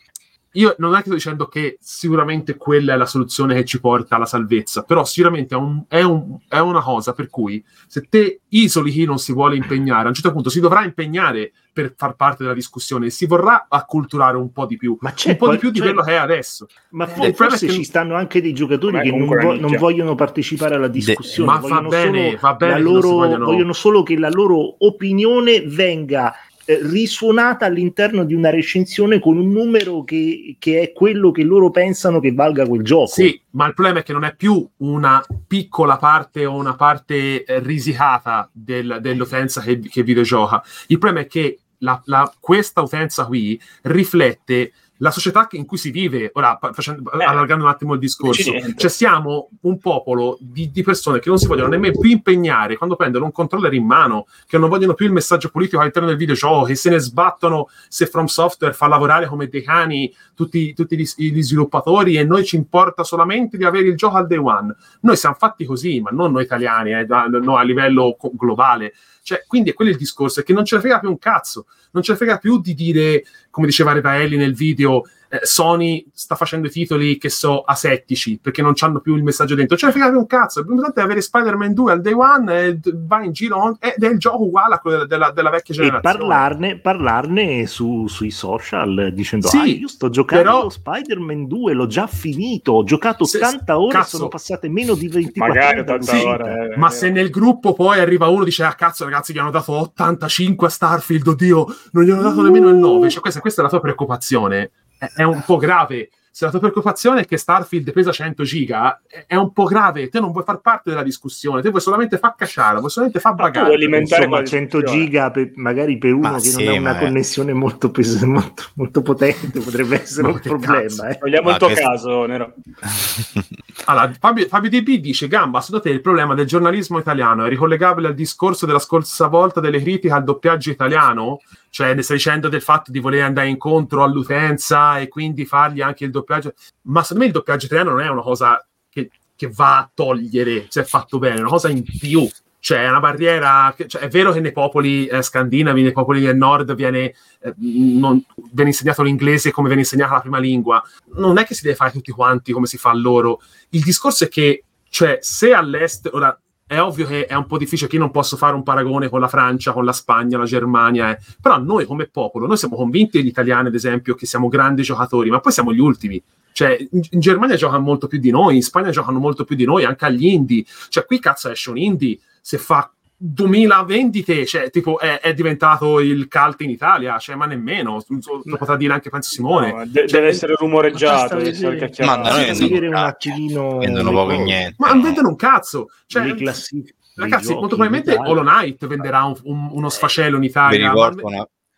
io non è che sto dicendo che sicuramente quella è la soluzione che ci porta alla salvezza, però sicuramente è, un- è un- è una cosa per cui se te isoli chi non si vuole impegnare, a un certo punto si dovrà impegnare per far parte della discussione e si vorrà acculturare un po' di più, Ma c'è un po' qual- di più di cioè- quello che è adesso. Ma Eh, forse ci stanno anche dei giocatori Beh, che non, vo- non vogliono partecipare alla discussione, Ma va bene, solo va bene loro, vogliono- vogliono solo che la loro opinione venga eh, risuonata all'interno di una recensione con un numero che, che è quello che loro pensano che valga quel gioco. Sì, ma il problema è che non è più una piccola parte o una parte eh, risicata del- dell'utenza che, che videogioca. Il problema è che la- la- questa utenza qui riflette la società in cui si vive. Ora, facendo- Eh, allargando un attimo il discorso, cioè siamo un popolo di, di persone che non si vogliono nemmeno più impegnare quando prendono un controller in mano, che non vogliono più il messaggio politico all'interno del videogioco, che se ne sbattono se From Software fa lavorare come dei cani tutti, tutti gli, gli sviluppatori e noi ci importa solamente di avere il gioco al day one. Noi siamo fatti così, ma non noi italiani, eh, da- no, a livello globale. Cioè, quindi è quello il discorso, è che non ce ne frega più un cazzo, non ce ne frega più di dire, come diceva Revaelli nel video, eh, Sony sta facendo i titoli che so asettici, perché non hanno più il messaggio dentro, ce ne frega più un cazzo, l'importante è avere Spider-Man 2 al day one e d- va in giro, ed è il gioco uguale a quello della, della- della vecchia E generazione. parlarne, parlarne su- sui social eh, dicendo Sì, ah, io sto giocando però- Spider-Man 2, l'ho già finito, ho giocato Se- 80 ore, cazzo. sono passate meno di 24 Magari ore. 80 dall'uscita. ore. eh, Ma se nel gruppo poi arriva uno e dice: Ah, cazzo, ragazzi, gli hanno dato 85 a Starfield, oddio, non gli hanno dato nemmeno il 9. Cioè, questa, questa è la tua preoccupazione. È, un po' grave. Se la tua preoccupazione è che Starfield pesa 100 giga, è, un po' grave. Te non vuoi far parte della discussione, te vuoi solamente far cacciare, vuoi solamente far bagare. vuoi alimentare Insomma, quella 100 discussione. giga per- magari per uno Ma che sì, non ha una è- connessione molto, pes- molto, molto potente potrebbe essere un che problema. eh. Vogliamo Ma il tuo questo- caso, Nero. [laughs] Allora, Fabio, Fabio DB dice: Gamba, secondo te il problema del giornalismo italiano è ricollegabile al discorso della scorsa volta delle critiche al doppiaggio italiano? Cioè, ne stai dicendo del fatto di voler andare incontro all'utenza e quindi fargli anche il doppiaggio? Ma secondo me il doppiaggio italiano non è una cosa che, che va a togliere, se è fatto bene, è una cosa in più. Cioè, è una barriera. Cioè, è vero che nei popoli eh, scandinavi, nei popoli del nord, viene, eh, non- viene insegnato l'inglese come viene insegnata la prima lingua. Non è che si deve fare tutti quanti come si fa loro. Il discorso è che, cioè, se all'estero. È ovvio che è un po' difficile che io non posso fare un paragone con la Francia, con la Spagna, la Germania, eh. però noi come popolo, noi siamo convinti gli italiani, ad esempio, che siamo grandi giocatori, ma poi siamo gli ultimi. Cioè, in, Germania giocano molto più di noi, in Spagna giocano molto più di noi, anche agli indie. Cioè, qui cazzo esce un indie, se fa 2000 vendite, cioè, tipo, è, è diventato il cult in Italia, cioè, ma nemmeno, lo potrà dire anche penso Simone. No, de- Cioè, deve essere rumoreggiato, deve essere chiacchierato. Ma vendono vedere un attimino vendono poco niente. Ma non vendono un cazzo. Cioè, le classifiche ragazzi, giochi molto probabilmente. Hollow Knight venderà un- un- uno sfascello in Italia. ricordo ma-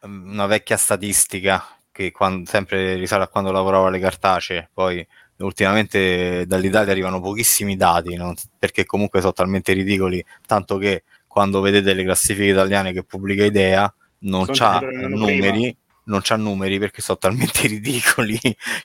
una, una vecchia statistica che quando- sempre risale a quando lavoravo alle cartacee, poi ultimamente dall'Italia arrivano pochissimi dati, non- perché comunque sono talmente ridicoli, tanto che quando vedete le classifiche italiane che pubblica Idea non c'ha numeri, non c'ha numeri perché sono talmente [laughs] ridicoli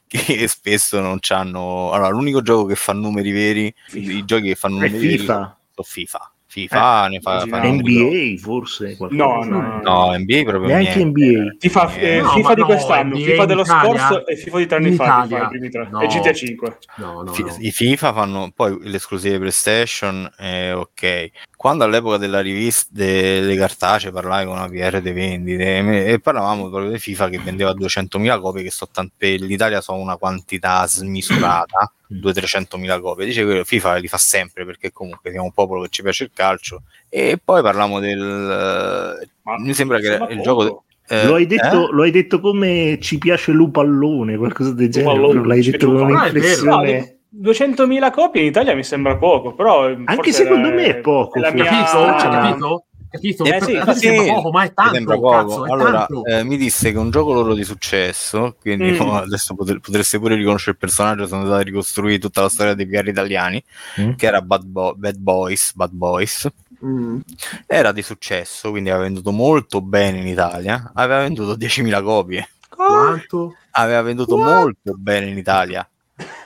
che spesso non c'hanno... Allora, l'unico gioco che fa numeri veri, i giochi che fanno numeri veri FIFA. sono FIFA. FIFA ne fa, fa NBA forse qualcosa. No, no, no. NBA proprio neanche niente. NBA FIFA, eh, Eh, no, FIFA di no, quest'anno, NBA FIFA dello Italia? scorso e FIFA di tre anni fa? FIFA, tre. No. e GTA 5. No, no, no. I FIFA fanno poi le esclusive PlayStation, eh, ok. Quando all'epoca della rivista delle cartacee parlavi con una PR di vendite e, me- e parlavamo proprio di FIFA che vendeva 200.000 copie, che so tan- per l'Italia sono una quantità smisurata, 200-300.000 copie. Dice che FIFA li fa sempre perché comunque siamo un popolo che ci piace il calcio. E poi parliamo del... Ma mi sembra che il gioco... eh, lo, hai detto, eh? lo hai detto come ci piace Lupallone, qualcosa del genere. L'hai detto con Lupallone. un'impressione. No, 200.000 copie in Italia mi sembra poco, però Anche forse secondo è- me è poco, è la mia- Capito? Capito? Capito? Eh sì, sì, sembra poco, ma è tanto, sembra poco. cazzo, è allora, tanto. eh, mi disse che un gioco loro di successo, quindi Mm. oh, adesso potre- potreste pure riconoscere il personaggio, sono andati a ricostruire tutta la storia dei PR italiani, Mm. che era Bad, Bo- Bad Boys, Bad Boys, Mm. era di successo, quindi aveva venduto molto bene in Italia, aveva venduto 10.000 copie, Quanto? aveva venduto molto bene in Italia.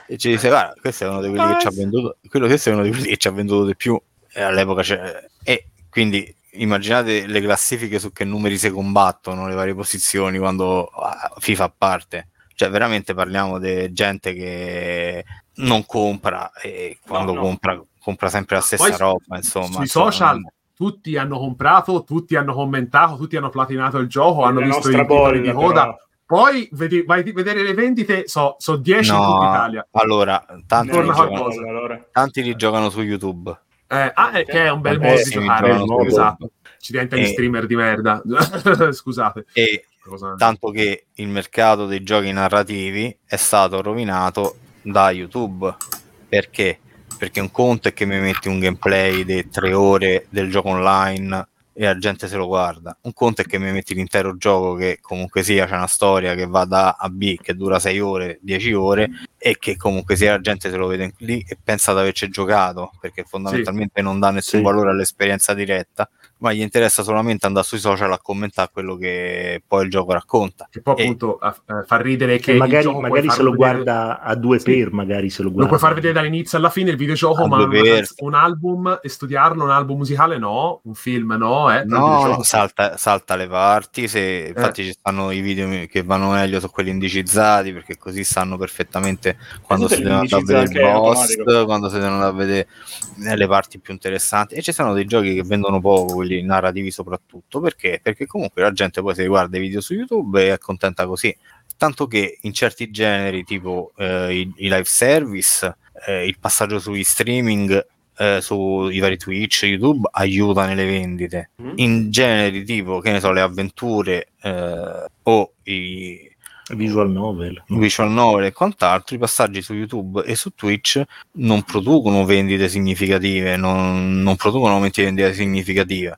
E ci disse, guarda, questo è uno di quelli che ci ha venduto, quello questo è uno di quelli che ci ha venduto di più, e all'epoca c'è... E quindi immaginate le classifiche su che numeri si combattono, le varie posizioni quando ah, FIFA a parte. Cioè, veramente parliamo di gente che non compra e quando no. compra compra sempre la stessa Poi roba, insomma. Sui insomma, social tutti hanno comprato, tutti hanno commentato, tutti hanno platinato il gioco, hanno La visto i titoli di bolla, coda. Poi vedi- vai a vedere le vendite, so, so 10 in No, tutta Italia. allora, tanti li, giocano, allora. tanti li giocano su YouTube. Eh, ah, è che è un bel Eh, modo di giocare. Esatto. Ci diventano gli Eh. streamer di merda. [laughs] Scusate. E tanto che il mercato dei giochi narrativi è stato rovinato da YouTube. Perché? Perché un conto è che mi metti un gameplay di tre ore del gioco online e la gente se lo guarda. Un conto è che mi metti l'intero gioco che comunque sia c'è una storia che va da A a B che dura 6 ore, 10 ore e che comunque sia la gente se lo vede lì e pensa ad averci giocato perché fondamentalmente non dà nessun Sì. valore all'esperienza diretta ma gli interessa solamente andare sui social a commentare quello che poi il gioco racconta. Che poi E- appunto a- eh, fa ridere che magari, magari se lo vedere- guarda a due Sì. per, magari se lo Lo guarda. puoi far vedere dall'inizio alla fine il videogioco, A ma un album e studiarlo, un album musicale no, un film no, eh, No, salta, salta le parti, se, infatti ci stanno i video che vanno meglio su quelli indicizzati perché così sanno perfettamente quando tutte si devono andare a vedere il boss, quando si devono andare a vedere eh, le parti più interessanti e ci sono dei giochi che vendono poco, quelli narrativi soprattutto, perché? Perché comunque la gente poi si guarda i video su YouTube e è contenta così. Tanto che in certi generi, tipo eh, i, i live service, eh, il passaggio sugli streaming eh, sui vari Twitch, YouTube aiuta nelle vendite. Mm. In generi tipo, che ne so, le avventure eh, o i Visual novel. visual novel e quant'altro, i passaggi su YouTube e su Twitch non producono vendite significative, non, non producono aumenti di vendita significativa.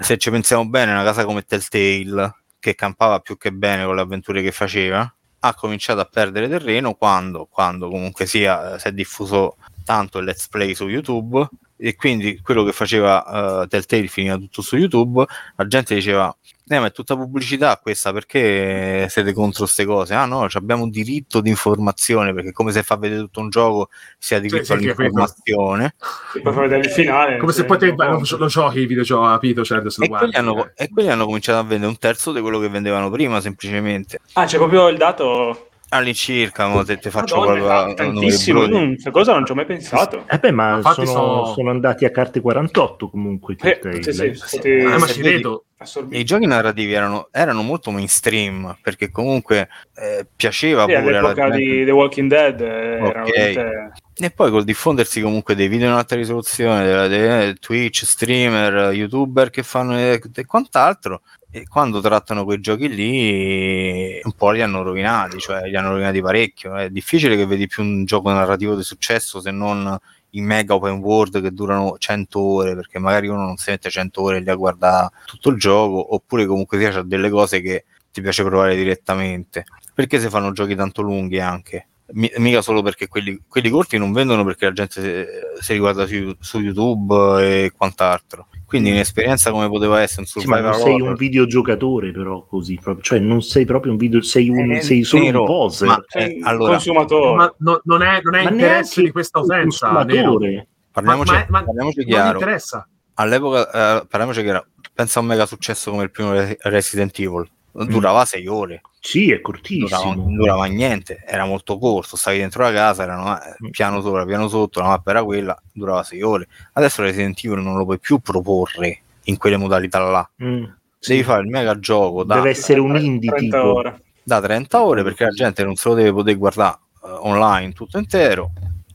Se ci pensiamo bene, una casa come Telltale, che campava più che bene con le avventure che faceva, ha cominciato a perdere terreno quando, quando comunque sia, eh, si è diffuso tanto il let's play su YouTube e quindi quello che faceva uh, Telltale finiva tutto su YouTube, la gente diceva eh, ma è tutta pubblicità questa, perché siete contro queste cose? Ah no, ci abbiamo diritto di informazione, perché come se fa vedere tutto un gioco si ha diritto sì, all'informazione. Poi fai vedere il finale. Come se poi te non lo, lo giochi il videogioco, capito? Certo, se lo E quelli, hanno, e quelli hanno cominciato a vendere un terzo di quello che vendevano prima, semplicemente. Ah, c'è proprio il dato. All'incirca, mo te, te faccio Madonna, tantissimo. questa cosa non ci ho mai pensato. Eh beh, ma sono, so- sono andati a carte 48 comunque. Eh, sì, sì, sono stati- Eh, ma ci vedi- vedo. assorbito. E I giochi narrativi erano, erano molto mainstream perché comunque eh, piaceva Sì, pure all'epoca gente. di The Walking Dead eh, era Ok. veramente... E poi col diffondersi comunque dei video in alta risoluzione, della- dei Twitch, streamer, youtuber che fanno e, e quant'altro, e quando trattano quei giochi lì un po' li hanno rovinati, cioè li hanno rovinati parecchio. È difficile che vedi più un gioco narrativo di successo se non i mega open world che durano 100 ore, perché magari uno non si mette 100 ore lì a guardare tutto il gioco, oppure comunque sia c'ha delle cose che ti piace provare direttamente. Perché se fanno giochi tanto lunghi anche? Mi- mica solo perché quelli, quelli corti non vendono perché la gente si, si riguarda su, su YouTube e quant'altro. Quindi un'esperienza come poteva essere un Sì, ma survival non sei horror, un videogiocatore però così, proprio. cioè non sei proprio un video, sei, un, Eh, sei solo vero, un poser. ma- Eh, allora- consumatore. Ma no- non è, non è Ma interesse di questa utenza, Nero. consumatore. parliamoci, Ma- ma- parliamoci chiaro. interessa. All'epoca, eh, parliamoci chiaro, pensa a un mega successo come il primo Re- Resident Evil. Durava 6 ore, Sì, è durava, cortissimo. non durava niente, era molto corto, stavi dentro la casa, erano Mm. piano sopra, piano sotto, la mappa era quella, durava 6 ore. Adesso Resident Evil non lo puoi più proporre in quelle modalità là. Mm, Devi sì. fare il mega gioco da, Deve essere un indie 30 tipo. ore. da 30 ore perché la gente non se lo deve poter guardare eh, online tutto intero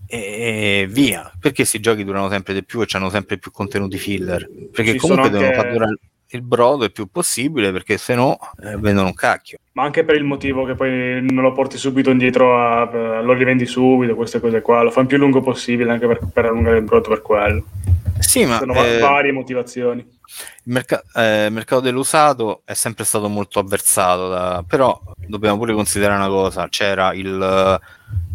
e via. Perché questi giochi durano sempre di più e hanno sempre più contenuti filler? Perché Ci comunque devono anche- far durare il brodo il più possibile perché se no eh, vendono un cacchio. Ma anche per il motivo che poi non lo porti subito indietro, a, a- lo rivendi subito, queste cose qua. Lo fanno più lungo possibile anche per, per allungare il brodo per quello. Sì, ma Sono eh, varie motivazioni. il merca- eh, mercato dell'usato è sempre stato molto avversato, da- però dobbiamo pure considerare una cosa, c'era il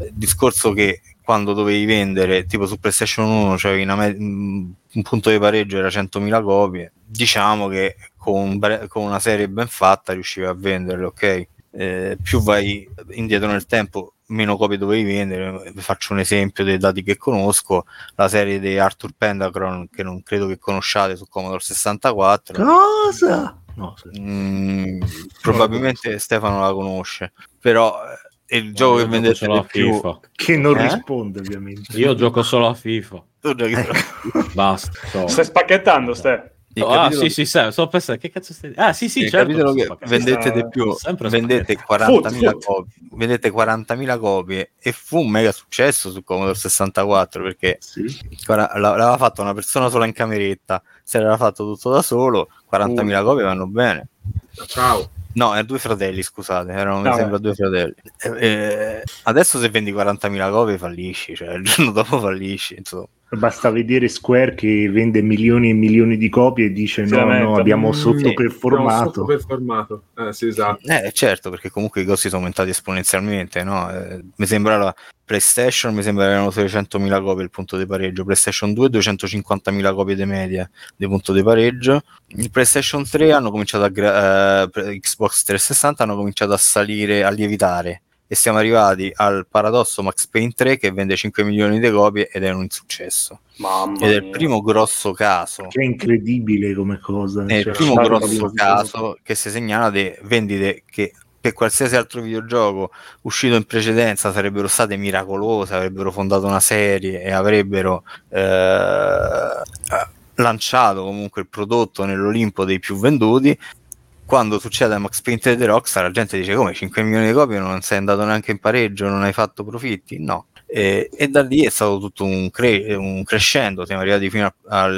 eh, discorso che quando dovevi vendere, tipo su PlayStation 1 c'avevi una me- un punto di pareggio era 100.000 copie, diciamo che con, con una serie ben fatta riuscivi a venderle, ok? Eh, più vai indietro nel tempo, meno copie dovevi vendere. Vi Faccio un esempio dei dati che conosco: la serie di Arthur Pendacron, che non credo che conosciate su Commodore 64. Cosa? No, sì. Mm, probabilmente Stefano la conosce, però eh, il gioco che Io vendete gioco solo di a più. FIFA. che non Eh? risponde ovviamente. Io gioco solo a FIFA. Tu giochi solo- Basta. so. Stai spacchettando, Ste. Il ah, sì, sì, sì, sto pensando, che cazzo stai Ah, sì, sì, il certo. che vendete di più, vendete spaccato. 40.000 Foot, foot. copie, vendete 40.000 copie e fu un mega successo su Commodore 64 perché Sì. l'aveva fatto una persona sola in cameretta, se l'era fatto tutto da solo, 40.000 copie vanno bene. Ciao. No, erano due fratelli, scusate, erano mi Ah, sembra due fratelli. Eh, eh, adesso se vendi 40.000 copie fallisci, cioè il giorno dopo fallisci, insomma. Basta vedere Square che vende milioni e milioni di copie e dice Si no, lamenta. no, abbiamo Mm, sottoperformato. Sottoperformato. Eh, sì, esatto. Eh, certo, perché comunque i costi sono aumentati esponenzialmente, no? Eh, mi sembra la PlayStation, mi sembra erano 600.000 copie il punto di pareggio, PlayStation 2 250.000 copie di media di punto di pareggio, il PlayStation 3 hanno cominciato a gra- eh, per- Xbox 360 hanno cominciato a salire, a lievitare e siamo arrivati al paradosso Max Payne 3 che vende 5 milioni di copie ed è un insuccesso. Mamma Ed è il primo grosso caso Che è incredibile come cosa. è il Cioè, primo stare grosso caso che si segnala di vendite che per qualsiasi altro videogioco uscito in precedenza sarebbero state miracolose, avrebbero fondato una serie e avrebbero eh, lanciato comunque il prodotto nell'Olimpo dei più venduti. Quando succede a Max Payne 3 The Rockstar, la gente dice come 5 milioni di copie non sei andato neanche in pareggio, non hai fatto profitti? No. E, e da lì è stato tutto un, cre- un crescendo, siamo arrivati fino a,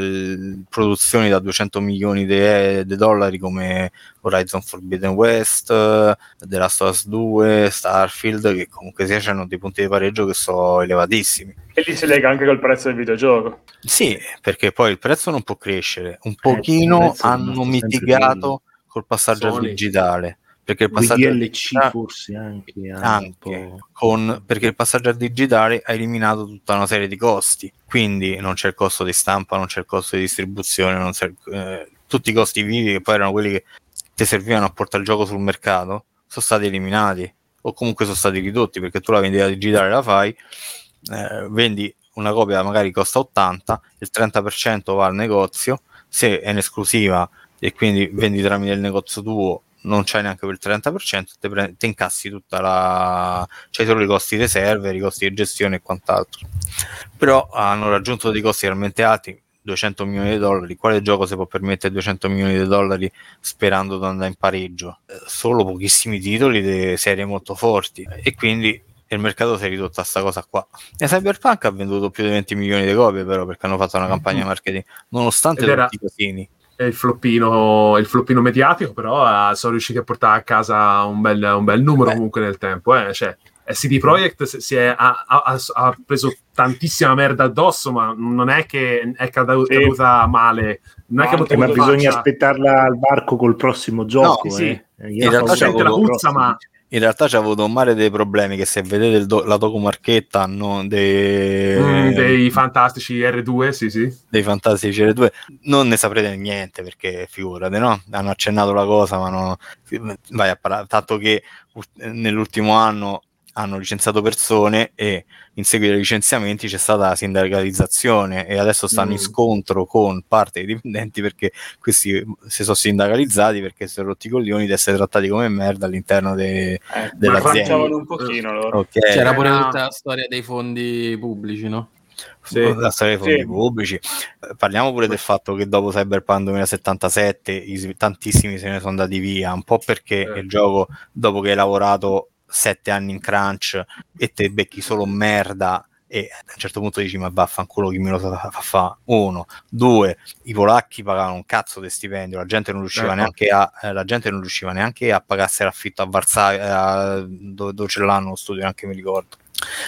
produzioni da 200 milioni di dollari come Horizon Forbidden West, eh, The Last of Us 2, Starfield, che comunque sia hanno dei punti di pareggio che sono elevatissimi. E lì si lega anche col prezzo del videogioco. Sì, perché poi il prezzo non può crescere, un pochino è hanno mitigato col passaggio al Sony. digitale. Perché il passaggio al DLC digitale- forse anche, anche con, perché il passaggio al digitale ha eliminato tutta una serie di costi, quindi non c'è il costo di stampa, non c'è il costo di distribuzione, non c'è, eh, tutti i costi vivi che poi erano quelli che ti servivano a portare il gioco sul mercato sono stati eliminati o comunque sono stati ridotti perché tu la vendita digitale la fai, eh, vendi una copia magari costa 80, il 30% va al negozio, se è in esclusiva e quindi vendi tramite il negozio tuo non c'hai neanche quel 30%, te, pre- te incassi tutta la... c'hai solo i costi dei server, i costi di gestione e quant'altro. Però hanno raggiunto dei costi talmente alti, 200 milioni di dollari, quale gioco si può permettere 200 milioni di dollari sperando di andare in pareggio? Solo pochissimi titoli di serie molto forti e quindi il mercato si è ridotto a sta cosa qua. E Cyberpunk ha venduto più di 20 milioni di copie però perché hanno fatto una campagna marketing nonostante Ed era- tutti i casini. Il floppino, il floppino mediatico, però eh, sono riusciti a portare a casa un bel, un bel numero Beh. comunque nel tempo. Eh. Cioè, CD Projekt si- è, ha, ha- ha preso tantissima merda addosso, ma non è che è cadu- Sì. caduta male. Non è Ma che anche ma bisogna faccia- aspetarla al varco col prossimo gioco. sì, eh. sì. Io In realtà c'è la puzza, ma. In realtà c'ha avuto un mare dei problemi che se vedete do- la documarchetta no, dei, mm, dei fantastici R2, sì, sì. dei Fantastici R2 non ne saprete niente perché figurate, no? Hanno accennato la cosa, ma no, vai a parlare, tanto che nell'ultimo anno hanno licenziato persone e in seguito ai licenziamenti c'è stata la sindacalizzazione e adesso stanno in Mm. scontro con parte dei dipendenti perché questi si sono sindacalizzati perché si sono rotti i coglioni di essere trattati come merda all'interno de- Eh, dell'azienda. un pochino loro. Ok. C'era pure no. tutta la storia dei fondi pubblici, no? Sì. la storia dei fondi Sì. pubblici. Parliamo pure del fatto che dopo Cyberpunk 2077 i tantissimi se ne sono andati via, un po' perché Eh. il gioco, dopo che hai lavorato sette anni in crunch e te becchi solo merda e a un certo punto dici ma vaffanculo chi me lo fa fa fa uno due i polacchi pagavano un cazzo di stipendio la gente non riusciva Ecco. neanche a eh, la gente non riusciva neanche a pagarsi l'affitto a Varsavia eh, dove, dove ce l'hanno lo studio neanche mi ricordo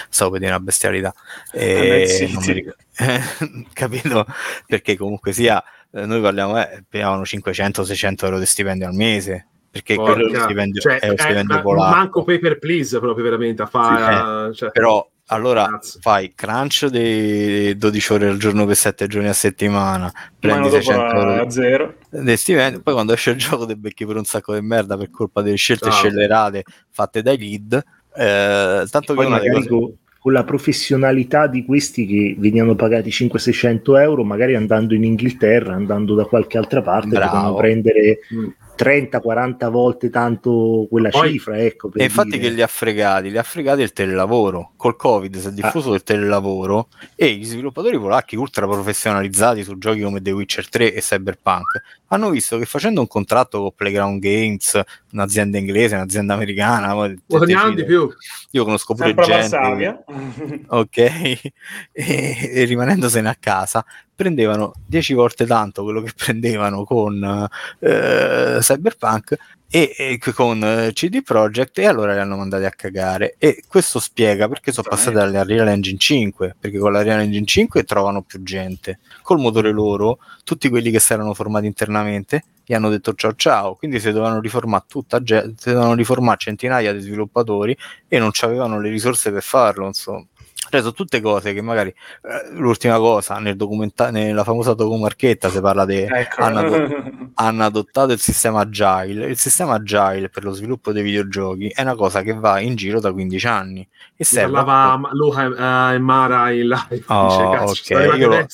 stavo per dire una bestialità e mi City. ricordo. [laughs] capito perché comunque sia eh, noi parliamo eh, pagavano 500-600 euro di stipendio al mese perché quello Porca- stipendio, cioè, è lo eh, stipendio ma- polacco manco pay per please proprio veramente a fare cioè, però allora Cazzo. fai crunch di 12 ore al giorno per 7 giorni a settimana Un prendi anno dopo 600 euro a zero. di stipendio poi quando esce il [laughs] gioco ti becchi per un sacco di merda per colpa delle scelte Ciao. scellerate fatte dai lead eh, tanto che Poi una delle magari cose con, con la professionalità di questi che venivano pagati 500-600 euro, magari andando in Inghilterra, andando da qualche altra parte, Bravo. potevano prendere Mm. 30-40 volte tanto quella Poi- cifra. Ecco, E infatti dire. che li ha fregati? Li ha fregati il telelavoro. Col Covid si è diffuso il telelavoro e gli sviluppatori polacchi ultra professionalizzati su giochi come The Witcher 3 e Cyberpunk hanno visto che facendo un contratto con Playground Games, un'azienda inglese, un'azienda americana, te- di più. Io conosco pure Sempre gente [laughs] ok e, e rimanendosene a casa prendevano 10 volte tanto quello che prendevano con eh, Cyberpunk e, e con eh, CD Projekt e allora li hanno mandati a cagare. E questo spiega perché sono passati alla Real Engine 5 perché con la Real Engine 5 trovano più gente. Col motore loro tutti quelli che si erano formati internamente gli hanno detto ciao ciao. Quindi si dovevano riformare tutta gente si dovevano riformare centinaia di sviluppatori e non avevano le risorse per farlo insomma cioè, sono tutte cose che magari eh, l'ultima cosa nel documenta- nella famosa documarchetta si parla di Ecco. hanno, ado- [laughs] hanno adottato il sistema agile. Il sistema agile per lo sviluppo dei videogiochi è una cosa che va in giro da 15 anni e serve parlava Luca e Mara in live Oh, [laughs] dice, ok, io lo-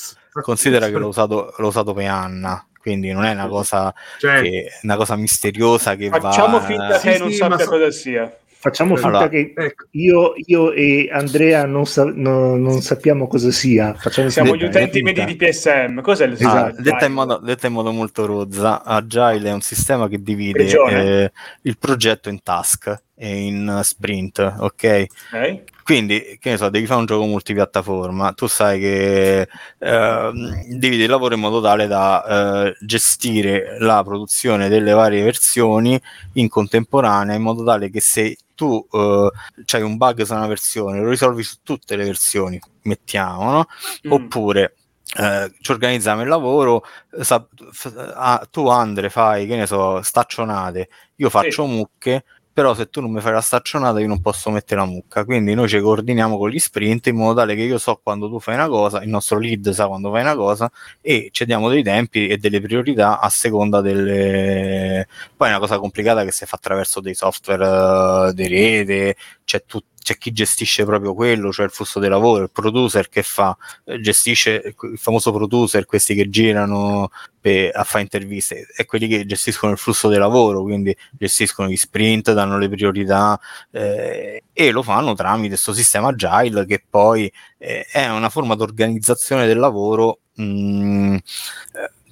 considera che l'ho usato, l'ho usato per Anna quindi non è una cosa, cioè, che, una cosa misteriosa che Facciamo va finta Sì, che non sì, sappia so- cosa sia. Facciamo finta Allora, che ecco. io, io e Andrea non, sa- no- non sappiamo cosa sia. Facciamo Siamo finta, gli utenti eh, medi di PSM. Cos'è il Esatto. Ah, detta, in modo, detta in modo molto rozza, Agile è un sistema che divide eh, il progetto in task e in sprint, ok? Ok. Quindi, che ne so, devi fare un gioco multipiattaforma, tu sai che ehm, dividi il lavoro in modo tale da eh, gestire la produzione delle varie versioni in contemporanea, in modo tale che se tu eh, hai un bug su una versione, lo risolvi su tutte le versioni, mettiamo, no? Mm. oppure eh, ci organizziamo il lavoro eh, sa- f- ah, tu Andre fai che ne so staccionate io faccio mucche però se tu non mi fai la staccionata io non posso mettere la mucca. Quindi noi ci coordiniamo con gli sprint in modo tale che io so quando tu fai una cosa il nostro lead sa quando fai una cosa e ci diamo dei tempi e delle priorità a seconda delle poi è una cosa complicata che si fa attraverso dei software eh, di rete c'è tutto c'è chi gestisce proprio quello, cioè il flusso del lavoro, il producer che fa, gestisce il famoso producer, questi che girano per, a fare interviste, e quelli che gestiscono il flusso del lavoro, quindi gestiscono gli sprint, danno le priorità eh, e lo fanno tramite questo sistema agile che poi eh, è una forma di organizzazione del lavoro mm, eh,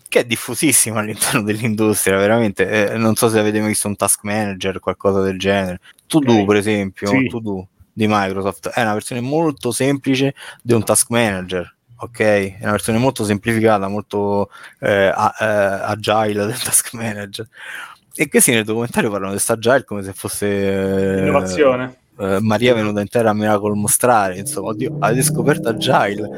che è diffusissimo all'interno dell'industria, veramente. Eh, non so se avete mai visto un task manager, qualcosa del genere. To Do, per esempio, Sì. To Do di Microsoft è una versione molto semplice di un task manager. Ok, è una versione molto semplificata, molto eh, a- eh, agile del [laughs] task manager. E questi nel documentario parlano di sta agile come se fosse eh, Innovazione. eh, Maria è venuta in terra a Miracle mostrare, insomma, oddio, avete scoperto Agile.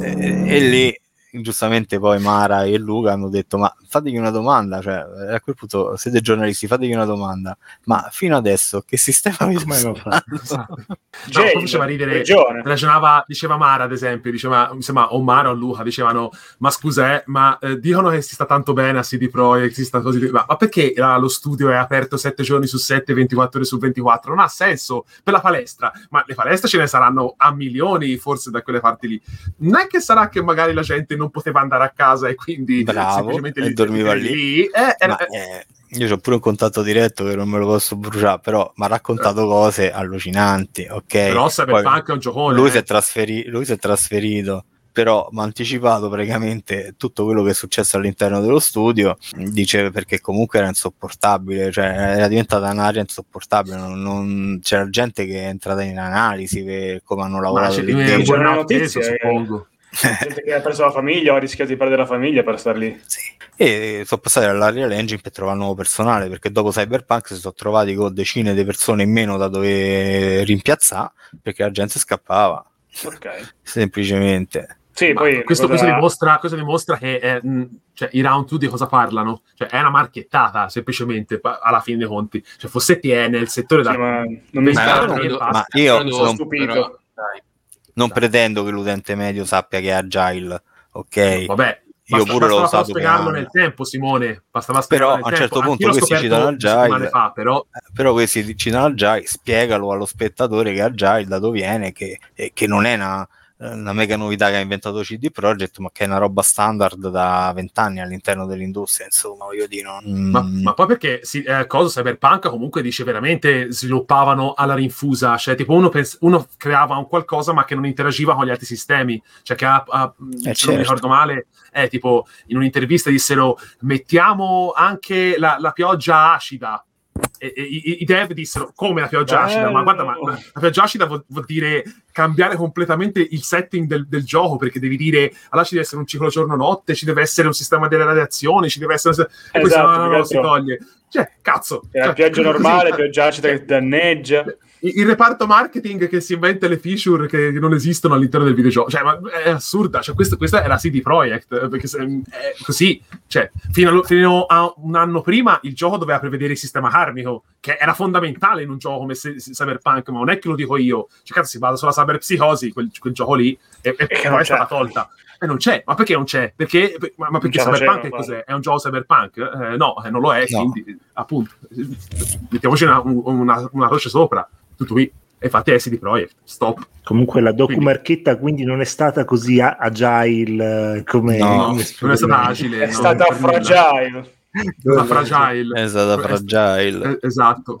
Eh, e lì, giustamente, poi Mara e Luca hanno detto: Ma fategli una domanda, cioè, a quel punto siete giornalisti, fategli una domanda. Ma fino adesso che sistema avete Come lo usato? No, [laughs] poi faceva ridere, ragionava, diceva Mara ad esempio, diceva, sembra o Mara o Luca, dicevano, ma scusa, eh, ma eh, dicono che si sta tanto bene a CD Projekt, si sta così, ma, ma perché ah, lo studio è aperto 7 giorni su 7, 24 ore su 24? Non ha senso, per la palestra, ma le palestre ce ne saranno a milioni forse da quelle parti lì. Non è che sarà che magari la gente non poteva andare a casa e quindi Bravo, semplicemente e li- dormiva li- lì. eh, era- Ma, eh, io ho pure un contatto diretto che non me lo posso bruciare, però mi ha raccontato cose allucinanti, ok? però Cyberpunk è un giocone. lui, eh. si è trasferi- lui si è trasferito però mi ha anticipato praticamente tutto quello che è successo all'interno dello studio dice perché comunque era insopportabile cioè era diventata un'area insopportabile non- non- c'era gente che è entrata in analisi per come hanno Ma lavorato c'è lì di me dentro. un C'erano burnout notizie, teso, eh. suppongo. Gente che ha perso la famiglia o ha rischiato di perdere la famiglia per star lì. Sì. e sono passati all'Unreal Engine per trovare nuovo personale perché dopo Cyberpunk si sono trovati con decine di persone in meno da dove rimpiazzare perché la gente scappava Ok. semplicemente Sì, Ma poi questo, cosa- questo dimostra, questo dimostra che eh, mh, cioè, i round 2 di cosa parlano? Cioè, è una marchettata, semplicemente, alla fine dei conti. Cioè, fosse te nel settore Sì, da... ma non mi Ma ma io sono stupito. però, dai. Non pretendo che l'utente medio sappia che è agile ok Vabbè, Io basta- pure l'ho bastava usato spiegarlo nel tempo, Simone. Bastava Però, a un certo tempo. punto l'ho questi citano Agile. fa, però... però questi citano Agile spiegalo allo spettatore che Agile da dove viene che, e che non è una, una mega novità che ha inventato CD Projekt ma che è una roba standard da vent'anni all'interno dell'industria insomma voglio dire non... Ma, ma poi perché si, eh, cosa Cyberpunk comunque dice veramente sviluppavano alla rinfusa, cioè tipo uno, pens- uno creava un qualcosa ma che non interagiva con gli altri sistemi, cioè che ha, ha- se non certo. mi ricordo male, è tipo in un'intervista dissero mettiamo anche la, la pioggia acida. E, e i, dev dissero come la pioggia acida, ma guarda, ma, ma la pioggia acida vuol, vuol dire cambiare completamente il setting del, del gioco perché devi dire allora ci deve essere un ciclo giorno-notte, ci deve essere un sistema delle radiazioni, ci deve essere. E questo Esatto, no, no, no, si altro- toglie. Cioè, cazzo. Era cioè, pioggia così- normale, così- pioggia acida che danneggia. il, il reparto marketing che si inventa le feature che non esistono all'interno del videogioco, cioè, ma è assurda. Cioè, questo, questa era CD Projekt eh, perché se- è così. Cioè, fino, allo- fino a un anno prima il gioco doveva prevedere il sistema karmico, che era fondamentale in un gioco come se- se- Cyberpunk, ma non è che lo dico io. Cioè, cazzo, si basa sulla cyberpsicosi, quel, quel gioco lì, e, e che poi non è stata c'è. tolta. E non c'è, ma perché non c'è? Perché, ma, ma perché la Cyberpunk è cos'è? È un gioco Cyberpunk? Eh, no, eh, non lo è, No. quindi appunto mettiamoci una, una, una croce sopra, tutto qui. E infatti è CD Projekt, stop. Comunque la documarchetta quindi non è stata così agile eh, come No, non è stata agile. È no, stata fragile. È stata fragile. è stata Eh, fragile eh, esatto.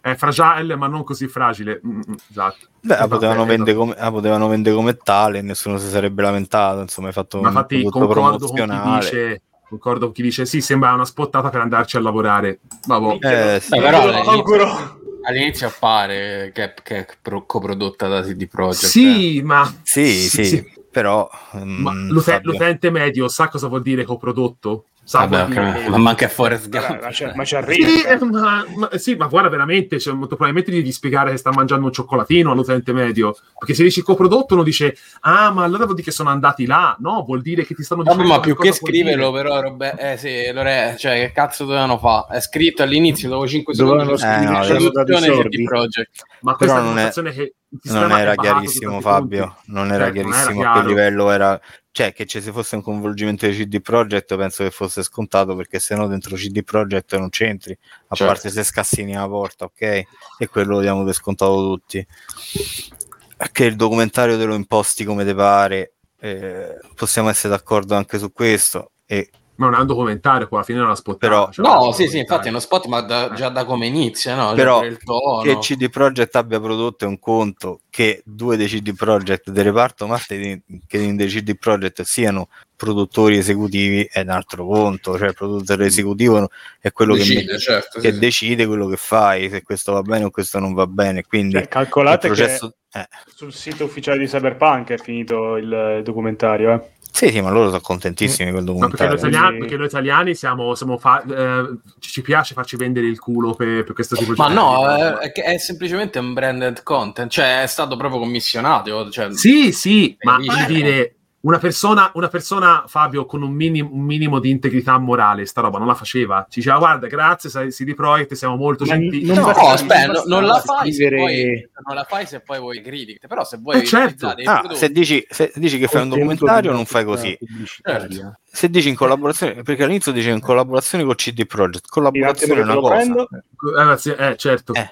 È fragile, ma non così fragile. Mm, mm, Esatto. Beh, la Esatto, potevano, eh, vendere come, la potevano vendere come tale e nessuno si sarebbe lamentato insomma hai fatto Ma un infatti prodotto concordo con chi promozionale dice concordo con chi dice sì, sembra una spottata per andarci a lavorare. Ma boh. Eh, sì. Beh, però Io all'inizio- auguro- All'inizio appare che, che è pro- coprodotta da CD Projekt. Sì, ma sì, sì, però Ma mm, l'ute- Fabio, l'utente medio sa cosa vuol dire coprodotto? Vabbè, vuol dire ok, che- ma manca Forrest Gump. ma, c'è, cioè. ma ci arriva. Sì, eh, ma, ma- sì, ma guarda veramente, cioè, molto probabilmente devi spiegare che sta mangiando un cioccolatino all'utente medio, perché se dici coprodotto uno dice, ah, ma allora vuol dire che sono andati là, no, vuol dire che ti stanno dicendo ma più che scriverlo, però, Robè, eh sì, Lore, cioè, che cazzo dovevano fare? È scritto all'inizio, dopo 5 Dovevano secondi. scrivere, la c'erano dati traduzione sordi. CD Projekt. Ma questa Però è è- una che il sistema non era chiarissimo Fabio. non era Certo, non era chiarissimo a quel livello era. Cioè che ci sia fosse un coinvolgimento di CD Projekt penso che fosse scontato perché se no dentro CD Projekt non c'entri a Certo. parte se scassini la porta ok? E quello lo diamo per scontato tutti. Che il documentario te lo imposti come te pare eh, possiamo essere d'accordo anche su questo e Ma non è un documentario, poi alla fine è una spot. Però- No, sì, sì, infatti è uno spot, ma da- già da come inizia, no? Cioè, Però che CD Projekt abbia prodotto è un conto, che due dei CD Projekt del reparto marketing che in dei CD Projekt siano produttori esecutivi è un altro conto, cioè il produttore esecutivo è quello che, Decide, mette- certo, che sì, sì. decide quello che fai, se questo va bene o questo non va bene, quindi Cioè, calcolate il processo... che eh, sul sito ufficiale di Cyberpunk è finito il documentario. Eh. Sì, sì, ma loro sono contentissimi quel Ma perché noi, documentario. italiani, perché noi italiani siamo, siamo fa- eh, ci piace farci vendere il culo per, per questo tipo di Ma no, di- è, è semplicemente un branded content, cioè è stato proprio commissionato. Cioè, Sì, sì, ma voglio dire, una persona, una persona, Fabio, con un, mini- un minimo di integrità morale, sta roba non la faceva. Ci diceva, guarda, grazie, sai, CD Projekt, siamo molto Ma gentili. non No, aspetta, non no- non la fai se scrivere- poi non la fai se poi vuoi critiche, però se vuoi Eh, certo. Ah, se dici, se dici che fai un documentario non fai così. pubblicitaria. Se dici in collaborazione, perché all'inizio dice in collaborazione con CD Projekt, collaborazione è una cosa. Eh, eh, certo. Eh,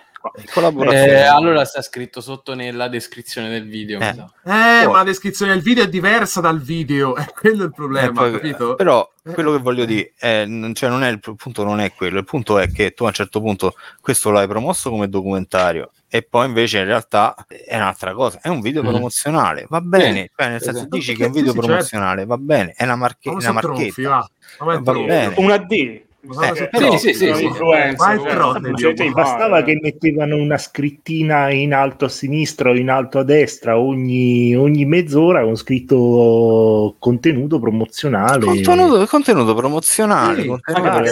collaborazione. Eh, allora sta scritto sotto nella descrizione del video. Eh. Eh, ma la descrizione del video è diversa dal video, [laughs] è quello il Eh, problema, poi- capito? Però Eh. quello che voglio dire è, n- cioè non è il, punto non è quello, il punto è che tu a un certo punto questo l'hai promosso come documentario e poi invece in realtà è un'altra cosa, è un video Mm. promozionale, va bene, cioè nel senso sì. dici che è un video sì, certo. promozionale, va bene, è una, marche- Ma una sono tronfi, marchetta. va. Va bene. Una D. Eh, però- sì, sì, sì, cioè, Bastava che mettevano una scrittina in alto a sinistra o in alto a destra ogni, ogni mezz'ora con scritto contenuto promozionale. Contenuto, contenuto promozionale, Sì, contenuto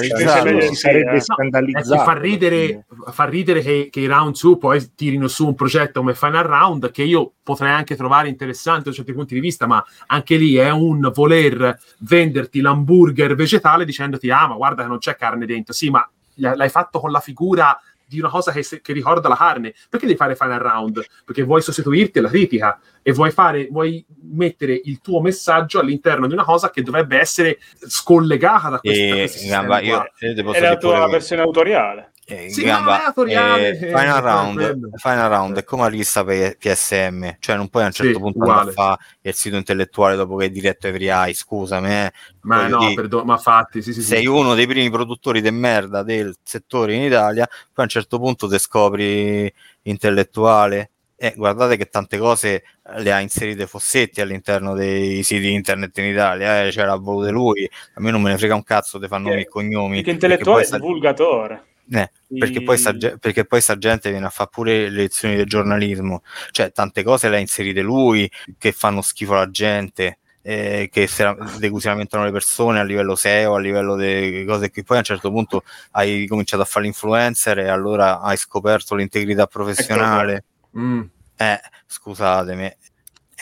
si sarebbe eh. Scandalizzato. Eh, fa ridere, fa ridere che, che i round 2 poi tirino su un progetto come Final Round che io potrei anche trovare interessante da certi punti di vista, ma anche lì è un voler venderti l'hamburger vegetale dicendoti ah ma guarda che non c'è carne dentro, sì ma l'hai fatto con la figura di una cosa che, se- che ricorda la carne, perché devi fare Final Round? Perché vuoi sostituirti alla critica e vuoi, fare, vuoi mettere il tuo messaggio all'interno di una cosa che dovrebbe essere scollegata da questo, da E sistemi gamba, io, io È la tua versione autoriale. Eh, Sì, gamba, no, è eh, eh, Final, è round. Final Round è come la lista per PSM, cioè non puoi a un certo Sì, punto andare a fare il sito intellettuale dopo che hai diretto Every Eye, scusami, eh. Ma no, dire, perdono, ma fatti, sì, sì, sì. sei uno dei primi produttori di merda del settore in Italia, poi a un certo punto ti scopri intellettuale. Eh, guardate che tante cose le ha inserite Fossetti all'interno dei siti internet in Italia, eh, cioè l'ha volute lui, a me non me ne frega un cazzo, ti fanno nomi e cognomi. Perché perché intellettuale è divulgatore. Eh, perché, poi sta, ge- perché poi sta gente viene a fare pure le lezioni del giornalismo, cioè tante cose le ha inserite lui che fanno schifo alla gente, eh, che se, di cui si lamentano le persone a livello SEO, a livello di cose che poi a un certo punto hai cominciato a fare l'influencer e allora hai scoperto l'integrità professionale. Mm. Eh, scusatemi,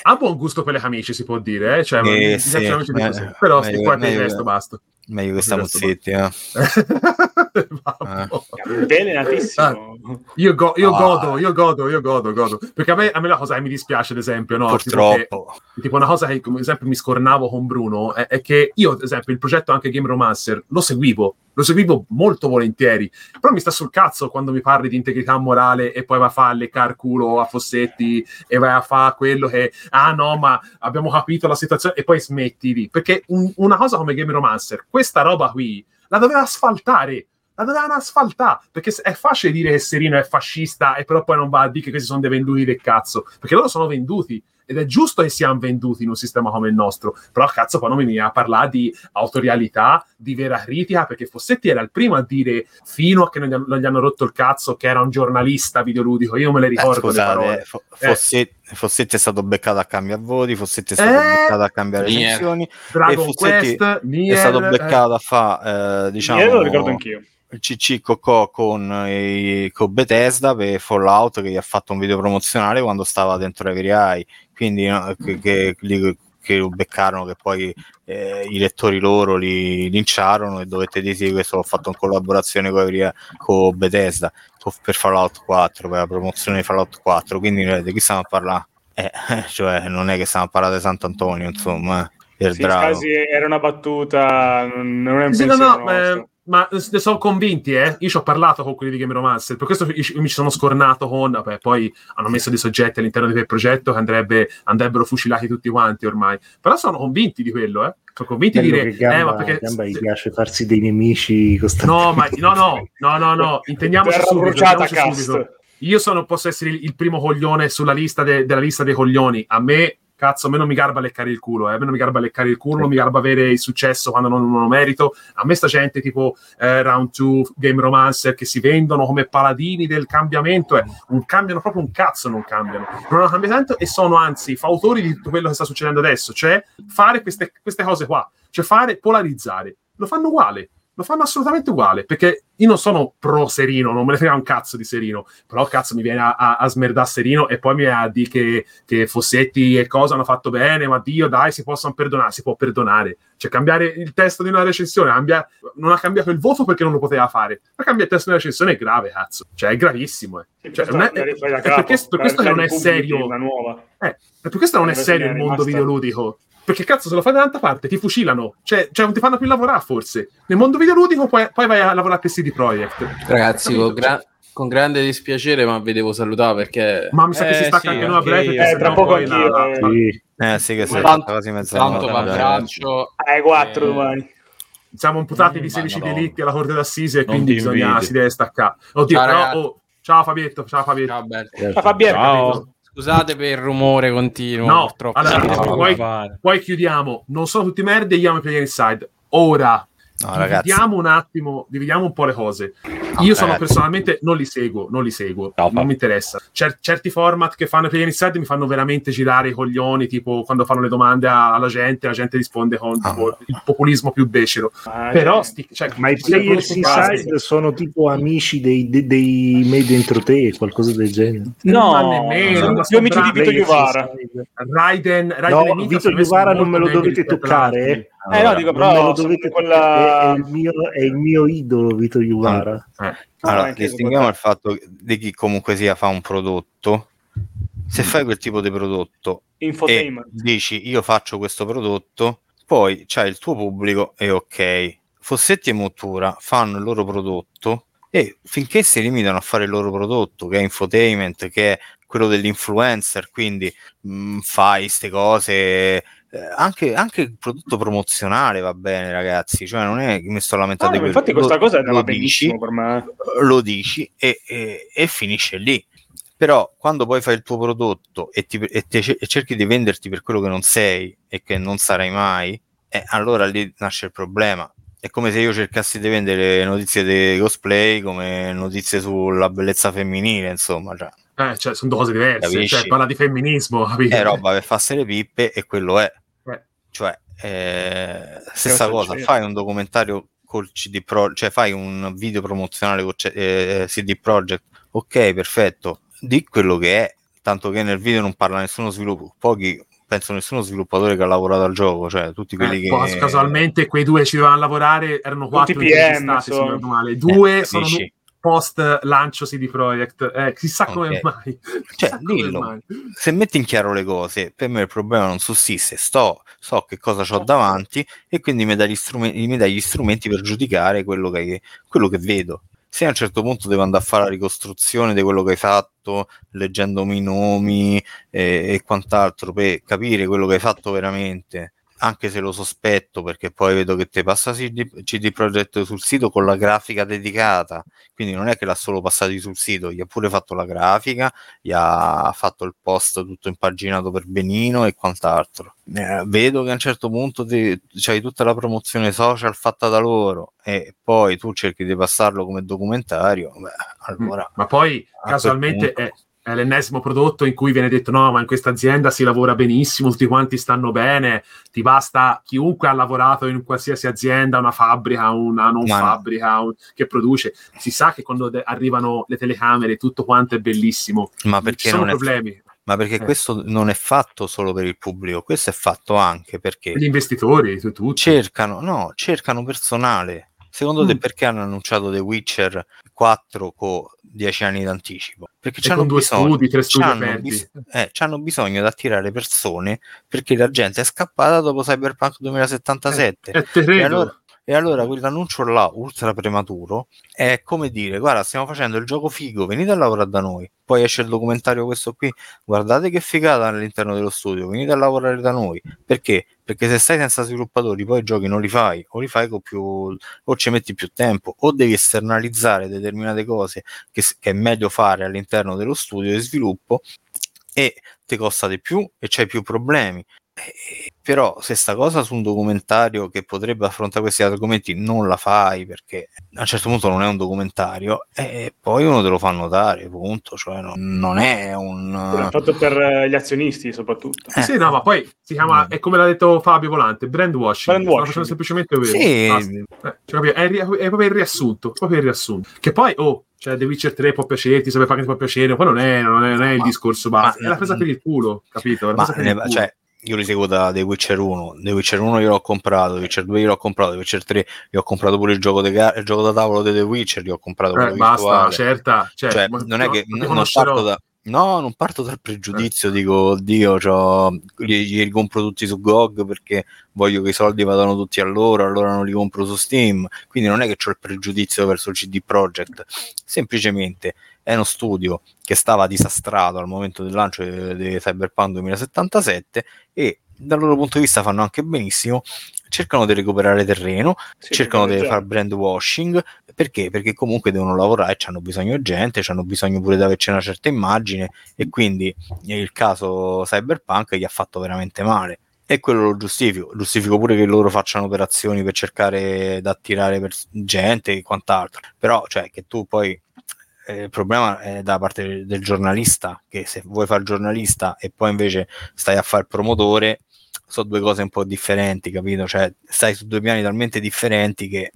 Ha buon gusto per le camicie, si può dire, eh? cioè, Eh, sì, così. però sti qua meglio- resto basta. Meglio che stiamo zitti. Eh. [laughs] Avvelenatissimo. Io, go- io Ah. godo, io godo, io godo, godo. Perché a me, a me la cosa che mi dispiace, ad esempio, no? Tipo, che- Purtroppo. tipo una cosa che, come esempio, mi scornavo con Bruno è, è che io, ad esempio, il progetto anche Game Romancer lo seguivo, lo seguivo molto volentieri, però mi sta sul cazzo quando mi parli di integrità morale e poi va a fare leccar culo a Fossetti e vai a fare quello che, ah no, ma abbiamo capito la situazione e poi smetti lì. Perché un- una cosa come Game Romancer, questa roba qui, la doveva asfaltare. La dovevano asfaltare perché è facile dire che Serino è fascista e però poi non va a dire che questi sono dei venduti del cazzo perché loro sono venduti ed è giusto che siano venduti in un sistema come il nostro però cazzo poi non mi viene a parlare di autorialità di vera critica perché Fossetti era il primo a dire fino a che non gli, hanno- non gli hanno rotto il cazzo che era un giornalista videoludico io me le Eh, ricordo le scusate, parole eh, Fo- Eh. Fossetti, Fossetti è stato beccato a cambiare voti, Fossetti è stato Eh. beccato a cambiare Nier. recensioni, Dragon Fossetti Quest Nier, è stato eh, beccato a fare, diciamo, Io lo ricordo anch'io. il CC Cocò con, i- con Bethesda per Fallout che gli ha fatto un video promozionale quando stava dentro Every Eye, quindi no, che, che, li- che lo beccarono che poi eh, i lettori loro li linciarono e dovette dire questo l'ho fatto in collaborazione con, con Bethesda. Per Fallout 4, per la promozione di Fallout 4, quindi eh, di chi stiamo a parlare? Eh, cioè non è che stiamo a parlare di Sant'Antonio, insomma, eh, Sì, era una battuta, non è un Sì, no, pensiero no, eh, ma ne sono convinti, eh? Io ci ho parlato con quelli di Game Romancer, per questo mi ci sono scornato con... Vabbè, poi hanno messo dei soggetti all'interno di quel progetto che andrebbe, andrebbero fucilati tutti quanti ormai. Però sono convinti di quello, eh? Sono convinti di dire... Gamba, eh, ma perché... Gamba gli piace farsi dei nemici costantemente. No, ma no, no, no, no, no, [laughs] intendiamoci subito, intendiamoci subito. Io sono, posso essere il, il primo coglione sulla lista de- della lista dei coglioni. A me, cazzo, a me non mi garba leccare il culo, eh. a me non mi garba leccare il culo, non mi garba avere il successo quando non, non lo merito. A me sta gente tipo eh, Round 2, Game Romancer, che si vendono come paladini del cambiamento, eh. non cambiano proprio un cazzo, non cambiano. Non hanno cambiato tanto e sono anzi fautori di tutto quello che sta succedendo adesso, cioè fare queste, queste cose qua, cioè fare polarizzare. Lo fanno uguale lo fanno assolutamente uguale perché io non sono pro Serino, non me ne frega un cazzo di Serino, però cazzo mi viene a, a, a smerdare Serino e poi mi viene a dire che, che Fossetti e cosa hanno fatto bene, ma Dio dai si possono perdonare, si può perdonare, cioè cambiare il testo di una recensione, cambia, non ha cambiato il voto perché non lo poteva fare, ma cambiare il testo di una recensione è grave cazzo, cioè è gravissimo. Eh. Cioè, non è, è, è per questo, per questo non è serio, eh, per questo non è serio il mondo videoludico. Perché cazzo, se lo fai da tanta parte, ti fucilano. Cioè, cioè, non ti fanno più lavorare, forse. Nel mondo videoludico, poi, poi vai a lavorare per CD Projekt. Ragazzi, con, gra- con grande dispiacere, ma vi devo salutare perché Ma mi sa che Eh, si stacca sì, anche noi a breve. Eh, tra poco poi anch'io, la- eh. Sì. Eh sì, che sei tanto, quasi mezzanotte. tanto abbraccio. Eh, 4 Eh, domani. Siamo imputati di Mm, 16 Madonna. delitti alla Corte d'Assise e quindi bisogna, si deve staccare. Oddio, Ciao, però, oh, ciao Fabietto, ciao Fabietto. Ciao. Ma Fabietto, Ciao. Scusate per il rumore continuo, No, purtroppo. allora, No, poi, poi chiudiamo. Non sono tutti merda e io amo player inside. Ora, No, dividiamo un attimo, dividiamo un po' le cose. Io sono ragazzi. personalmente, non li seguo, non li seguo, No, non mi interessa. Cer- certi format che fanno i player inside mi fanno veramente girare i coglioni, tipo quando fanno le domande a- alla gente, la gente risponde con Ah. tipo, il populismo più becero. Ma- Però, sti- cioè, Ma i base- inside sono tipo amici dei, dei, dei me dentro te, qualcosa del genere. No, ma No, nemmeno. più sono amici di. Vito inside. Raiden, Raiden No, Vito Iuvara non me lo dovete toccare, altri. eh. Eh no, dico però dovete quella... è, è il mio, è il mio idolo Vito Iuvara. Eh. Allora, anche io distinguiamo il fatto di chi comunque sia fa un prodotto. Se fai quel tipo di prodotto e dici io faccio questo prodotto, poi c'hai il tuo pubblico e ok. Fossetti e Mottura fanno il loro prodotto e finché si limitano a fare il loro prodotto, che è infotainment, che è quello dell'influencer, quindi mh, fai queste cose, eh, anche, anche il prodotto promozionale va bene ragazzi, cioè non è che mi sto Ah, lamentando no, di infatti quello. questa cosa Lo- andava lo benissimo dici, per me. lo dici e, e- e finisce lì. Però quando poi fai il tuo prodotto e, ti- e te- e cerchi di venderti per quello che non sei e che non sarai mai, eh, allora lì nasce il problema. È come se io cercassi di vendere notizie di cosplay come notizie sulla bellezza femminile, insomma. Cioè, Eh, cioè, sono due cose diverse. Capisci? Cioè, parla di femminismo, capito? è roba per farsi le pippe e quello è. Cioè, eh, stessa cosa, fai un documentario col CD Pro, cioè fai un video promozionale con eh, CD Projekt, ok, perfetto, di quello che è, tanto che nel video non parla nessuno sviluppo, pochi, penso nessuno sviluppatore che ha lavorato al gioco, cioè tutti quelli Eh, che... poi, casualmente quei due ci dovevano lavorare, erano quattro PM, ricordo male. Due Eh, sono? Post lancio CD Projekt. Eh, chissà come Ok. mai. [laughs] Cioè, Chissà come dillo. mai. se metti in chiaro le cose, per me il problema non sussiste, sto, so che cosa ho davanti e quindi mi dai gli strumenti, mi dai gli strumenti per giudicare quello che, quello che vedo. Se a un certo punto devo andare a fare la ricostruzione di quello che hai fatto, leggendomi i nomi e, e quant'altro, per capire quello che hai fatto veramente, anche se lo sospetto, perché poi vedo che ti passa CD, CD Projekt sul sito con la grafica dedicata, quindi non è che l'ha solo passati sul sito, gli ha pure fatto la grafica, gli ha fatto il post tutto impaginato per benino e quant'altro. Eh, vedo che a un certo punto ti, c'hai tutta la promozione social fatta da loro e poi tu cerchi di passarlo come documentario, beh, allora Ma poi, casualmente, quel è, è l'ennesimo prodotto in cui viene detto: no, ma in questa azienda si lavora benissimo, tutti quanti stanno bene. Ti basta chiunque ha lavorato in qualsiasi azienda, una fabbrica, una non no. fabbrica un- che produce. Si sa che quando de- arrivano le telecamere tutto quanto è bellissimo. ma perché sono non è problemi. ma perché Eh. questo non è fatto solo per il pubblico, questo è fatto anche perché Gli investitori, tu, cercano, no, cercano personale. Secondo te Mm. perché hanno annunciato The Witcher 4 con 10 anni d'anticipo? Perché E c'hanno due bisogno, studi, tre studi c'hanno, bis- eh, c'hanno bisogno di attirare persone perché la gente è scappata dopo Cyberpunk 2077. Eh, te E allora, E allora quell'annuncio là, ultra prematuro, è come dire, guarda, stiamo facendo il gioco figo, venite a lavorare da noi. Poi esce il documentario questo qui, guardate che figata all'interno dello studio, venite a lavorare da noi. Perché? Perché se stai senza sviluppatori, poi i giochi non li fai, o li fai con più, o ci metti più tempo, o devi esternalizzare determinate cose che, che è meglio fare all'interno dello studio di sviluppo e ti costa di più e c'hai più problemi. Eh, però se sta cosa su un documentario che potrebbe affrontare questi argomenti non la fai perché a un certo punto non è un documentario e poi uno te lo fa notare punto cioè non, non è un fatto per eh, gli azionisti soprattutto. Eh. Sì, no, ma poi si chiama, è come l'ha detto Fabio Volante, brand washing. Brand washing. facendo semplicemente. Sì. Eh, cioè, è, ri- è proprio il riassunto, proprio il riassunto. Che poi, oh, cioè, The Witcher 3 può piacerti, Cyberpunk può piacere, poi non è, non è, non è il Ma- discorso base, ma- è la presa per il culo, capito? È la ma presa per il culo. cioè io li seguo da The Witcher 1 The Witcher 1 io l'ho comprato The Witcher 2 io l'ho comprato The Witcher 3 io ho comprato pure il gioco, de il gioco da tavolo di The Witcher io ho comprato Eh, basta, certa. Cioè, cioè, ma- non è che non, non parto da no, non parto dal pregiudizio, dico, oddio, c'ho, li, li compro tutti su GOG perché voglio che i soldi vadano tutti a loro, allora non li compro su Steam. Quindi non è che ho il pregiudizio verso il CD Projekt, semplicemente è uno studio che stava disastrato al momento del lancio di, di Cyberpunk 2077 e dal loro punto di vista fanno anche benissimo. Cercano di recuperare terreno, Sì, cercano di fare brand washing perché? Perché comunque devono lavorare, hanno bisogno di gente, hanno bisogno pure di averci una certa immagine e quindi il caso Cyberpunk gli ha fatto veramente male. E quello lo giustifico, giustifico pure che loro facciano operazioni per cercare di attirare gente e quant'altro, però cioè che tu poi eh, il problema è da parte del, giornalista, che se vuoi fare il giornalista e poi invece stai a fare il promotore, sono due cose un po' differenti, capito? Cioè stai su due piani talmente differenti che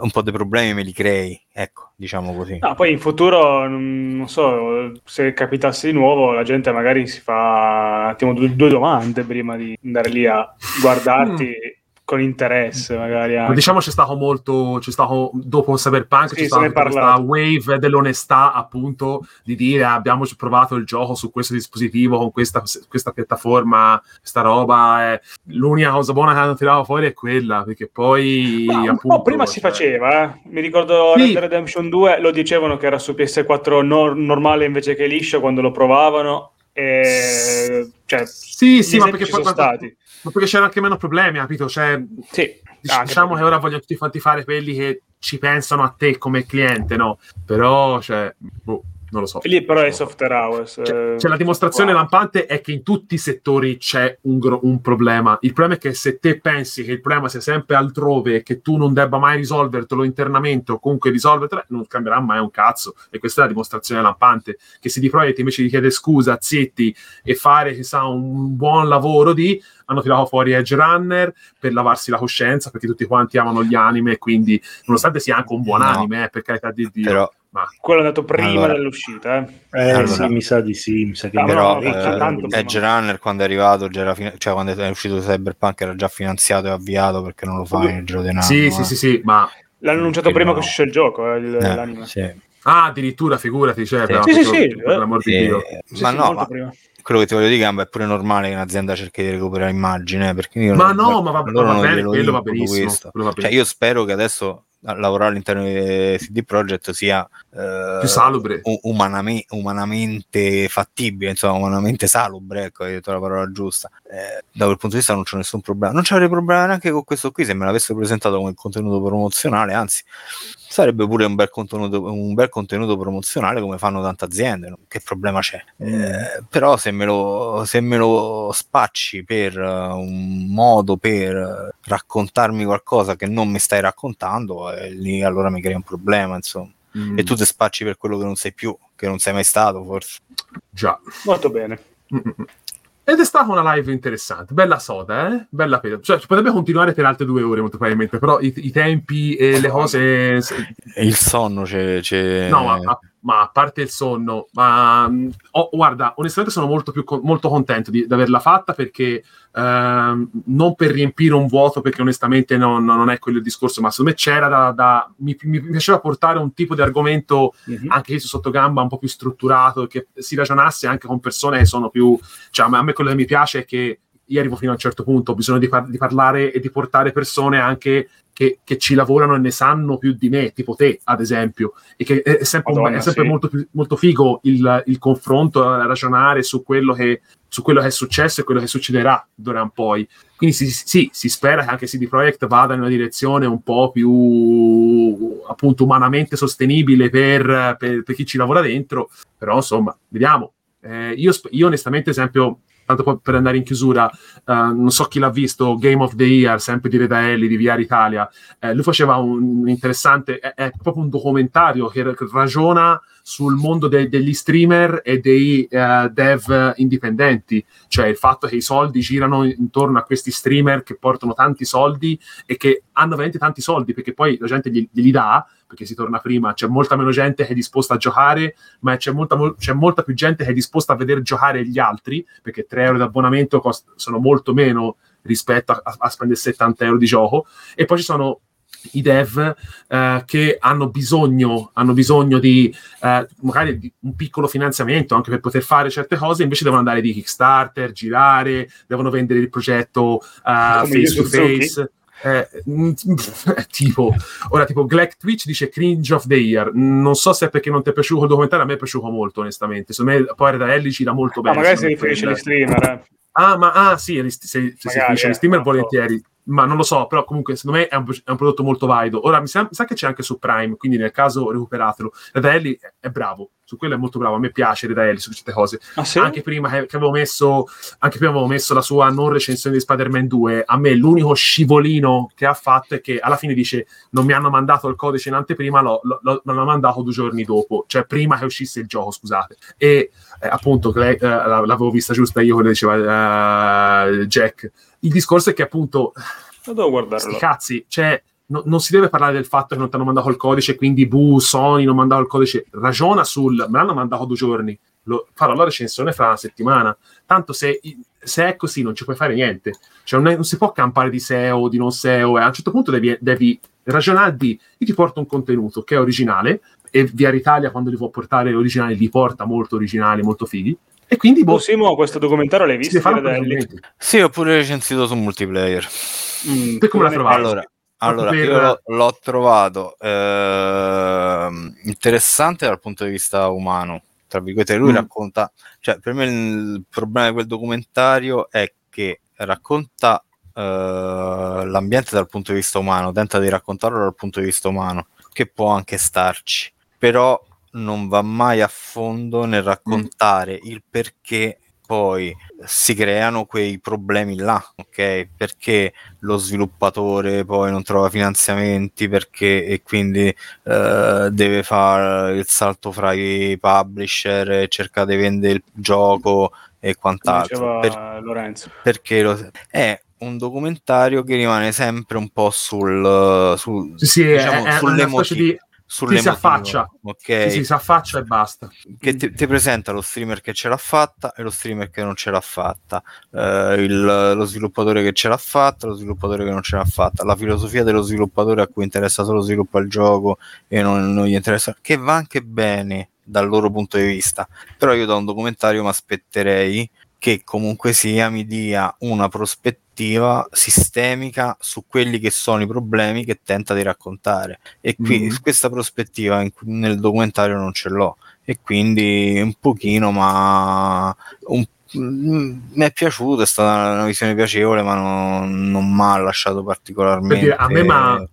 un po' dei problemi me li crei, ecco, diciamo così. No, poi in futuro, non non so, se capitasse di nuovo, la gente magari si fa un attimo due, due domande prima di andare lì a guardarti con interesse, magari Ma anche. diciamo c'è stato molto, c'è stato dopo Cyberpunk Sì, c'è stata questa wave dell'onestà appunto di dire abbiamo provato il gioco su questo dispositivo con questa, questa piattaforma, questa roba è... l'unica cosa buona che hanno tirato fuori è quella perché poi Ma un appunto, po' prima si cioè- faceva, eh. mi ricordo Sì. Red Dead Redemption 2 lo dicevano che era su PS4 nor- normale invece che liscio quando lo provavano e cioè sì sì ma perché poi stati. ma perché c'erano anche meno problemi capito? Cioè Sì, diciamo che ora vogliono tutti quanti fare quelli che ci pensano a te come cliente no? Però cioè boh, non lo so lì però è software house. Cioè, eh, cioè, la dimostrazione wow. lampante è che in tutti i settori c'è un, gro- un problema. Il problema è che se te pensi che il problema sia sempre altrove e che tu non debba mai risolvertelo internamente o comunque risolvertelo, non cambierà mai un cazzo. E questa è la dimostrazione lampante. Che se di Project invece di chiedere scusa, zitti e fare chissà, un buon lavoro di hanno tirato fuori Edge Runner per lavarsi la coscienza perché tutti quanti amano gli anime quindi nonostante sia anche un buon No. anime eh, per carità di Dio Però, ma Quello è andato prima Allora. dell'uscita. Eh. Eh, Allora. sì, mi sa di sì, mi sa che però no, eh. Edge Runner quando è arrivato, già era fin- cioè quando è uscito Cyberpunk era già finanziato e avviato perché non lo fa nel giro di un anno. sì, eh. sì sì sì ma L'hanno annunciato prima no. che uscisse il gioco, eh, il- Eh, sì. Ah, addirittura, figurati, cioè, Sì. però, Sì, sì, per l'amor di Eh, Dio. Sì, ma sì, no, molto ma prima. quello che ti voglio dire, Gamba, è pure normale che un'azienda cerchi di recuperare immagine, eh, perché io Ma non- no, ma va, va bene, quello va benissimo. quello va Cioè, io spero che adesso lavorare all'interno di CD Projekt sia eh, Più salubre. umaname- umanamente fattibile, insomma, umanamente salubre, ecco, hai detto la parola giusta. Eh, da quel punto di vista non c'è nessun problema. Non c'avrei problema neanche con questo qui se me l'avessero presentato come contenuto promozionale, anzi, sarebbe pure un bel contenuto, un bel contenuto promozionale come fanno tante aziende. no? Che problema c'è? Eh, però se me, lo, se me lo spacci per eh, un modo per raccontarmi qualcosa che non mi stai raccontando, eh, lì allora mi crea un problema, insomma. Mm, E tu ti spacci per quello che non sei più, che non sei mai stato, forse. Già. Molto bene. Ed è stata una live interessante, bella soda, eh? Bella pena. Cioè, potrebbe continuare per altre due ore, molto probabilmente, però i, i tempi e le [laughs] cose... Il sonno c'è. c'è... No, ma, ma- ma a parte il sonno, ma oh, guarda, onestamente sono molto, più molto contento di, di averla fatta perché ehm, non per riempire un vuoto, perché onestamente non, non è quello il discorso, ma secondo me c'era da. da- mi, mi piaceva portare un tipo di argomento Mhm. anche su sottogamba un po' più strutturato, che si ragionasse anche con persone che sono più. Cioè, a me, a me quello che mi piace è che io arrivo fino a un certo punto, ho bisogno di, par- di parlare e di portare persone anche che, che ci lavorano e ne sanno più di me, tipo te, ad esempio, e che è sempre, Madonna, è sempre sì. molto, molto figo il, il confronto, a ragionare su quello, che, su quello che è successo e quello che succederà d'ora in poi. Quindi sì, sì, si spera che anche CD Projekt vada in una direzione un po' più appunto umanamente sostenibile per, per- per chi ci lavora dentro, però insomma, vediamo. Eh, io, io onestamente, esempio, tanto per andare in chiusura, eh, non so chi l'ha visto, Game of the Year, sempre di Redaelli, di VR Italia, eh, lui faceva un, un interessante, è, è proprio un documentario che ragiona sul mondo de- degli streamer e dei eh, dev indipendenti, cioè il fatto che i soldi girano intorno a questi streamer che portano tanti soldi e che hanno veramente tanti soldi perché poi la gente gli- glieli dà perché si torna prima, c'è molta meno gente che è disposta a giocare, ma c'è molta, mol- c'è molta più gente che è disposta a vedere giocare gli altri, perché 3 euro di abbonamento cost- sono molto meno rispetto a, a spendere 70 euro di gioco, e poi ci sono i dev eh, che hanno bisogno, hanno bisogno di eh, magari di un piccolo finanziamento anche per poter fare certe cose, invece devono andare di Kickstarter, girare, devono vendere il progetto eh, Come face to face. Eh, mm, [laughs] tipo, ora tipo Black Twitch dice cringe of the year non so se è perché non ti è piaciuto il documentario a me è piaciuto molto onestamente secondo me poi Redaelli gira molto Ah, bene magari si secondo me, riferisce agli streamer. eh. Ah, ma ah, sì, se, se, se si Magari, finisce eh, gli streamer volentieri, ma non lo so, però comunque secondo me è un, è un prodotto molto valido. Ora mi sa, mi sa che c'è anche su Prime, quindi nel caso recuperatelo. Redaelli è, è bravo, su quello è molto bravo, a me piace Redaelli su certe cose. Ah, sì? Anche prima che, che avevo messo, anche prima avevo messo la sua non recensione di Spider-Man 2, a me l'unico scivolino che ha fatto è che alla fine dice non mi hanno mandato il codice in anteprima, l'ho, l'ho, l'ho- l'hanno mandato due giorni dopo, cioè prima che uscisse il gioco, scusate. E eh, appunto, Cle- eh, la- l'avevo vista giusta io, quello diceva eh, Jack. Il discorso è che appunto Lo devo guardarlo. cazzi, cioè, no- non si deve parlare del fatto che non ti hanno mandato il codice, quindi bu, Sony non mandato il codice. Ragiona sul me l'hanno mandato due giorni, lo- farò la recensione fra una settimana. Tanto se, se è così non ci puoi fare niente. Cioè, non, è- non si può campare di SEO, di non SEO, a un certo punto devi, devi ragionare di io ti porto un contenuto che è originale, e Via Italia quando li può portare originali li porta molto originali, molto fighi. E quindi boh, Oh, Simo, questo documentario l'hai visto? Sì, ho pure recensito su multiplayer. Mm, Te come trovavi? pensi? Allora, allora per- io l'ho, l'ho trovato ehm, interessante dal punto di vista umano. Tra virgolette, lui Mm. racconta, cioè per me il problema di quel documentario è che racconta eh, l'ambiente dal punto di vista umano, tenta di raccontarlo dal punto di vista umano, che può anche starci, però non va mai a fondo nel raccontare il perché poi si creano quei problemi là, ok? Perché lo sviluppatore poi non trova finanziamenti perché e quindi eh, deve fare il salto fra i publisher e cerca di vendere il gioco e quant'altro. Per- Lorenzo. perché lo- è un documentario che rimane sempre un po' sul, sul Sì, diciamo, è, è sull'emotivo, si affaccia. ok? Sì, si affaccia e basta. che ti, ti presenta lo streamer che ce l'ha fatta e lo streamer che non ce l'ha fatta, eh, il- lo sviluppatore che ce l'ha fatta, lo sviluppatore che non ce l'ha fatta, la filosofia dello sviluppatore a cui interessa solo sviluppare il gioco e non, non gli interessa, che va anche bene dal loro punto di vista, però io da un documentario mi aspetterei che comunque sia mi dia una prospettiva sistemica su quelli che sono i problemi che tenta di raccontare e qui Mhm. questa prospettiva in- nel documentario non ce l'ho e quindi un pochino ma un- mm, mi è piaciuto è stata una visione piacevole ma non, non mi ha lasciato particolarmente dire, a me m'ha-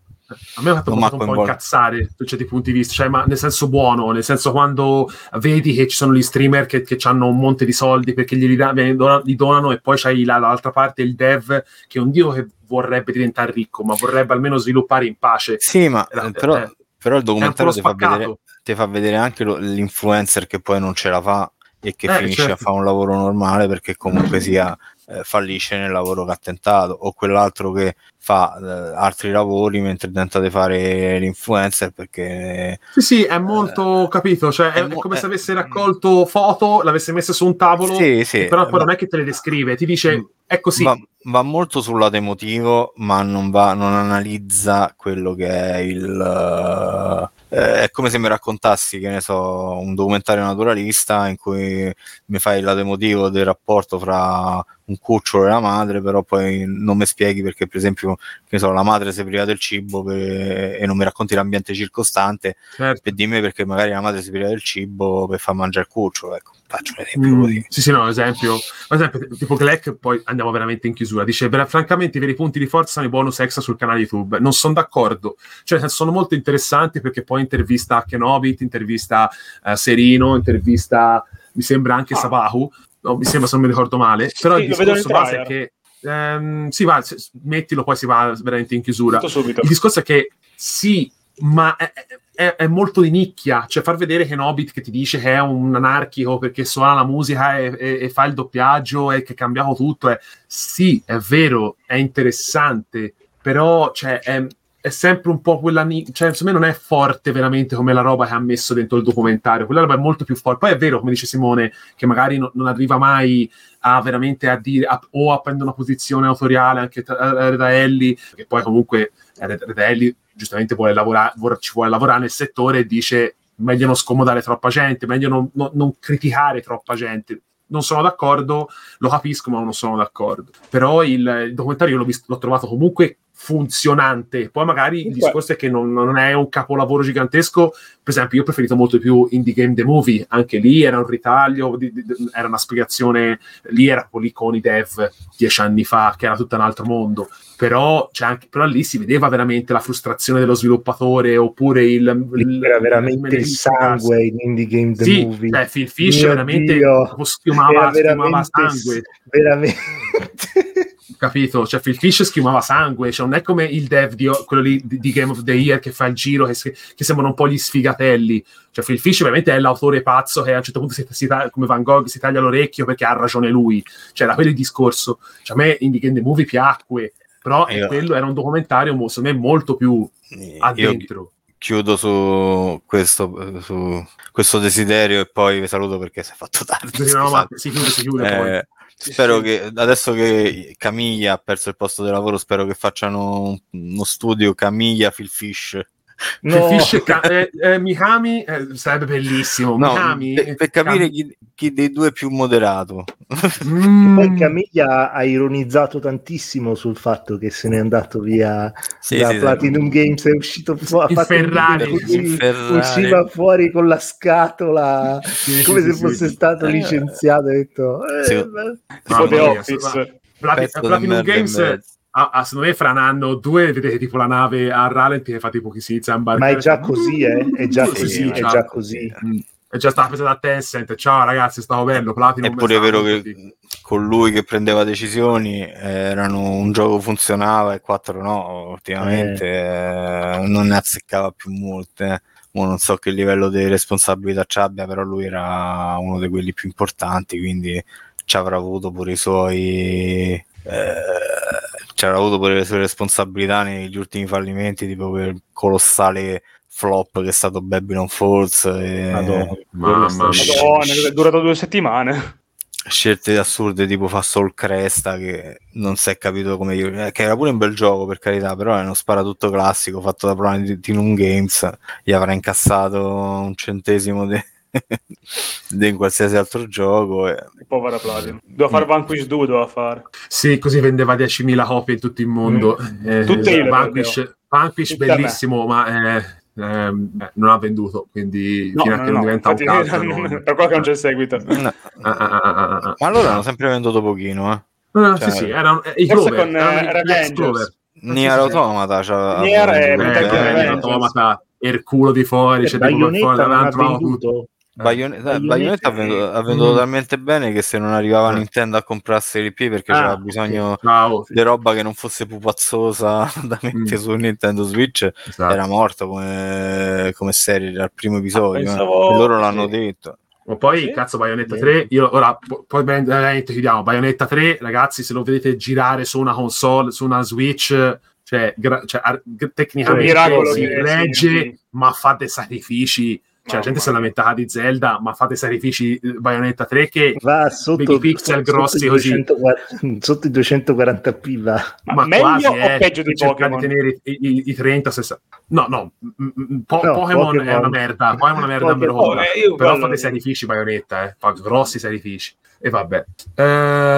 A me ha fatto un po' incazzare da certi punti di vista, cioè, ma nel senso buono, nel senso quando vedi che ci sono gli streamer che, che hanno un monte di soldi perché glieli donano, li donano e poi c'hai la- l'altra parte il dev che è un dio che vorrebbe diventare ricco, ma vorrebbe almeno sviluppare in pace. sì ma Eh, però, eh, però il documentario ti fa, vedere, ti fa vedere anche lo- l'influencer che poi non ce la fa e che Eh, finisce a certo. fare un lavoro normale perché comunque sia eh, fallisce nel lavoro che ha tentato o quell'altro che fa eh, altri lavori mentre tenta di fare l'influencer perché Sì, sì, è molto capito, cioè è, è mo- come se eh, avesse raccolto foto, l'avesse messe su un tavolo, sì, sì, però poi va- non è che te le descrive, ti dice è così. va, va molto sul lato emotivo ma non, va, non analizza quello che è il eh, è come se mi raccontassi che ne so un documentario naturalista in cui mi fai il lato emotivo del rapporto fra un cucciolo e la madre però poi non mi spieghi perché per esempio che so, la madre si priva del cibo per- e non mi racconti l'ambiente circostante Certo. per dimmi perché magari la madre si priva del cibo per far mangiare il cucciolo, ecco, faccio un esempio Mm, così. sì, sì, no, esempio, ad esempio, tipo Gleck, poi andiamo veramente in chiusura. Dice: "Vera- Francamente, i veri punti di forza sono i bonus extra sul canale YouTube. Non sono d'accordo, cioè, sono molto interessanti perché poi intervista Kenobit, intervista eh, Serino, intervista mi sembra anche Ah. Sabahu. No, mi sembra se non mi ricordo male. Però Sì, il discorso base è che ehm, sì, va, mettilo, poi si va veramente in chiusura. Il discorso è che sì, ma è, è- è molto di nicchia, cioè far vedere che Nobit che ti dice che è un anarchico perché suona la musica e, e- e fa il doppiaggio e che è cambiato tutto, è, sì, è vero, è interessante, però cioè, è, è sempre un po' quella, cioè secondo me non è forte veramente come la roba che ha messo dentro il documentario, quella roba è molto più forte, poi è vero, come dice Simone, che magari no- non arriva mai a veramente a dire a- o a prendere una posizione autoriale anche tra- da Ellie, che poi comunque eh, Redelli giustamente vuole lavorare, vor- ci vuole lavorare nel settore e dice meglio non scomodare troppa gente, meglio non, non- non criticare troppa gente. Non sono d'accordo, lo capisco, ma non sono d'accordo. Però il, il documentario io l'ho, visto- l'ho trovato comunque funzionante. Poi magari il discorso è che non, non è un capolavoro gigantesco. Per esempio, io ho preferito molto più Indie Game The Movie. Anche lì era un ritaglio, di- di- era una spiegazione. Lì era lì con i dev dieci anni fa, che era tutto un altro mondo però, c'è anche, però lì si vedeva veramente la frustrazione dello sviluppatore oppure il, era veramente il sangue in Indie Game The sì, Movie. cioè Phil Fish Mio veramente Dio. schiumava, Era schiumava veramente sangue veramente capito? Cioè Phil Fish schiumava sangue, cioè non è come il dev di quello lì di, Game of the Year che fa il giro che, che sembrano un po' gli sfigatelli cioè Phil Fish veramente è l'autore pazzo che a un certo punto si, si come Van Gogh si taglia l'orecchio perché ha ragione lui cioè era quello il discorso cioè a me Game The Movie piacque però eh, Io- quello era un documentario secondo me molto più addentro chiudo su questo, su questo desiderio e poi vi saluto perché si è fatto tardi. No, ma si chiude, si chiude poi. Spero che adesso che Camiglia ha perso il posto di lavoro, spero che facciano un- uno studio Camiglia Phil Fish. No. Ca- eh, eh, Mikami eh, sarebbe bellissimo No, Mikami per, per capire chi, chi dei due è più moderato. Mm. Poi Camiglia ha ironizzato tantissimo sul fatto che se n'è andato via Sì, da sì, sì. Platinum Games, è uscito fuori, fatto un Ferrari. Ferrari. usciva fuori con la scatola Sì, come sì, se sì, fosse sì. stato Eh. licenziato. Ha detto, eh, Sì. Office. Platinum Games mezzo. ah, ah, secondo me fra un anno o due vedete tipo la nave a rallenti che fa tipo chi si inizia a Ma imbarcare è già così, eh? È già Sì, così, sì, è ciao. già così. Mm. è già stata presa da Tencent ciao ragazzi è stato bello Platinum Eppure è vero che con lui che prendeva decisioni erano un gioco funzionava e quattro no, ultimamente eh, non ne azzeccava più molte. eh. Mo non so che livello di responsabilità ci abbia, però lui era uno di quelli più importanti, quindi ci avrà avuto pure i suoi eh, avrà avuto pure le sue responsabilità negli ultimi fallimenti, tipo quel colossale flop che è stato Babylon Falls e Madonna. Mamma. Madonna, è durato due settimane. scelte assurde tipo fa Soul Cresta che non si è capito come eh, che era pure un bel gioco per carità però è uno sparatutto classico fatto da Platinum Games gli avrà incassato un centesimo di di qualsiasi altro gioco e... Povera Platinum. Doveva fare Vanquish 2, doveva fare. Sì, così vendeva 10.000 copie in tutto il mondo. Eh, Tutte io Vanquish. Vanquish Tutte bellissimo, ma eh, ehm, eh, non ha venduto, quindi No, fino a no, che no, non diventa un infatti, calcio. [laughs] non- non- per quello che non c'è seguito. No, Ah, ah, ah, ah, ah, ah. ma allora hanno sempre venduto pochino eh. No, Cioè, sì, sì, erano eh, i forse con, erano eh. Clover. Nier. Automata c'ha- Nier Eh. Automata, il culo di fuori, c'è tipo per fuori davanti, tutto. venduto. Bayonetta, Bayonetta ha venduto, ha venduto Mm. talmente bene che se non arrivava Eh. Nintendo a comprarsi il P perché Ah, c'era bisogno Ciao. di roba che non fosse pupazzosa [laughs] da mettere Mm. su Nintendo Switch Esatto. era morto come, come serie dal primo episodio. eh. pensavo- E loro l'hanno sì. detto. Ma poi, Sì. cazzo, Bayonetta 3, io ora, po- poi veramente chiudiamo, Bayonetta 3, ragazzi, se lo vedete girare su una console, su una Switch, cioè, gra- cioè, ar- tecnicamente si regge, sì. ma fa dei sacrifici. Cioè, la gente si è lamentata di Zelda, ma fa dei sacrifici eh, Bayonetta 3 che Va sotto, Vedi pixel sotto grossi i così. 240 [laughs] sotto i 240p va. Ma, ma meglio quasi, o eh, peggio di Pokémon? di tenere i, i, i 30 60 no no po- No, Pokémon, è una merda Pokémon è una merda Pokémon, eh, però quello- fa dei sacrifici Bayonetta eh. fa grossi sacrifici E vabbè.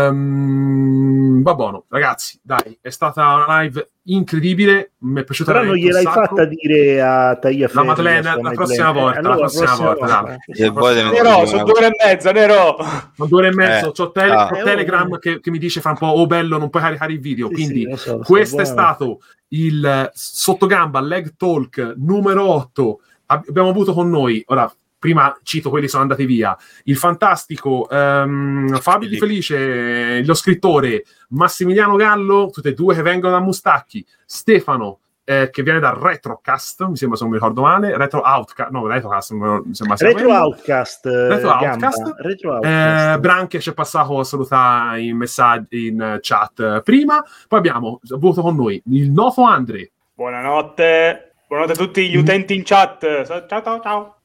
Ehm, va buono, ragazzi, dai, è stata una live incredibile, mi è piaciuta Però non gliel'hai fatta dire a Tagliaferri La Madeleine, sua la prossima Madeleine. volta, la prossima volta, dai. Te ne Nero, sono due ore e mezza, Nero. Ma due ore e mezzo, Eh, c'ho tele- ah. Telegram che, che mi dice fra un po', oh bello, non puoi caricare il video, Sì, quindi sì, so, questo è buono. stato il eh, sottogamba leg talk numero 8 Ab- abbiamo avuto con noi ora prima cito quelli che sono andati via il fantastico ehm, Fabio Di Felice lo scrittore Massimiliano Gallo tutti e due che vengono da Mustacchi Stefano eh, che viene da Retrocast mi sembra se non mi ricordo male Retro Outcast no Retrocast mi sembra sia Retro quello. Outcast. eh, Retro Gamba. Outcast. Retro Eh, Outcast. Branche ci è passato a salutare in messaggi in eh, chat eh, prima. Poi abbiamo avuto con noi il noto Andre. Buonanotte. Buonanotte a tutti gli utenti in chat. Ciao, ciao, ciao.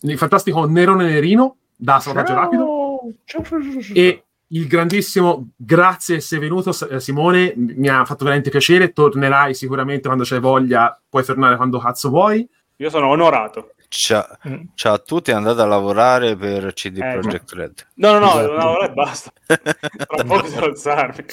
Il fantastico Nerone Nerino da Salvataggio Rapido. Ciao, ciao, ciao, ciao. E il grandissimo grazie se sei venuto Simone, mi ha fatto veramente piacere. Tornerai sicuramente quando c'hai voglia, puoi tornare quando cazzo vuoi. Io sono onorato. Ciao, Mm. ciao a tutti, andate a lavorare per CD Eh, Projekt Red. No, no, no, Esatto. devo lavorare e basta. [laughs] Tra poco devo alzarmi.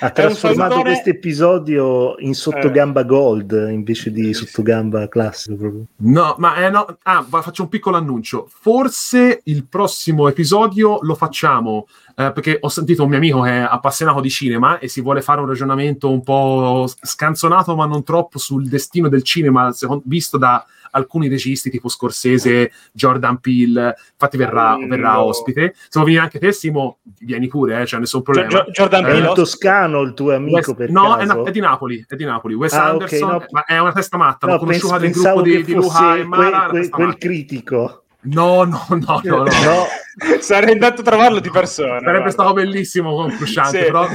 Ha È trasformato salutone- questo episodio in sottogamba gold invece di sottogamba classico proprio. No, ma eh, no. Ah, faccio un piccolo annuncio. Forse il prossimo episodio lo facciamo eh, perché ho sentito un mio amico che è appassionato di cinema e si vuole fare un ragionamento un po' scanzonato, ma non troppo sul destino del cinema, secondo- visto da alcuni registi tipo Scorsese, Jordan Peele. Infatti, verrà, Mm, verrà no. ospite. Se vuoi venire anche te, Simo, vieni pure, eh, c'è nessun problema. Gio- Jordan Eh, È Peele. toscano il tuo amico West- per no, è, caso? na- è di Napoli, è di Napoli. Wes Ah, Anderson, no. ma è una testa matta. L'ho No, conosciuta pens- del pensavo gruppo di, di Luca e Mara. quel, quel- quel critico. No, no, no, no, no. No, [laughs] Sarei andato a trovarlo di persona. Sarebbe guarda. stato bellissimo con [laughs] Frusciante, Sì. però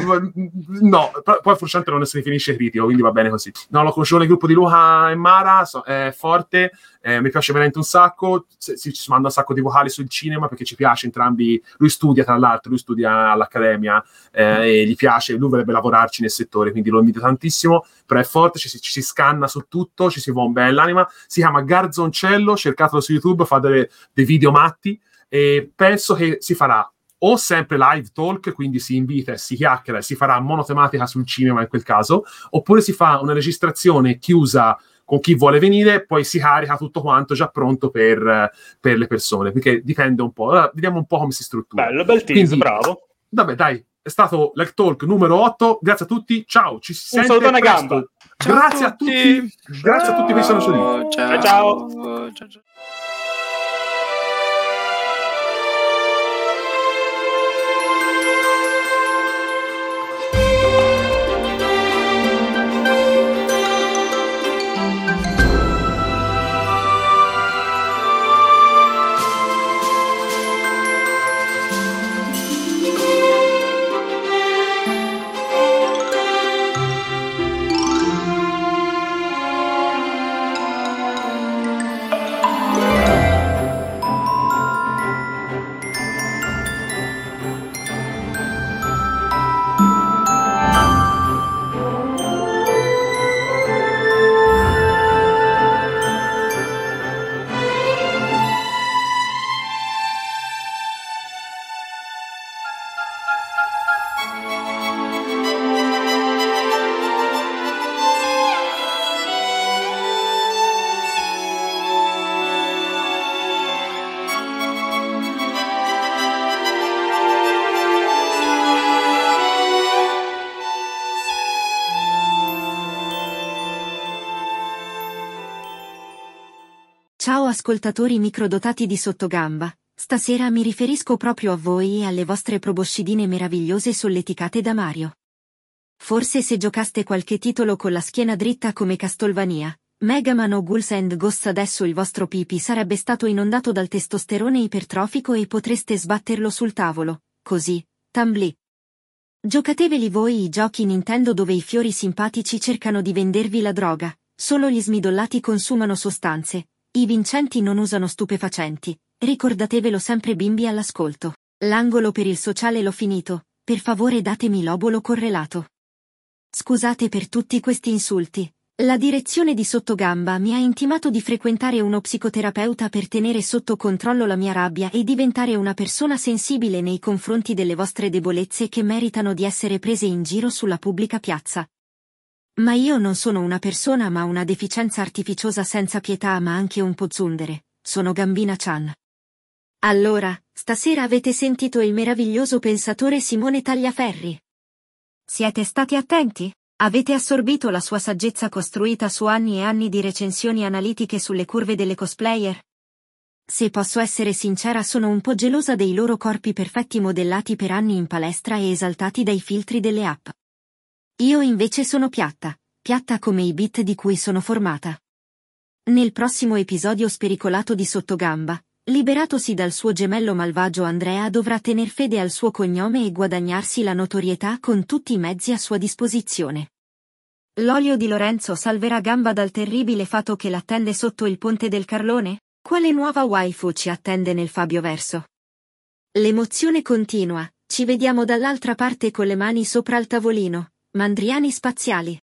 no, però poi Frusciante non si definisce critico, quindi va bene così. No, lo conoscevo nel gruppo di Luca e Mara, so- è forte, eh, mi piace veramente un sacco, si ci manda un sacco di vocali sul cinema perché ci piace entrambi, lui studia tra l'altro, lui studia all'Accademia eh, e gli piace, lui vorrebbe lavorarci nel settore, quindi lo invito tantissimo, però è forte, ci si, ci si scanna su tutto, ci si va un bel l'anima, si chiama Garzoncello, cercatelo su YouTube, fa delle- dei video matti e penso che si farà o sempre live talk, quindi si invita e si chiacchiera e si farà monotematica sul cinema in quel caso, oppure si fa una registrazione chiusa con chi vuole venire, poi si carica tutto quanto già pronto per, per le persone, perché dipende un po'. Allora, vediamo un po' come si struttura. Bello, bel tease, Quindi- bravo. Vabbè, dai, è stato Leg Talk numero 8. Grazie a tutti, ciao, ci si sente presto. gamba. Grazie a tutti, grazie a tutti che sono giù. Ciao, ciao. Ciao ascoltatori microdotati di sottogamba, stasera mi riferisco proprio a voi e alle vostre proboscidine meravigliose solleticate da Mario. Forse se giocaste qualche titolo con la schiena dritta come Castlevania, Mega Man o Ghouls and Ghosts adesso il vostro pipi sarebbe stato inondato dal testosterone ipertrofico e potreste sbatterlo sul tavolo, così, tambli. Giocateveli voi i giochi Nintendo dove i fiori simpatici cercano di vendervi la droga, solo gli smidollati consumano sostanze, i vincenti non usano stupefacenti, ricordatevelo sempre bimbi all'ascolto. L'angolo per il sociale l'ho finito, per favore datemi l'obolo correlato. Scusate per tutti questi insulti, La direzione di Sottogamba mi ha intimato di frequentare uno psicoterapeuta per tenere sotto controllo la mia rabbia e diventare una persona sensibile nei confronti delle vostre debolezze che meritano di essere prese in giro sulla pubblica piazza. Ma io non sono una persona ma una deficienza artificiosa senza pietà ma anche un po' zundere, sono Gambina Chan. Allora, stasera avete sentito il meraviglioso pensatore Simone Tagliaferri. Siete stati attenti? Avete assorbito la sua saggezza costruita su anni e anni di recensioni analitiche sulle curve delle cosplayer? Se posso essere sincera sono un po' gelosa dei loro corpi perfetti modellati per anni in palestra e esaltati dai filtri delle app. Io invece sono piatta, piatta come i bit di cui sono formata. Nel prossimo episodio spericolato di Sottogamba, liberatosi dal suo gemello malvagio Andrea dovrà tener fede al suo cognome e guadagnarsi la notorietà con tutti i mezzi a sua disposizione. L'olio di Lorenzo salverà Gamba dal terribile fato che l'attende sotto il ponte del Carlone? Quale nuova waifu ci attende nel Fabio verso? L'emozione continua, ci vediamo dall'altra parte con le mani sopra il tavolino, mandriani spaziali.